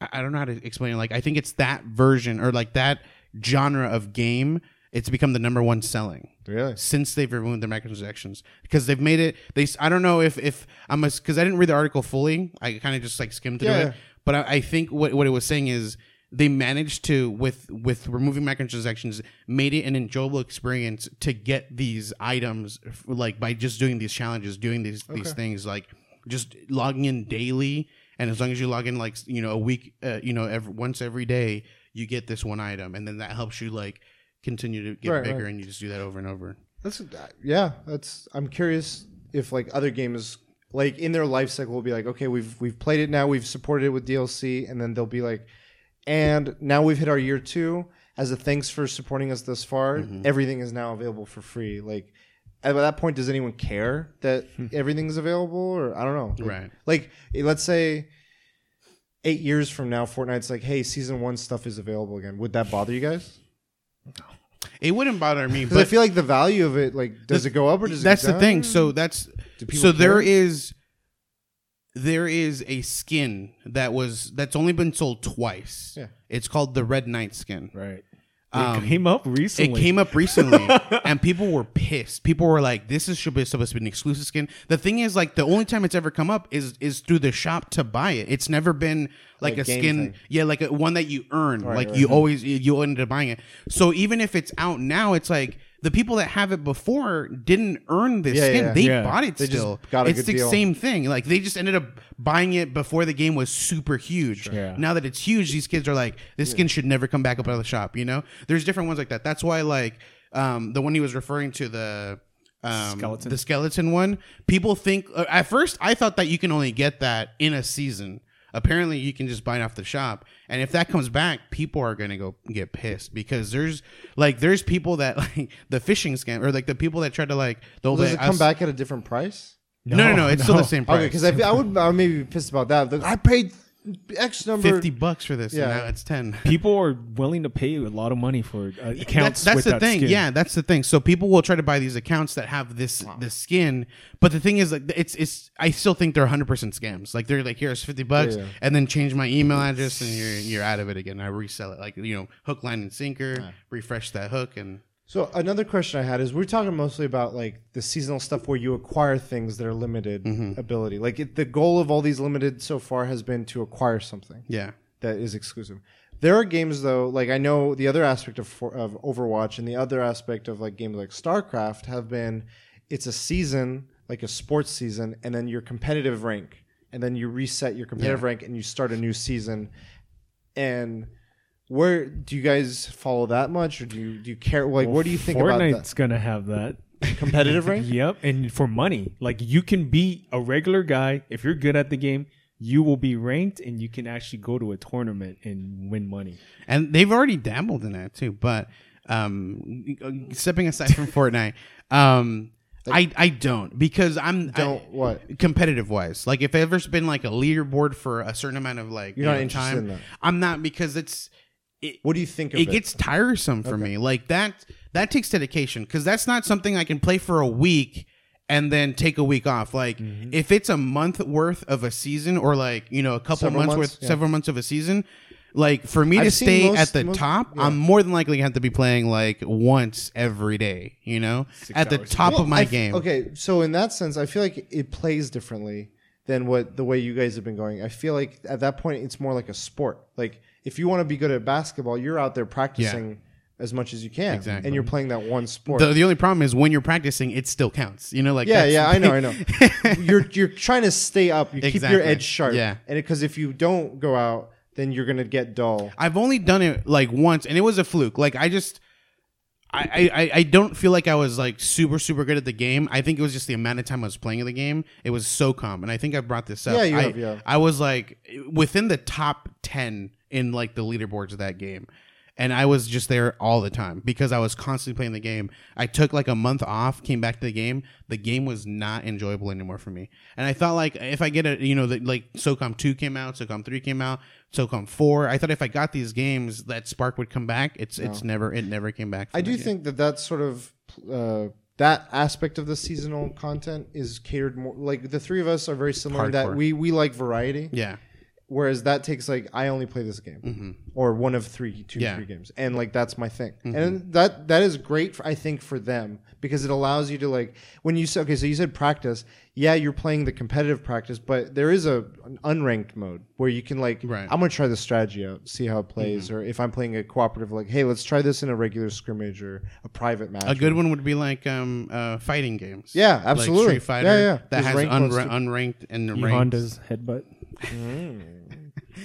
I don't know how to explain it. Like I think it's that version or like that genre of game. It's become the number one selling really, since they've removed the microtransactions because they've made it. They I don't know if if I'm because I didn't read the article fully. I kind of just like skimmed through Yeah. it. But I, I think what what it was saying is they managed to with with removing microtransactions made it an enjoyable experience to get these items like by just doing these challenges, doing these these things like just logging in daily. And as long as you log in like you know a week, uh, you know every, once every day, you get this one item, and then that helps you like continue to get Right, bigger, right. and you just do that over and over. that's yeah. That's I'm curious if like other games like in their life cycle will be like, okay, we've we've played it now, we've supported it with DLC, and then they'll be like, and now we've hit our year two. As a thanks for supporting us thus far, Mm-hmm. everything is now available for free. Like at that point, does anyone care that everything's available, or I don't know? Like, Right. Like let's say eight years from now, Fortnite's like, hey, season one stuff is available again. Would that bother you guys? It wouldn't bother me, Because I feel like the value of it, like, does it go up or does that's it go the thing. So that's so there care? is there is a skin that was that's only been sold twice. Yeah. It's called the Red Knight skin. Right. Um, it came up recently. It came up recently, and people were pissed. People were like, "This is should be supposed to be an exclusive skin." The thing is, like, the only time it's ever come up is is through the shop to buy it. It's never been like, Like a game skin, thing. yeah, like a, one that you earn. like right. you always you- you end up buying it. So even if it's out now, it's like the people that have it before didn't earn this Yeah, skin. yeah. They Yeah. bought it They just still. got a it's good the deal. same thing. Like they just ended up buying it before the game was super huge. Yeah. Now that it's huge, these kids are like, this skin should never come back up out of the shop. You know, there's different ones like that. That's why, like, um, the one he was referring to the. Um, Skeleton. the skeleton one. People think uh, at first I thought that you can only get that in a season. Apparently, you can just buy it off the shop, and if that comes back, people are gonna go get pissed because there's like there's people that like the phishing scam or like the people that try to like they'll Does it come us- back at a different price? No, no, no, it's still the same price. Okay, because I, I would I would maybe be pissed about that. Like, I paid X number. fifty bucks for this, Yeah. and now it's ten. People are willing to pay a lot of money for uh, accounts. That's, that's with the that thing. skin. Yeah, that's the thing. So people will try to buy these accounts that have this this skin, but the thing is, like, it's it's. I still think they're 100 percent scams. Like they're like, here's 50 bucks, Yeah, yeah. and then change my email address, and you're you're out of it again. I resell it, like you know, hook, line, and sinker. Refresh that hook, and So another question I had is we're talking mostly about like the seasonal stuff where you acquire things that are limited Mm-hmm. ability. Like it, the goal of all these limited so far has been to acquire something yeah, that is exclusive. There are games though, like I know the other aspect of for, of Overwatch and the other aspect of like games like StarCraft have been it's a season, like a sports season, and then your competitive rank, and then you reset your competitive rank and you start a new season. And where do you guys follow that much, or do you do you care? Like, what do you think about Fortnite's that gonna have that. competitive rank? Yep, and for money, like you can be a regular guy if you're good at the game. You will be ranked, and you can actually go to a tournament and win money. and they've already dabbled in that too. But um, stepping aside from Fortnite, um, I I don't because I'm Don't what? competitive wise. Like if there's been like a leaderboard for a certain amount of like You're you not know, interested time, in that. I'm not because it's it, What do you think of it it? gets tiresome for me. Like that that takes dedication because that's not something I can play for a week and then take a week off. Like Mm-hmm. if it's a month worth of a season or like you know a couple Several months, months, worth, yeah. several months of a season. Like for me to I've seen stay most- at the most- top, yeah. I'm more than likely gonna have to be playing like once every day. You know, at the top Well, of my f- game. Okay, so in that sense, I feel like it plays differently than what the way you guys have been going. I feel like at that point, it's more like a sport. Like if you want to be good at basketball, you're out there practicing as much as you can, Exactly. and you're playing that one sport. The, the only problem is when you're practicing, it still counts. You know, like yeah, that's yeah, I know, I know. you're you're trying to stay up. You keep Exactly. your edge sharp. Yeah. and because if you don't go out, then you're gonna get dull. I've only done it like once, and it was a fluke. Like I just, I, I, I don't feel like I was like super super good at the game. I think it was just the amount of time I was playing the game. It was so calm, and I think I brought this up. Yeah, you I, have, yeah. I was like within the top ten in like the leaderboards of that game. And I was just there all the time because I was constantly playing the game. I took like a month off, came back to the game. The game was not enjoyable anymore for me. And I thought like if I get a you know the, like SOCOM two came out, SOCOM three came out, SOCOM four. I thought if I got these games, that spark would come back. It's it's never it never came back. I do again. think that that's sort of uh, that aspect of the seasonal content is catered more. Like the three of us are very similar in that we we like variety. yeah. Whereas that takes like I only play this game or one of three, two, Yeah. three games, and like that's my thing, and that that is great. For, I think for them because it allows you to like when you said okay, so you said practice. Yeah, you're playing the competitive practice, but there is a an unranked mode where you can like Right. I'm gonna try the strategy out, see how it plays, or if I'm playing a cooperative, like hey, let's try this in a regular scrimmage or a private match. A good one would be like um uh fighting games. Yeah, Like absolutely. Street Fighter. Yeah, yeah. That There's has ranked unra- unranked and ranked. Honda's headbutt.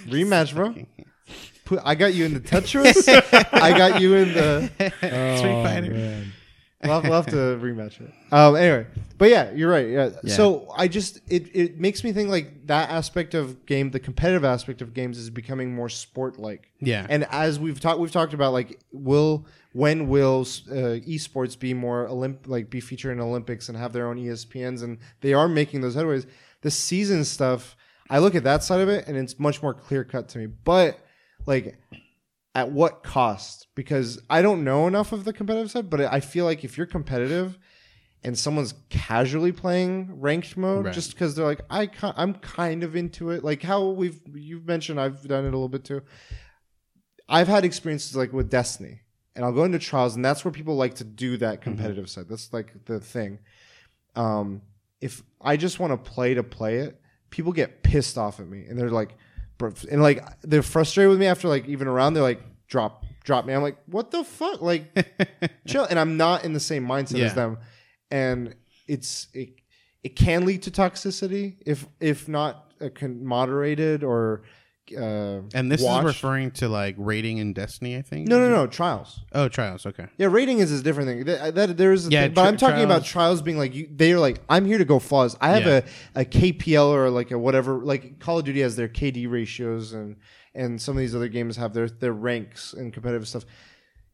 Rematch, bro. Put, I got you in the Tetris. I got you in the. Street Fighter. man. we'll, have, we'll have to rematch it. Um, anyway, but yeah, you're right. Yeah. Yeah. So I just it it makes me think like that aspect of game, the competitive aspect of games, is becoming more sport like. Yeah. And as we've talked, we've talked about like will when will uh, esports be more Olymp like be featured in Olympics and have their own ESPNs, and they are making those headways. The season stuff, I look at that side of it, and it's much more clear cut to me. But like at what cost? Because I don't know enough of the competitive side, but I feel like if you're competitive and someone's casually playing ranked mode, Right. just because they're like, I I'm kind of into it, like how we've you've mentioned, I've done it a little bit too. I've had experiences like with Destiny, and I'll go into trials, and that's where people like to do that competitive side. That's like the thing. Um, if I just want to play to play it, people get pissed off at me, and they're like, and like they're frustrated with me after like even around. They're like, drop, drop me. I'm like, what the fuck, like, chill. And I'm not in the same mindset Yeah. as them, and it's it it can lead to toxicity if if not uh, con- moderated or uh, And this watched. is referring to like rating in Destiny, I think. no no no trials. Oh, trials. Okay. Yeah, rating is a different thing. That, that there is, Yeah, thing, but tri- I'm talking about trials- trials being like you, they're like I'm here to go flawless. I have Yeah. a, a KPL or like a whatever. Like Call of Duty has their KD ratios and and some of these other games have their their ranks and competitive stuff.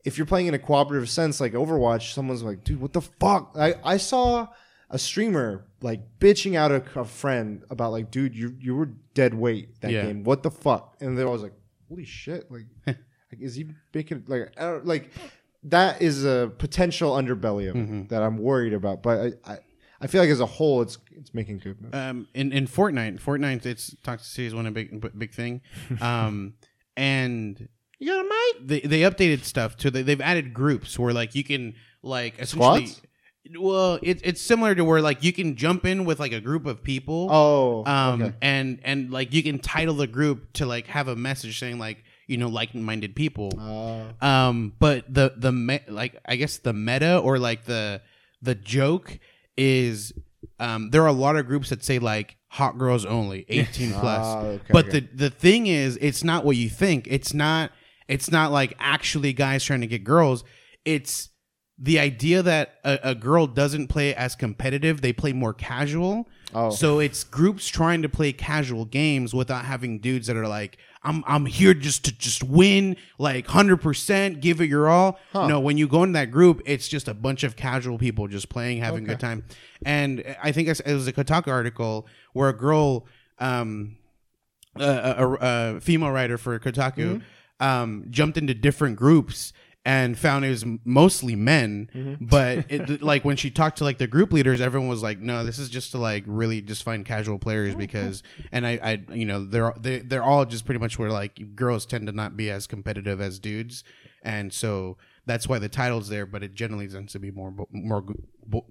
If you're playing in a cooperative sense, like Overwatch, someone's like, dude, what the fuck? I I saw a streamer like bitching out a, a friend about like, dude, you you were dead weight that Yeah. game. What the fuck? And they're always like, holy shit, like. Like, is he making like I don't, like that is a potential underbelly of it that I'm worried about. But I, I I feel like as a whole, it's it's making good moves. um, in in Fortnite, Fortnite, it's toxicity is one a big big thing, um, and You got a mic? they they updated stuff to the, they've added groups where like you can like essentially. Squads? Well, it, it's similar to where like you can jump in with like a group of people. Oh, um, okay. and and like you can title the group to like have a message saying like you know like-minded people. Uh, Um, but the the me- like I guess the meta or like the the joke is um there are a lot of groups that say like hot girls only 18 plus. Ah, okay, but okay. the the thing is it's not what you think. It's not it's not like actually guys trying to get girls. It's the idea that a, a girl doesn't play as competitive, they play more casual. Oh. So it's groups trying to play casual games without having dudes that are like, I'm I'm here just to just win, like hundred percent, give it your all. No, when you go in that group, it's just a bunch of casual people just playing, having a good time. And I think it was a Kotaku article where a girl, um, a, a, a female writer for Kotaku, um, jumped into different groups and found it was mostly men. But it, like when she talked to like the group leaders, everyone was like, "No, this is just to like really just find casual players because." And I, I, you know, they're they, they're all just pretty much where like girls tend to not be as competitive as dudes, and so that's why the title's there. But it generally tends to be more more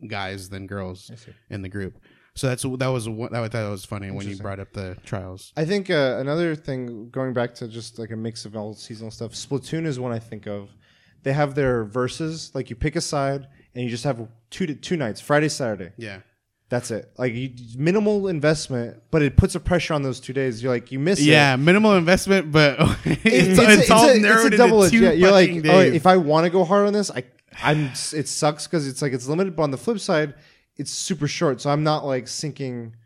guys than girls in the group. So that's that was that I thought was funny when you brought up the trials. I think uh, another thing, going back to just like a mix of all seasonal stuff, Splatoon is one I think of. They have their verses, like you pick a side and you just have two to, two nights, Friday, Saturday. Yeah. That's it. Like you, minimal investment, but it puts a pressure on those two days. You're like you miss it. Yeah, minimal investment, but it's, a- it's, all a- narrowed double into two Yeah, you're like, fucking oh, if I want to go hard on this, I, I'm. It sucks because it's like it's limited. But on the flip side, it's super short, so I'm not like sinking.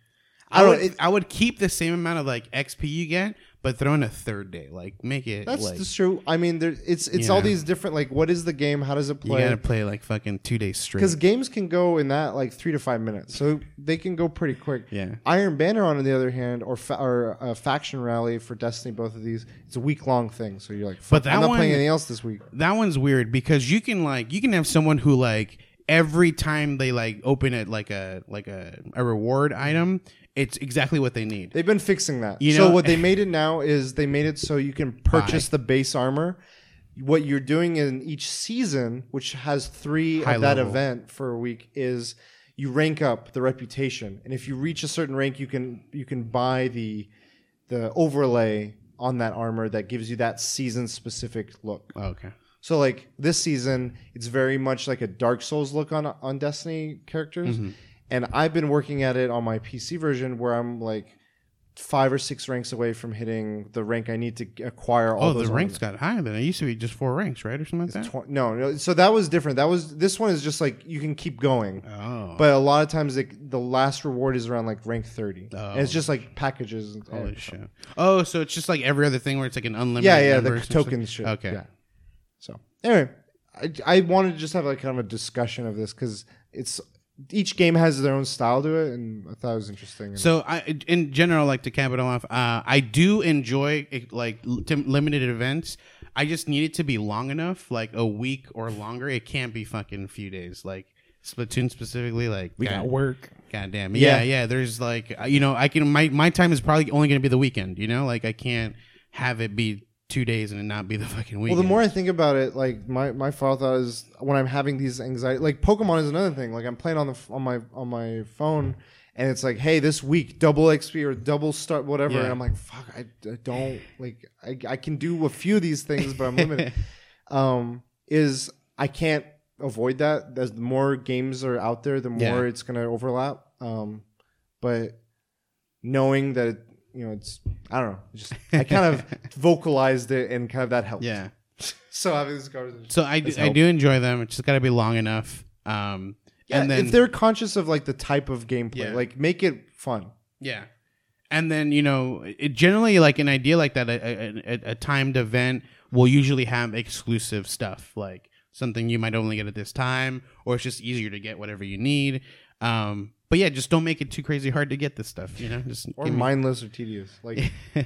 I I don't. would, It, I would keep the same amount of like XP you get, but throw in a third day. Like make it that's like true. I mean, there. It's it's all Yeah. these different. Like, what is the game? How does it play? you gotta play like fucking two days straight. Because games can go in that like three to five minutes, so they can go pretty quick. Yeah. Iron Banner, on the other hand, or fa- or uh, Faction Rally for Destiny, both of these, it's a week long thing. So you're like, But that I'm not one- playing anything else this week. that one's weird because you can like you can have someone who like every time they like open it like a like a, a reward item, it's exactly what they need. They've been fixing that. You so know- what they made it now is they made it so you can purchase the base armor. What you're doing in each season, which has three High of that level. event for a week, is you rank up the reputation, and if you reach a certain rank, you can you can buy the the overlay on that armor that gives you that season specific look. Oh, okay. So like this season, it's very much like a Dark Souls look on on Destiny characters, mm-hmm. And I've been working at it on my PC version where I'm like five or six ranks away from hitting the rank I need to acquire all Oh, those the ranks got higher than it used to be. Just four ranks, right, or something like that. Tw- no, no, so that was different. That was this one is just like you can keep going. Oh, But a lot of times, like, the last reward is around like rank thirty, Oh. and it's just like packages. And, holy and- shit. Oh, so it's just like every other thing where it's like an unlimited. yeah, yeah, the tokens shit. Okay. Yeah. So anyway, I, I wanted to just have like kind of a discussion of this because it's each game has their own style to it, and I thought it was interesting. So I, in general, like to cap it off, uh, I do enjoy eh, like limited events. I just need it to be long enough, like a week or longer. It can't be fucking a few days. Like Splatoon specifically, like We God, got work. goddamn, yeah, Yeah. yeah. There's like uh, you know, I can my my time is probably only going to be the weekend. You know, like I can't have it be two days and it not be the fucking week. well, the more I think about it, like my my final thought is when I'm having these anxiety, like Pokemon is another thing. Like I'm playing on the on my on my phone. And it's like, hey, this week double XP or double start, whatever. Yeah. And I'm like, fuck, I, I don't like. I, I can do a few of these things, but I'm limited. um, is I can't avoid that. As the more games are out there, the more Yeah. it's going to overlap. Um, but knowing that it, you know it's I don't know, just I kind of vocalized it and kind of that helped. yeah. So having this conversation. So I do, I do enjoy them. It's just got to be long enough. Um, Yeah, and then if they're conscious of like the type of gameplay, Yeah. like make it fun. Yeah. And then, you know, it generally like an idea like that, a, a, a, a timed event will usually have exclusive stuff, like something you might only get at this time, or it's just easier to get whatever you need. Um, but yeah, just don't make it too crazy hard to get this stuff, you know? Just Or give me- mindless or tedious. Like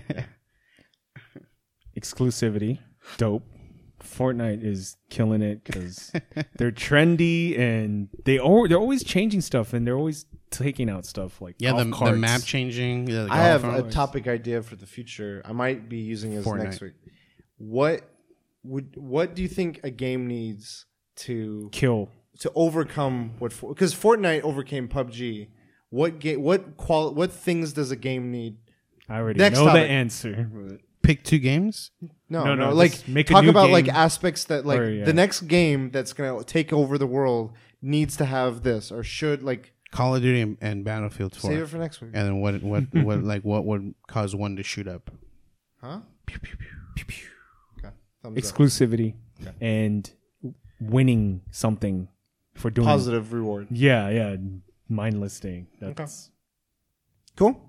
Exclusivity, dope. Fortnite is killing it because they're trendy and they are they're always changing stuff and they're always taking out stuff like yeah, the, the map changing. the I have carts. a topic idea for the future. I might be using as Fortnite. next week. What would what do you think a game needs to kill. To overcome what because Fortnite overcame PUBG. What game? What qual? What things does a game need? I already Next know topic. the answer. but- Pick two games. No, No, no, no, like make talk new about like aspects that like Or, yeah. the next game that's gonna take over the world needs to have this or should like Call of Duty and, and Battlefield 4. save it for next week. and then what, what, what, like, what would cause one to shoot up? Huh? Okay. Thumbs up. Exclusivity and winning something for doing Positive reward. Yeah, yeah, mindless thing. That's Cool.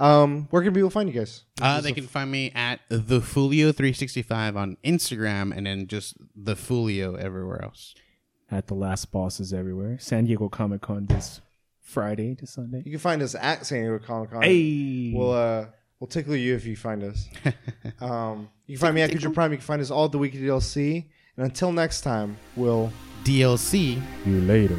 Um, where can people find you guys? Uh, they can find me at the Fulio365 on Instagram and then just the Fulio everywhere else. at the last bosses everywhere. San Diego Comic Con this Friday to Sunday. You can find us at San Diego Comic Con. Hey, We'll uh we'll tickle you if you find us. um, you can find me at Future Prime. You can find us all at the Weekly DLC. And until next time, we'll DLC you later.